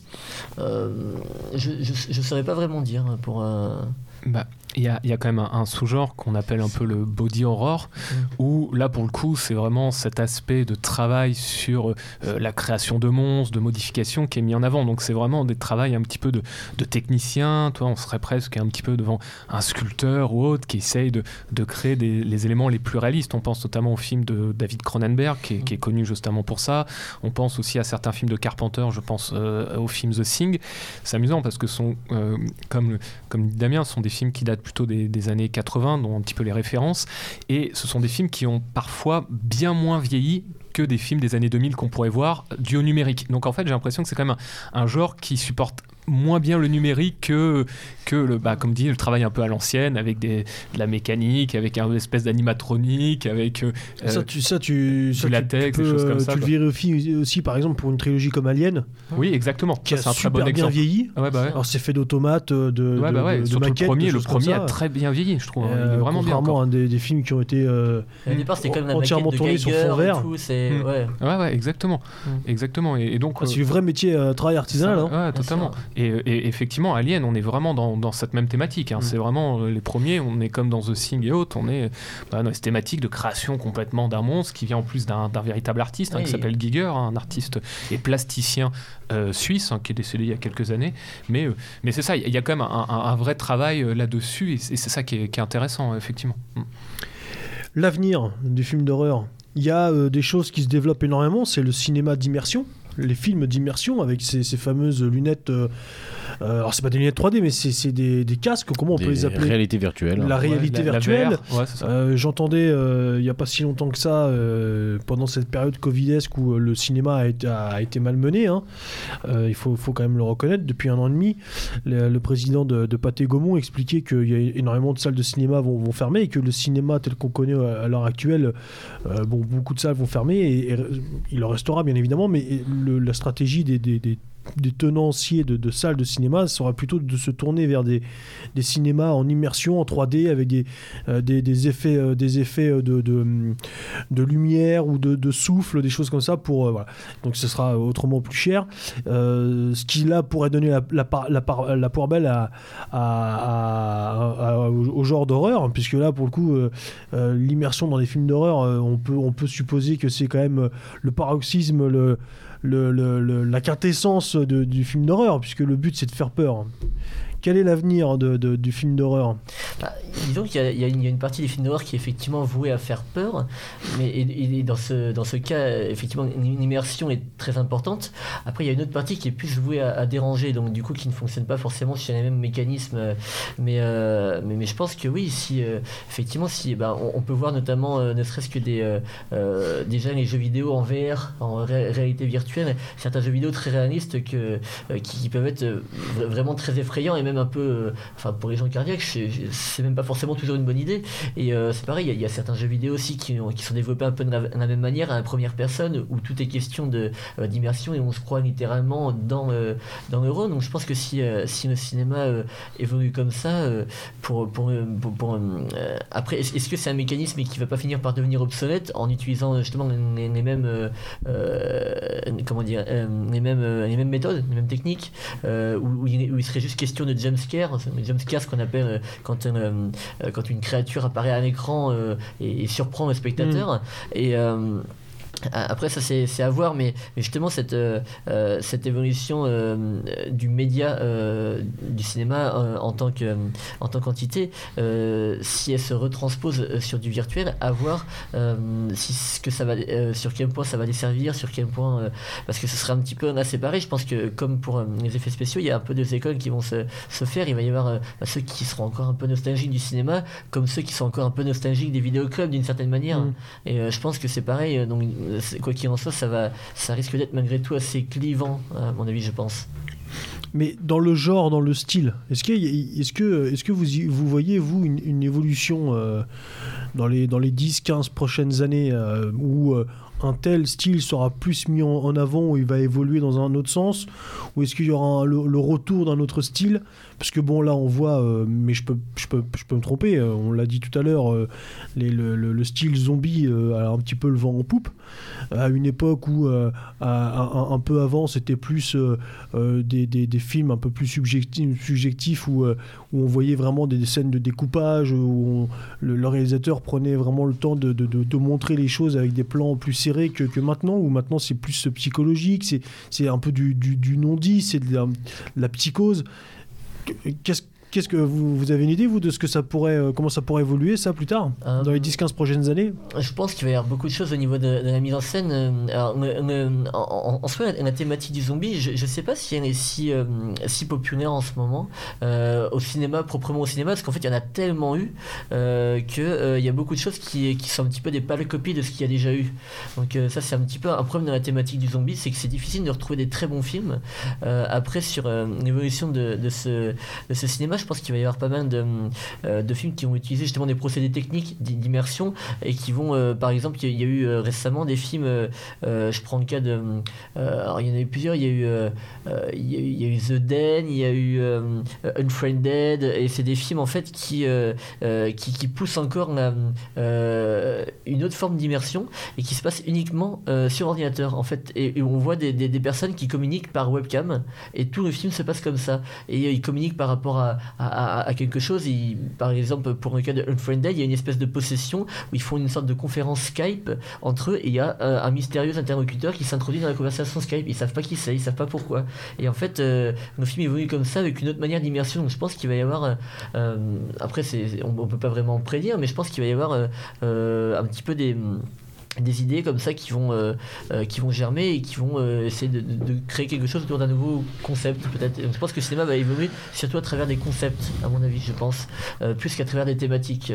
Je ne saurais pas vraiment dire hein, pour un bah, il y a, y a, quand même un, sous-genre qu'on appelle un peu le body horror, mm. où là pour le coup c'est vraiment cet aspect de travail sur euh, la création de monstres, de modifications qui est mis en avant. Donc c'est vraiment des travaux un petit peu de, de technicien, toi on serait presque un petit peu devant un sculpteur ou autre qui essaye de, de créer des, les éléments les plus réalistes. On pense notamment au film de David Cronenberg qui est, qui est connu justement pour ça. On pense aussi à certains films de Carpenter, je pense euh, au film The Thing. C'est amusant parce que sont, euh, comme, comme dit Damien, ce sont des films qui datent plutôt des, années 80, dont un petit peu les références. Et ce sont des films qui ont parfois bien moins vieilli que des films des années 2000 qu'on pourrait voir du au numérique. Donc en fait, j'ai l'impression que c'est quand même un, genre qui supporte moins bien le numérique que, que le, bah, comme dit, le travail un peu à l'ancienne, avec des, de la mécanique, avec une espèce d'animatronique, avec euh, ça, tu, ça, tu, du latex, des choses comme ça. Tu le vérifies aussi, par exemple, pour une trilogie comme Alien. Oui, exactement. Qui a un super très bon bien vieilli. Ah ouais, bah ouais. Alors c'est fait d'automates, de, de, ouais, bah de, le premier, le premier a très bien vieilli, je trouve. Euh, il est vraiment bien. Contrairement des, des, films qui ont été euh, entièrement tournés sur fond vert. Tout, mm. ouais. ouais, exactement, mm. exactement. Et, donc, ah, c'est du vrai métier travail artisanal. Ouais, totalement. Et effectivement effectivement, Alien, on est vraiment dans, cette même thématique. Hein. Mm. C'est vraiment euh, les premiers, on est comme dans The Thing et autres, on est bah, dans cette thématique de création complètement d'un monstre qui vient en plus d'un véritable artiste hein, qui s'appelle Giger, hein, un artiste et plasticien euh, suisse qui est décédé il y a quelques années. Mais, euh, mais c'est ça, il y a quand même un, vrai travail là-dessus et c'est ça qui est, intéressant, effectivement. Mm. L'avenir du film d'horreur, il y a des choses qui se développent énormément, c'est le cinéma d'immersion les films d'immersion avec ces, fameuses lunettes euh, alors, c'est pas des lunettes 3D, mais c'est des, des, casques, comment on peut les appeler Réalité virtuelle. La réalité virtuelle. Euh, j'entendais euh, il n'y a pas si longtemps que ça, pendant cette période Covidesque où le cinéma a été, a été malmené, hein. il faut, faut, quand même le reconnaître, depuis un an et demi, le, président de, de Pathé Gaumont expliquait qu'il y a énormément de salles de cinéma vont, vont fermer et que le cinéma tel qu'on connaît à, l'heure actuelle, bon, beaucoup de salles vont fermer et, il en restera bien évidemment, mais la stratégie des, des, des des tenanciers de, salles de cinéma sera plutôt de se tourner vers des, des cinémas en immersion, en 3D, avec des, euh, des, effets, euh, des effets euh, de, de, lumière ou de, souffle, des choses comme ça. Donc ce sera autrement plus cher. ce qui là pourrait donner la, la, poire belle à, au genre d'horreur, puisque là pour le coup, l'immersion dans les films d'horreur, on, peut, on peut supposer que c'est quand même le paroxysme, le le, la quintessence du film d'horreur, puisque le but c'est de faire peur. Quel est l'avenir du film d'horreur bah, Disons qu'il y, a une partie des films d'horreur qui est effectivement vouée à faire peur, mais dans, ce, dans ce cas, effectivement, une immersion est très importante. Après, il y a une autre partie qui est plus vouée à, déranger, donc du coup qui ne fonctionne pas forcément sur les mêmes mécanismes. Mais, euh, mais, mais, je pense que oui, si euh, effectivement, si bah, on, peut voir notamment, euh, ne serait-ce que des, déjà les jeux vidéo en VR, en réalité virtuelle, certains jeux vidéo très réalistes qui, qui, peuvent être vraiment très effrayants et même un peu, euh, enfin pour les gens cardiaques, c'est même pas forcément toujours une bonne idée. Et euh, c'est pareil, il y, a certains jeux vidéo aussi qui, qui sont développés un peu de la, même manière à la première personne où tout est question euh, d'immersion et on se croit littéralement dans dans le rôle. Donc je pense que si si le cinéma évolue comme ça, pour pour, pour, après est-ce que c'est un mécanisme qui va pas finir par devenir obsolète en utilisant justement les, mêmes comment dire les mêmes les mêmes méthodes, les mêmes techniques où, il, serait juste question de jumpscare, les jumpscares, ce qu'on appelle euh, quand, euh, quand une créature apparaît à l'écran euh, et, surprend le spectateur. Mm. Et après, ça c'est à voir, mais, justement, cette, euh, euh, cette évolution euh, du média, du cinéma en tant qu'entité, si elle se retranspose sur du virtuel, à voir si, ce que ça va, sur quel point ça va desservir, sur quel point. parce que ce sera un petit peu assez séparé. Je pense que, comme pour les effets spéciaux, il y a un peu deux écoles qui vont se, se faire. Il va y avoir bah, ceux qui seront encore un peu nostalgiques du cinéma, comme ceux qui sont encore un peu nostalgiques des vidéoclubs d'une certaine manière. Mm. Et je pense que c'est pareil. Donc, quoi qu'il en soit, ça, va, ça risque d'être malgré tout assez clivant, à mon avis, je pense. Mais dans le genre, dans le style, est-ce que, est que, est que vous, vous voyez, vous, une, évolution euh, dans les, dans les 10-15 prochaines années euh, où euh, un tel style sera plus mis en, avant, ou il va évoluer dans un autre sens? Ou est-ce qu'il y aura le, retour d'un autre style? Parce que bon, là, on voit, euh, mais je peux, je, peux, je peux me tromper, euh, on l'a dit tout à l'heure, euh, le, style zombie a un petit peu le vent en poupe. À une époque où, un, peu avant, c'était plus des, des, films un peu plus subjectifs, subjectifs où, on voyait vraiment des, scènes de découpage, où le, réalisateur prenait vraiment le temps de, de, montrer les choses avec des plans plus serrés que, que maintenant, où maintenant c'est plus psychologique, c'est un peu du, du, non-dit, c'est de la psychose. Qu'est-ce Qu'est-ce que vous, vous, avez une idée vous de ce que ça pourrait, euh, comment ça pourrait évoluer ça plus tard dans les 10-15 euh, prochaines années? Je pense qu'il va y avoir beaucoup de choses au niveau de, la mise en scène. Euh, en, soi, la, thématique du zombie, je ne sais pas si elle est si, si populaire en ce moment au cinéma, proprement au cinéma, parce qu'en fait il y en a tellement eu qu'il y a beaucoup de choses qui, qui, sont un petit peu des pâles copies de ce qu'il y a déjà eu. Donc ça c'est un petit peu un problème dans la thématique du zombie, c'est que c'est difficile de retrouver des très bons films. après sur l'évolution de, de, ce, de ce cinéma, je pense qu'il va y avoir pas mal de, euh, de, films qui vont utiliser justement des procédés techniques d'immersion et qui vont, euh, par exemple, il y, a eu euh, récemment des films, je prends le cas de, alors il y en a eu plusieurs, il y a eu, y a The Den, il y a eu Unfriended, et c'est des films en fait qui, qui, qui, poussent encore une autre forme d'immersion et qui se passe uniquement sur ordinateur en fait, et, on voit des, des, des, personnes qui communiquent par webcam et tout le film se passe comme ça. Et ils communiquent par rapport à, à, quelque chose. par exemple, pour le cas de Unfriended, il y a une espèce de possession où ils font une sorte de conférence Skype entre eux et il y a euh, un mystérieux interlocuteur qui s'introduit dans la conversation Skype. Ils savent pas qui c'est, ils savent pas pourquoi. Et en fait, euh, nos films évoluent comme ça avec une autre manière d'immersion. Donc je pense qu'il va y avoir. Euh, après, c'est, on, on, peut pas vraiment prédire, mais je pense qu'il va y avoir un petit peu des des idées comme ça qui vont, euh, euh, qui vont germer et qui vont euh, essayer de, créer quelque chose autour d'un nouveau concept peut-être. Je pense que le cinéma va évoluer surtout à travers des concepts, à mon avis, je pense, plus qu'à travers des thématiques.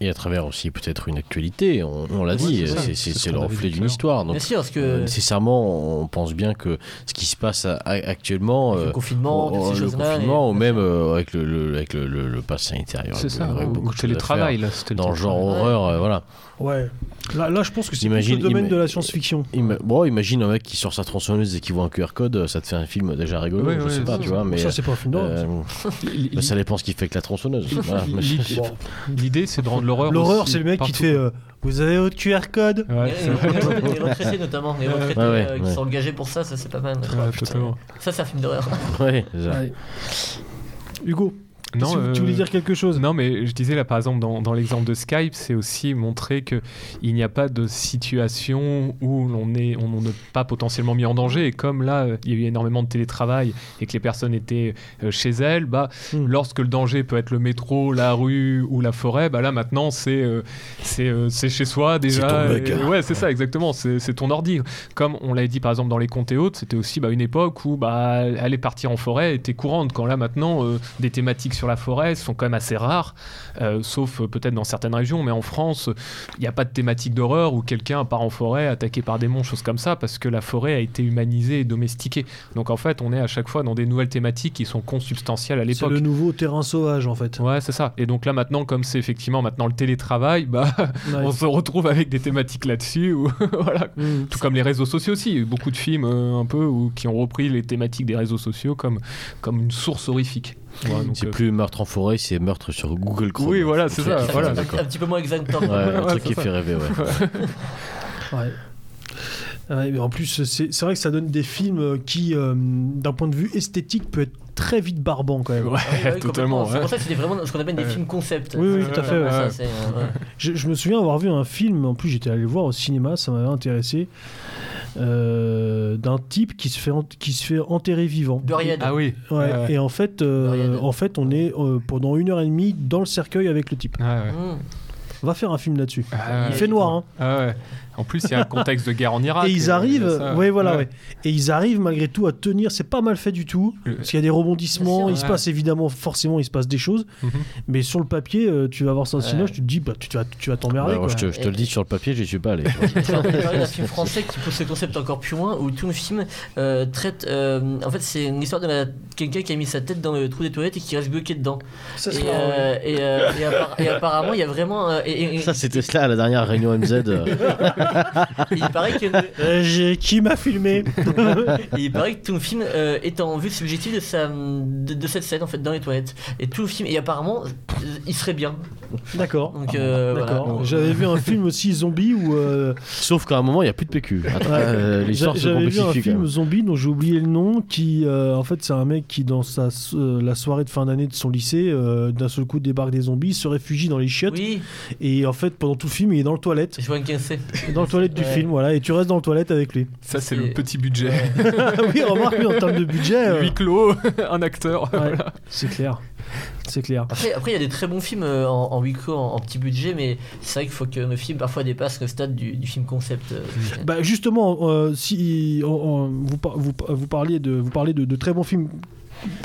et, à travers aussi peut-être une actualité, on, l'a dit, c'est le reflet d'une histoire. Donc, bien sûr, parce que... nécessairement, on pense bien que ce qui se passe actuellement... le confinement, le confinement ou même avec, le, avec le, le, pass sanitaire. C'est ça, beaucoup de télétravail. Là, dans le genre horreur, voilà. Ouais. Là, là, je pense que c'est le domaine de la science-fiction. bon, imagine un mec qui sort sa tronçonneuse et qui voit un QR code, ça te fait un film déjà rigolo, je sais pas, tu vois. Mais ça, c'est pas un film euh, bah, Ça dépend ce qu'il fait avec la tronçonneuse. L'idée, c'est de rendre l'horreur. L'horreur, c'est le mec qui te fait. Euh, vous avez votre QR code ouais, Les retraités notamment, les retraités euh, qui sont engagés pour ça, ça c'est pas mal. ça c'est un film d'horreur. Ouais, Hugo non, tu voulais euh, dire quelque chose? Non, mais je disais là, par exemple, dans, dans l'exemple de Skype, c'est aussi montrer qu'il n'y a pas de situation où l'on n'est on n'est pas potentiellement mis en danger. Et comme là, euh, il y a eu énormément de télétravail et que les personnes étaient euh, chez elles, bah, hmm. lorsque le danger peut être le métro, la rue ou la forêt, bah là maintenant, c'est c'est chez soi déjà. ouais, c'est ça, exactement. C'est ton ordi. Comme on l'avait dit par exemple dans les contes et autres, c'était aussi bah, une époque où bah, aller partir en forêt était courante. Quand là maintenant, des thématiques sur la forêt sont quand même assez rares, euh, sauf euh, peut-être dans certaines régions, mais en France, il n'y a pas de thématique d'horreur où quelqu'un part en forêt attaqué par des monstres, choses comme ça, parce que la forêt a été humanisée et domestiquée. Donc en fait, on est à chaque fois dans des nouvelles thématiques qui sont consubstantielles à l'époque. C'est le nouveau terrain sauvage en fait. Ouais, c'est ça. Et donc là maintenant, comme c'est effectivement maintenant le télétravail, bah, on se retrouve avec des thématiques là-dessus. voilà. Mmh. Tout comme les réseaux sociaux aussi. Beaucoup de films euh, un peu qui ont repris les thématiques des réseaux sociaux comme, comme une source horrifique c'est euh, plus meurtre en forêt, c'est meurtre sur Google Chrome. Oui, voilà, c'est ça. Un petit peu moins exact. un truc qui fait rêver, ouais. Ouais, mais en plus, c'est vrai que ça donne des films euh, qui, euh, d'un point de vue esthétique, peut être très vite barbant quand même. Ouais, Ah oui, oui, totalement. C'est ouais. pour ça que c'était vraiment ce qu'on appelle des Ouais. films concept. Oui, tout à fait, ça, euh, ouais. Je, je me souviens avoir vu un film, en plus j'étais allé le voir au cinéma, ça m'avait intéressé, euh, d'un type qui se fait, qui se fait enterrer vivant. Buried. Ah oui. Ouais, Ouais, ouais. Et en fait, euh, en fait, on est euh, pendant une heure et demie dans le cercueil avec le type. Ouais, ouais. Mmh. On va faire un film là-dessus. Ah, Il ouais. fait noir, hein. Ah ouais. En plus, il y a un contexte de guerre en Irak. et ils euh, arrivent, ouais, voilà, Ouais. ouais. Et ils arrivent malgré tout à tenir. C'est pas mal fait du tout, Le- parce qu'il y a des rebondissements. Sûr, il se passe évidemment, forcément, il se passe des choses. Mhm. Mais sur le papier, euh, tu vas voir ça Ouais. tu te dis, bah, tu, tu vas, tu vas t'emmerder. Bah, je, te, je te le dis sur le papier, j'y suis pas allé. Parler d'un film français qui pousse le concept encore plus loin, où tout le film euh, traite. euh, en fait, c'est une histoire de la- quelqu'un qui a mis sa tête dans le trou des toilettes et qui reste bloqué dedans. Ça, Et, c'est marrant, ouais. euh, et, euh, et appara- et apparemment, il y a vraiment. Et, et- et- Ça, c'était cela à la dernière réunion MZ. il paraît que. Euh, qui m'a filmé il paraît que tout le film euh, est en vue subjective de, sa, de, de cette scène en fait dans les toilettes. Et tout le film, et apparemment, il serait bien. D'accord. Donc euh, D'accord. voilà. J'avais vu un film aussi zombie où euh, Sauf qu'à un moment, il n'y a plus de PQ. Attends, euh, L'histoire se j'avais vu un film zombie dont j'ai oublié le nom qui euh, en fait c'est un mec qui dans sa euh, la soirée de fin d'année de son lycée euh, d'un seul coup débarque des zombies se réfugie dans les chiottes Oui, et en fait pendant tout le film il est dans le toilette je vois un quince. dans le toilette du Ouais. film voilà et tu restes dans le toilette avec lui Ça, c'est le petit budget. oui remarque oui, en termes de budget euh, Huis clos, un acteur. ouais, c'est clair c'est clair Après, après, il y a des très bons films euh, en, en huis clos, en, en petit budget, mais c'est vrai qu'il faut que nos films parfois dépassent le stade du, du film concept. euh. Bah justement, euh, si on- on- vous, par- vous, vous parliez de vous parlez de, de très bons films.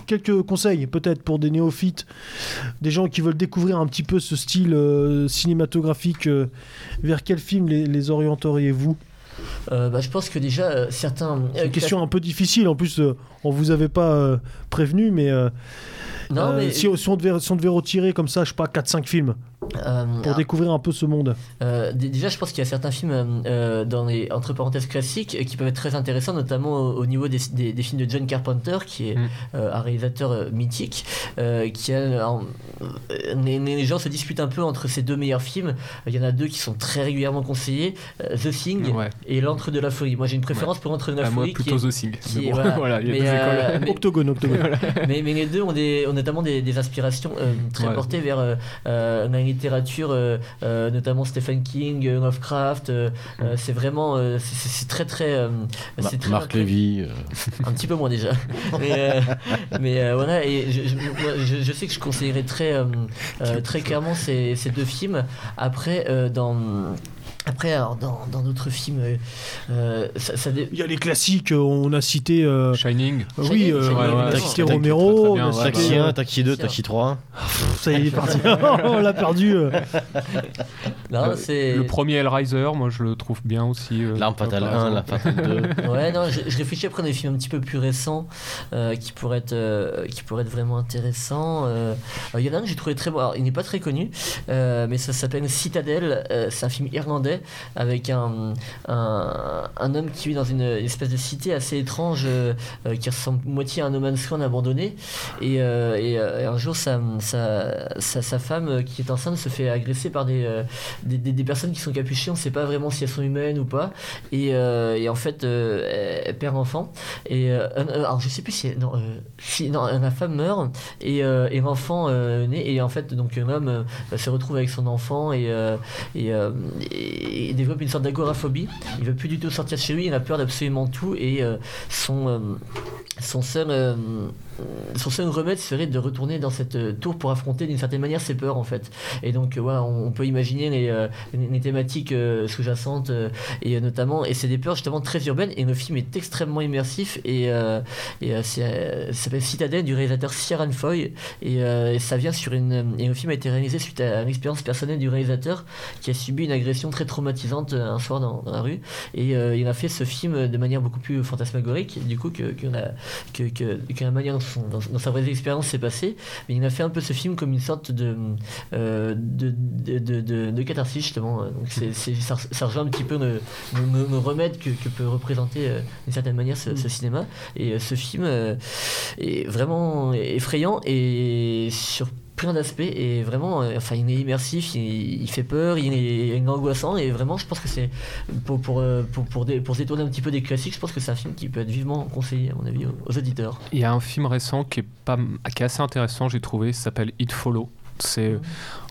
Quelques conseils peut-être pour des néophytes, des gens qui veulent découvrir un petit peu ce style euh, cinématographique. euh, vers quel film les, les orienteriez-vous? Euh, bah, je pense que déjà, euh, certains. C'est une question un peu difficile. En plus, on vous avait pas prévenu, mais, Non, mais. si, si on devait, si on devait retirer comme ça, je sais pas, 4-5 films euh, pour ah, découvrir un peu ce monde. euh, déjà, je pense qu'il y a certains films euh, dans les entre parenthèses classiques qui peuvent être très intéressants, notamment au, au niveau des, des- des films de John Carpenter, qui est Mm. euh, un réalisateur mythique, euh, qui a. en- les, les gens se disputent un peu entre ces deux meilleurs films. Il y en a deux qui sont très régulièrement conseillés euh, The Thing Ouais. et L'Entre de la folie. Moi, j'ai une préférence pour L'Entre de la Ah, moi, folie. qui plutôt est- The Thing. qui Mais est- bon, voilà. voilà, il y a Mais, des écoles. mais- Octogone, octogone. mais, mais les deux ont, des, ont notamment des, des inspirations euh, très Ouais. portées vers euh, euh, littérature, euh, euh, notamment Stephen King, Lovecraft. euh, euh, c'est vraiment, c'est- très très, c'est très Marc Lévy. un petit peu moins déjà. mais mais, voilà, et je, sais que je conseillerais très, très clairement ces, ces deux films. Après, dans. Après, alors, dans dans d'autres films, euh, euh, ça, ça dé- Il y a les classiques, euh, on a cité. euh, Shining. oui, euh, Shining, ouais, ouais, Romero, très, très on bien, a ouais, cité, Taxi euh, 1, Taxi 2, Bien Taxi 3. Ça y est, il est parti. on l'a perdu. non, c'est. Le premier Hellraiser, moi je le trouve bien aussi. euh, L'arme fatale par 1, exemple. la fatale 2. Ouais, non, je, je réfléchis après à des films un petit peu plus récents euh, qui, pourraient être, euh, qui pourraient être vraiment intéressants. Il y en a un que j'ai trouvé très beau. Alors, il n'est pas très connu, euh, mais ça s'appelle Citadel. Euh, c'est un film irlandais avec un, un, un homme qui vit dans une espèce de cité assez étrange euh, qui ressemble moitié à un no man's abandonné. Et, euh, euh, et un jour, sa, sa, sa, femme qui est enceinte se fait agresser par des, des, personnes qui sont capuchées. On ne sait pas vraiment si elles sont humaines ou pas. Et, et en fait, elle- perd l'enfant. Et un- alors, je sais plus si, non, si non, la femme meurt et, et l'enfant naît. Et en fait, donc l'homme euh, se retrouve avec son enfant et, et- développe une sorte d'agoraphobie. Il veut plus du tout sortir chez lui. Il a peur d'absolument tout et euh, son euh, son seul euh, son seul remède serait de retourner dans cette tour pour affronter d'une certaine manière ses peurs en fait. Et donc voilà, on, peut imaginer les, les, thématiques sous-jacentes et notamment et c'est des peurs justement très urbaines et le film est extrêmement immersif et, et ça s'appelle Citadel du réalisateur Ciaran Foy et, et ça vient sur une et le film a été réalisé suite à une expérience personnelle du réalisateur qui a subi une agression très traumatisante euh, un soir dans, la rue. Et euh, il a fait ce film de manière beaucoup plus fantasmagorique du coup que, que, la, que, que, que la manière dont, dans- sa vraie expérience s'est passée. Mais il a fait un peu ce film comme une sorte de euh, de, de, de, catharsis justement. Donc c'est, ça, ça rejoint un petit peu nos, nos- nos- remèdes que, peut représenter euh, d'une certaine manière ce, ce cinéma. Et euh, ce film est vraiment effrayant et sur plein d'aspects et vraiment, euh, enfin, il est immersif, il, fait peur, il est, il angoissant et vraiment, je pense que c'est pour pour euh, pour pour, pour, se détourner un petit peu des classiques, je pense que c'est un film qui peut être vivement conseillé à mon avis aux, auditeurs. Il y a un film récent qui est pas qui est assez intéressant, j'ai trouvé, s'appelle It Follow. C'est mmh.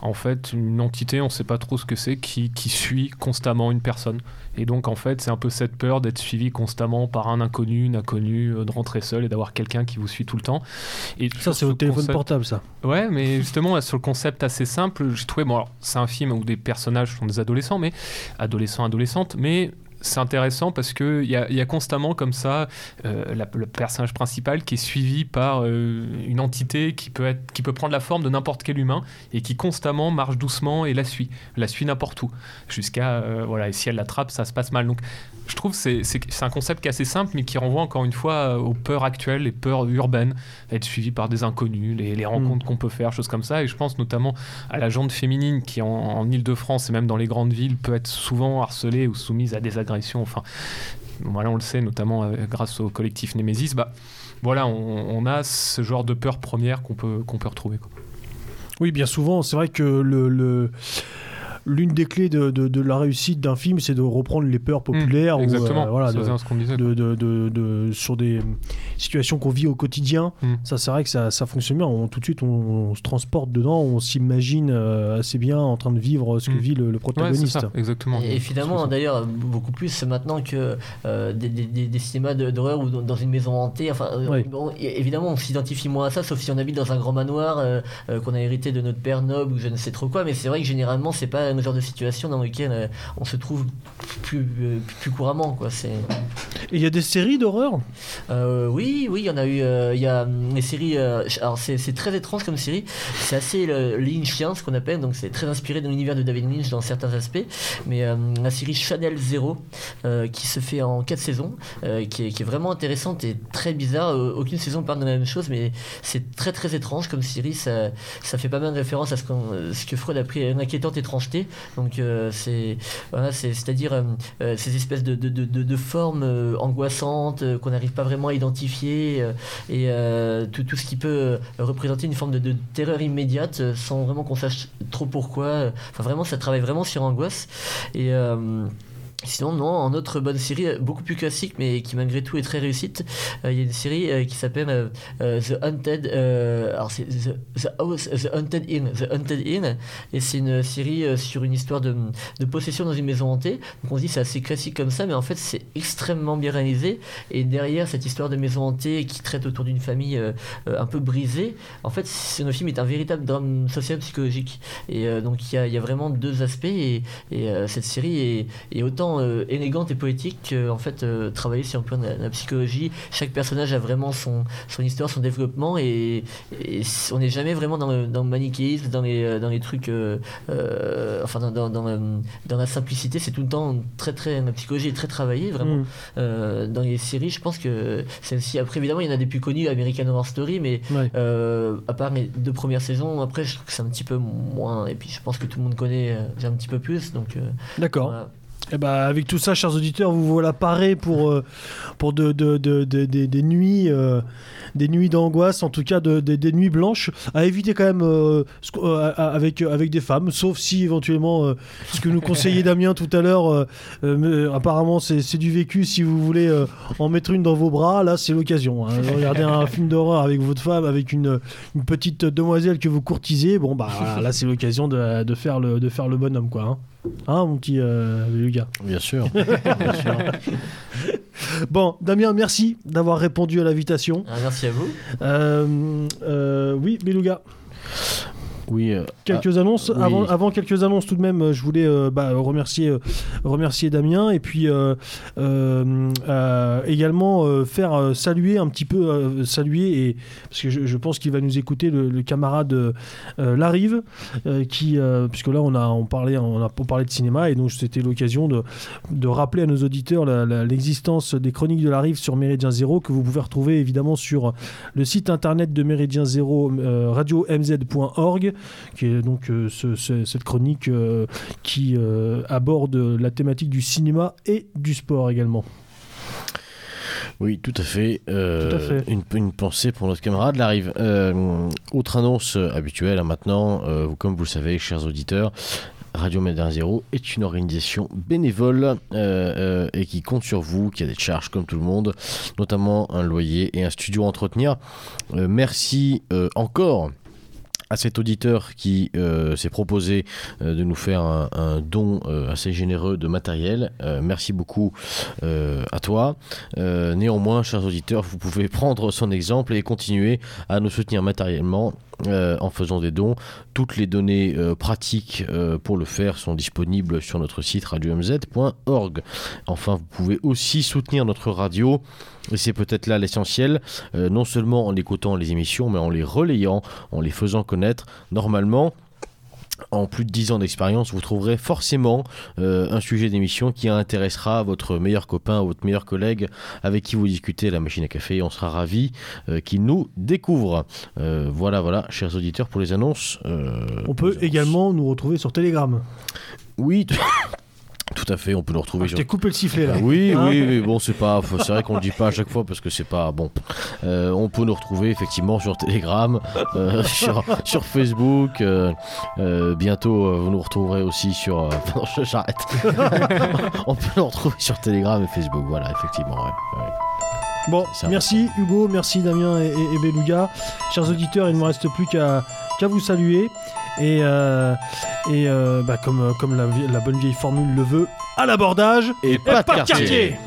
en fait une entité, on ne sait pas trop ce que c'est, qui, qui, suit constamment une personne. Et donc en fait, c'est un peu cette peur d'être suivi constamment par un inconnu, une inconnue, euh, de rentrer seul et d'avoir quelqu'un qui vous suit tout le temps. Et ça, c'est au téléphone portable, ça. Ouais, mais justement, sur le concept assez simple, j'ai trouvé, bon, c'est un film où des personnages sont des adolescents, mais adolescents, adolescentes, mais c'est intéressant parce qu'il y a, y a constamment comme ça euh, le personnage principal qui est suivi par euh, une entité qui peut, être, qui peut prendre la forme de n'importe quel humain et qui constamment marche doucement et la suit, la suit n'importe où. Jusqu'à, euh, voilà, et si elle l'attrape, ça se passe mal. Je trouve que c'est un concept qui est assez simple, mais qui renvoie encore une fois euh, aux peurs actuelles, les peurs urbaines, être suivi par des inconnus, les, rencontres mm. qu'on peut faire, choses comme ça. Et je pense notamment à la jante féminine qui, en, Ile-de-France et même dans les grandes villes, peut être souvent harcelée ou soumise à des agressions. Enfin, voilà, on le sait, notamment euh, grâce au collectif Nemesis. Bah, voilà, on, a ce genre de peur première qu'on peut, qu'on peut retrouver. Oui, bien souvent, c'est vrai que le l'une des clés de, de, la réussite d'un film, c'est de reprendre les peurs populaires. Mmh, exactement. voilà, de, sur des situations qu'on vit au quotidien. Mmh. Ça, c'est vrai que ça, ça, fonctionne bien. On, tout de suite, on, se transporte dedans, on s'imagine euh, assez bien en train de vivre ce que mmh. vit le, protagoniste. exactement. Et, finalement, d'ailleurs, beaucoup plus maintenant que euh, des, des, des, cinémas d'horreur ou dans une maison hantée. Enfin, euh, évidemment, on s'identifie moins à ça, sauf si on habite dans un grand manoir qu'on a hérité de notre père noble ou je ne sais trop quoi. Mais c'est vrai que généralement, c'est pas un genre de situation dans lequel euh, on se trouve plus, euh, plus, couramment. Quoi. C'est... il y a des séries d'horreur? Euh, Oui, oui, il y en a eu. il y a des séries. alors, c'est, très étrange comme série. C'est assez Lynchien, ce qu'on appelle. Donc, c'est très inspiré de l'univers de David Lynch dans certains aspects. Mais la série Chanel Zero, qui se fait en 4 saisons, qui est, qui, est, vraiment intéressante et très bizarre. aucune saison parle de la même chose, mais c'est très très étrange comme série. Ça, ça fait pas mal de référence à ce, ce que Freud a pris une inquiétante étrangeté. Donc euh, c'est voilà, c'est-à-dire euh, euh, ces espèces de, de, de, de formes angoissantes qu'on n'arrive pas vraiment à identifier et tout, tout, ce qui peut représenter une forme de, terreur immédiate sans vraiment qu'on sache trop pourquoi. Enfin vraiment, ça travaille vraiment sur angoisse et Sinon, non, en autre bonne série, euh, beaucoup plus classique, mais qui malgré tout est très réussite, euh, il y a une série euh, qui s'appelle The Haunted, alors c'est the, The Haunted Inn, The Haunted Inn, et c'est une série sur une histoire de, de, possession dans une maison hantée. Donc on se dit c'est assez classique comme ça, mais en fait c'est extrêmement bien réalisé. Et derrière cette histoire de maison hantée qui traite autour d'une famille un peu brisée, en fait ce film est un véritable drame social psychologique. Et donc il y a, y a, vraiment deux aspects, et, et cette série est, est autant euh, élégante et poétique en fait euh, travailler sur un plan de la, psychologie. Chaque personnage a vraiment son, son histoire son développement et, on n'est jamais vraiment dans le, dans le manichéisme dans les, euh, dans les trucs enfin dans, dans, dans, la simplicité. C'est tout le temps très très la psychologie est très travaillée vraiment. Mm. dans les séries je pense que celle-ci après évidemment il y en a des plus connus American Horror Story mais à part les deux premières saisons après je trouve que c'est un petit peu moins et puis je pense que tout le monde connaît déjà un petit peu plus donc d'accord et eh ben, avec tout ça, chers auditeurs, vous voilà parés pour, euh, pour de, de, de, des nuits, euh, des nuits d'angoisse, en tout cas des nuits blanches, à éviter quand même euh, avec, avec des femmes, sauf si éventuellement ce que nous conseillait Damien tout à l'heure, apparemment c'est du vécu, si vous voulez en mettre une dans vos bras, là c'est l'occasion. Hein. Regardez un film d'horreur avec votre femme, avec une, une, petite demoiselle que vous courtisez, bon bah là c'est l'occasion de, de, faire le, de faire le bonhomme quoi. Hein. Hein, mon petit euh, Bien sûr. Bien sûr. bon, Damien, merci d'avoir répondu à l'invitation. Ah, merci à vous. Euh, euh, oui, Beluga. Oui. Euh, quelques ah, annonces. Avant, avant, quelques annonces, tout de même, je voulais euh, bah, remercier, euh, remercier Damien et puis également faire saluer un petit peu, saluer, et, parce que je, pense qu'il va nous écouter le, camarade Larive, qui, puisque là on a, on, parlait, on a parlé de cinéma et donc c'était l'occasion de, de rappeler à nos auditeurs l'existence des chroniques de Larive sur Méridien Zéro que vous pouvez retrouver évidemment sur le site internet de Méridien Zéro, radio-mz.org qui est donc euh, cette chronique euh, qui euh, aborde la thématique du cinéma et du sport également. Oui, tout à fait. Euh, Tout à fait. Une, une pensée pour notre camarade Larive. Euh, autre annonce habituelle hein, maintenant, euh, comme vous le savez, chers auditeurs, Radio Médin Zéro est une organisation bénévole et qui compte sur vous, qui a des charges comme tout le monde, notamment un loyer et un studio à entretenir. Merci encore à cet auditeur qui euh, s'est proposé euh, de nous faire un, don euh, assez généreux de matériel. Merci beaucoup à toi. Néanmoins, chers auditeurs, vous pouvez prendre son exemple et continuer à nous soutenir matériellement. Euh, en faisant des dons. Toutes les données euh, pratiques euh, pour le faire sont disponibles sur notre site radiomz.org. Enfin, vous pouvez aussi soutenir notre radio, et c'est peut-être là l'essentiel, non seulement en écoutant les émissions, mais en les relayant, en les faisant connaître. Normalement, en plus de 10 ans d'expérience, vous trouverez forcément euh, un sujet d'émission qui intéressera votre meilleur copain, votre meilleur collègue avec qui vous discutez à la machine à café. On sera ravis euh, qu'il nous découvre. Euh, voilà, voilà, chers auditeurs, pour les annonces. On peut annonces. également nous retrouver sur Telegram. Oui, tout à fait, on peut le retrouver Ah, je t'ai coupé le sifflet là. Ah oui, Hein oui, mais bon, c'est pas, c'est vrai qu'on le dit pas à chaque fois parce que c'est pas bon. Euh, on peut nous retrouver effectivement sur Telegram, euh, sur, sur Facebook. euh, euh, bientôt, vous nous retrouverez aussi sur. euh, non, je- j'arrête. on peut nous retrouver sur Telegram et Facebook. Voilà, effectivement. ouais, ouais. Bon, C'est merci Hugo, merci Damien et, et- et Beluga. Chers auditeurs, il ne me reste plus qu'à qu'à vous saluer. Et, euh, et euh, bah, comme, comme la, vie- la bonne vieille formule le veut, à l'abordage Et pas de quartier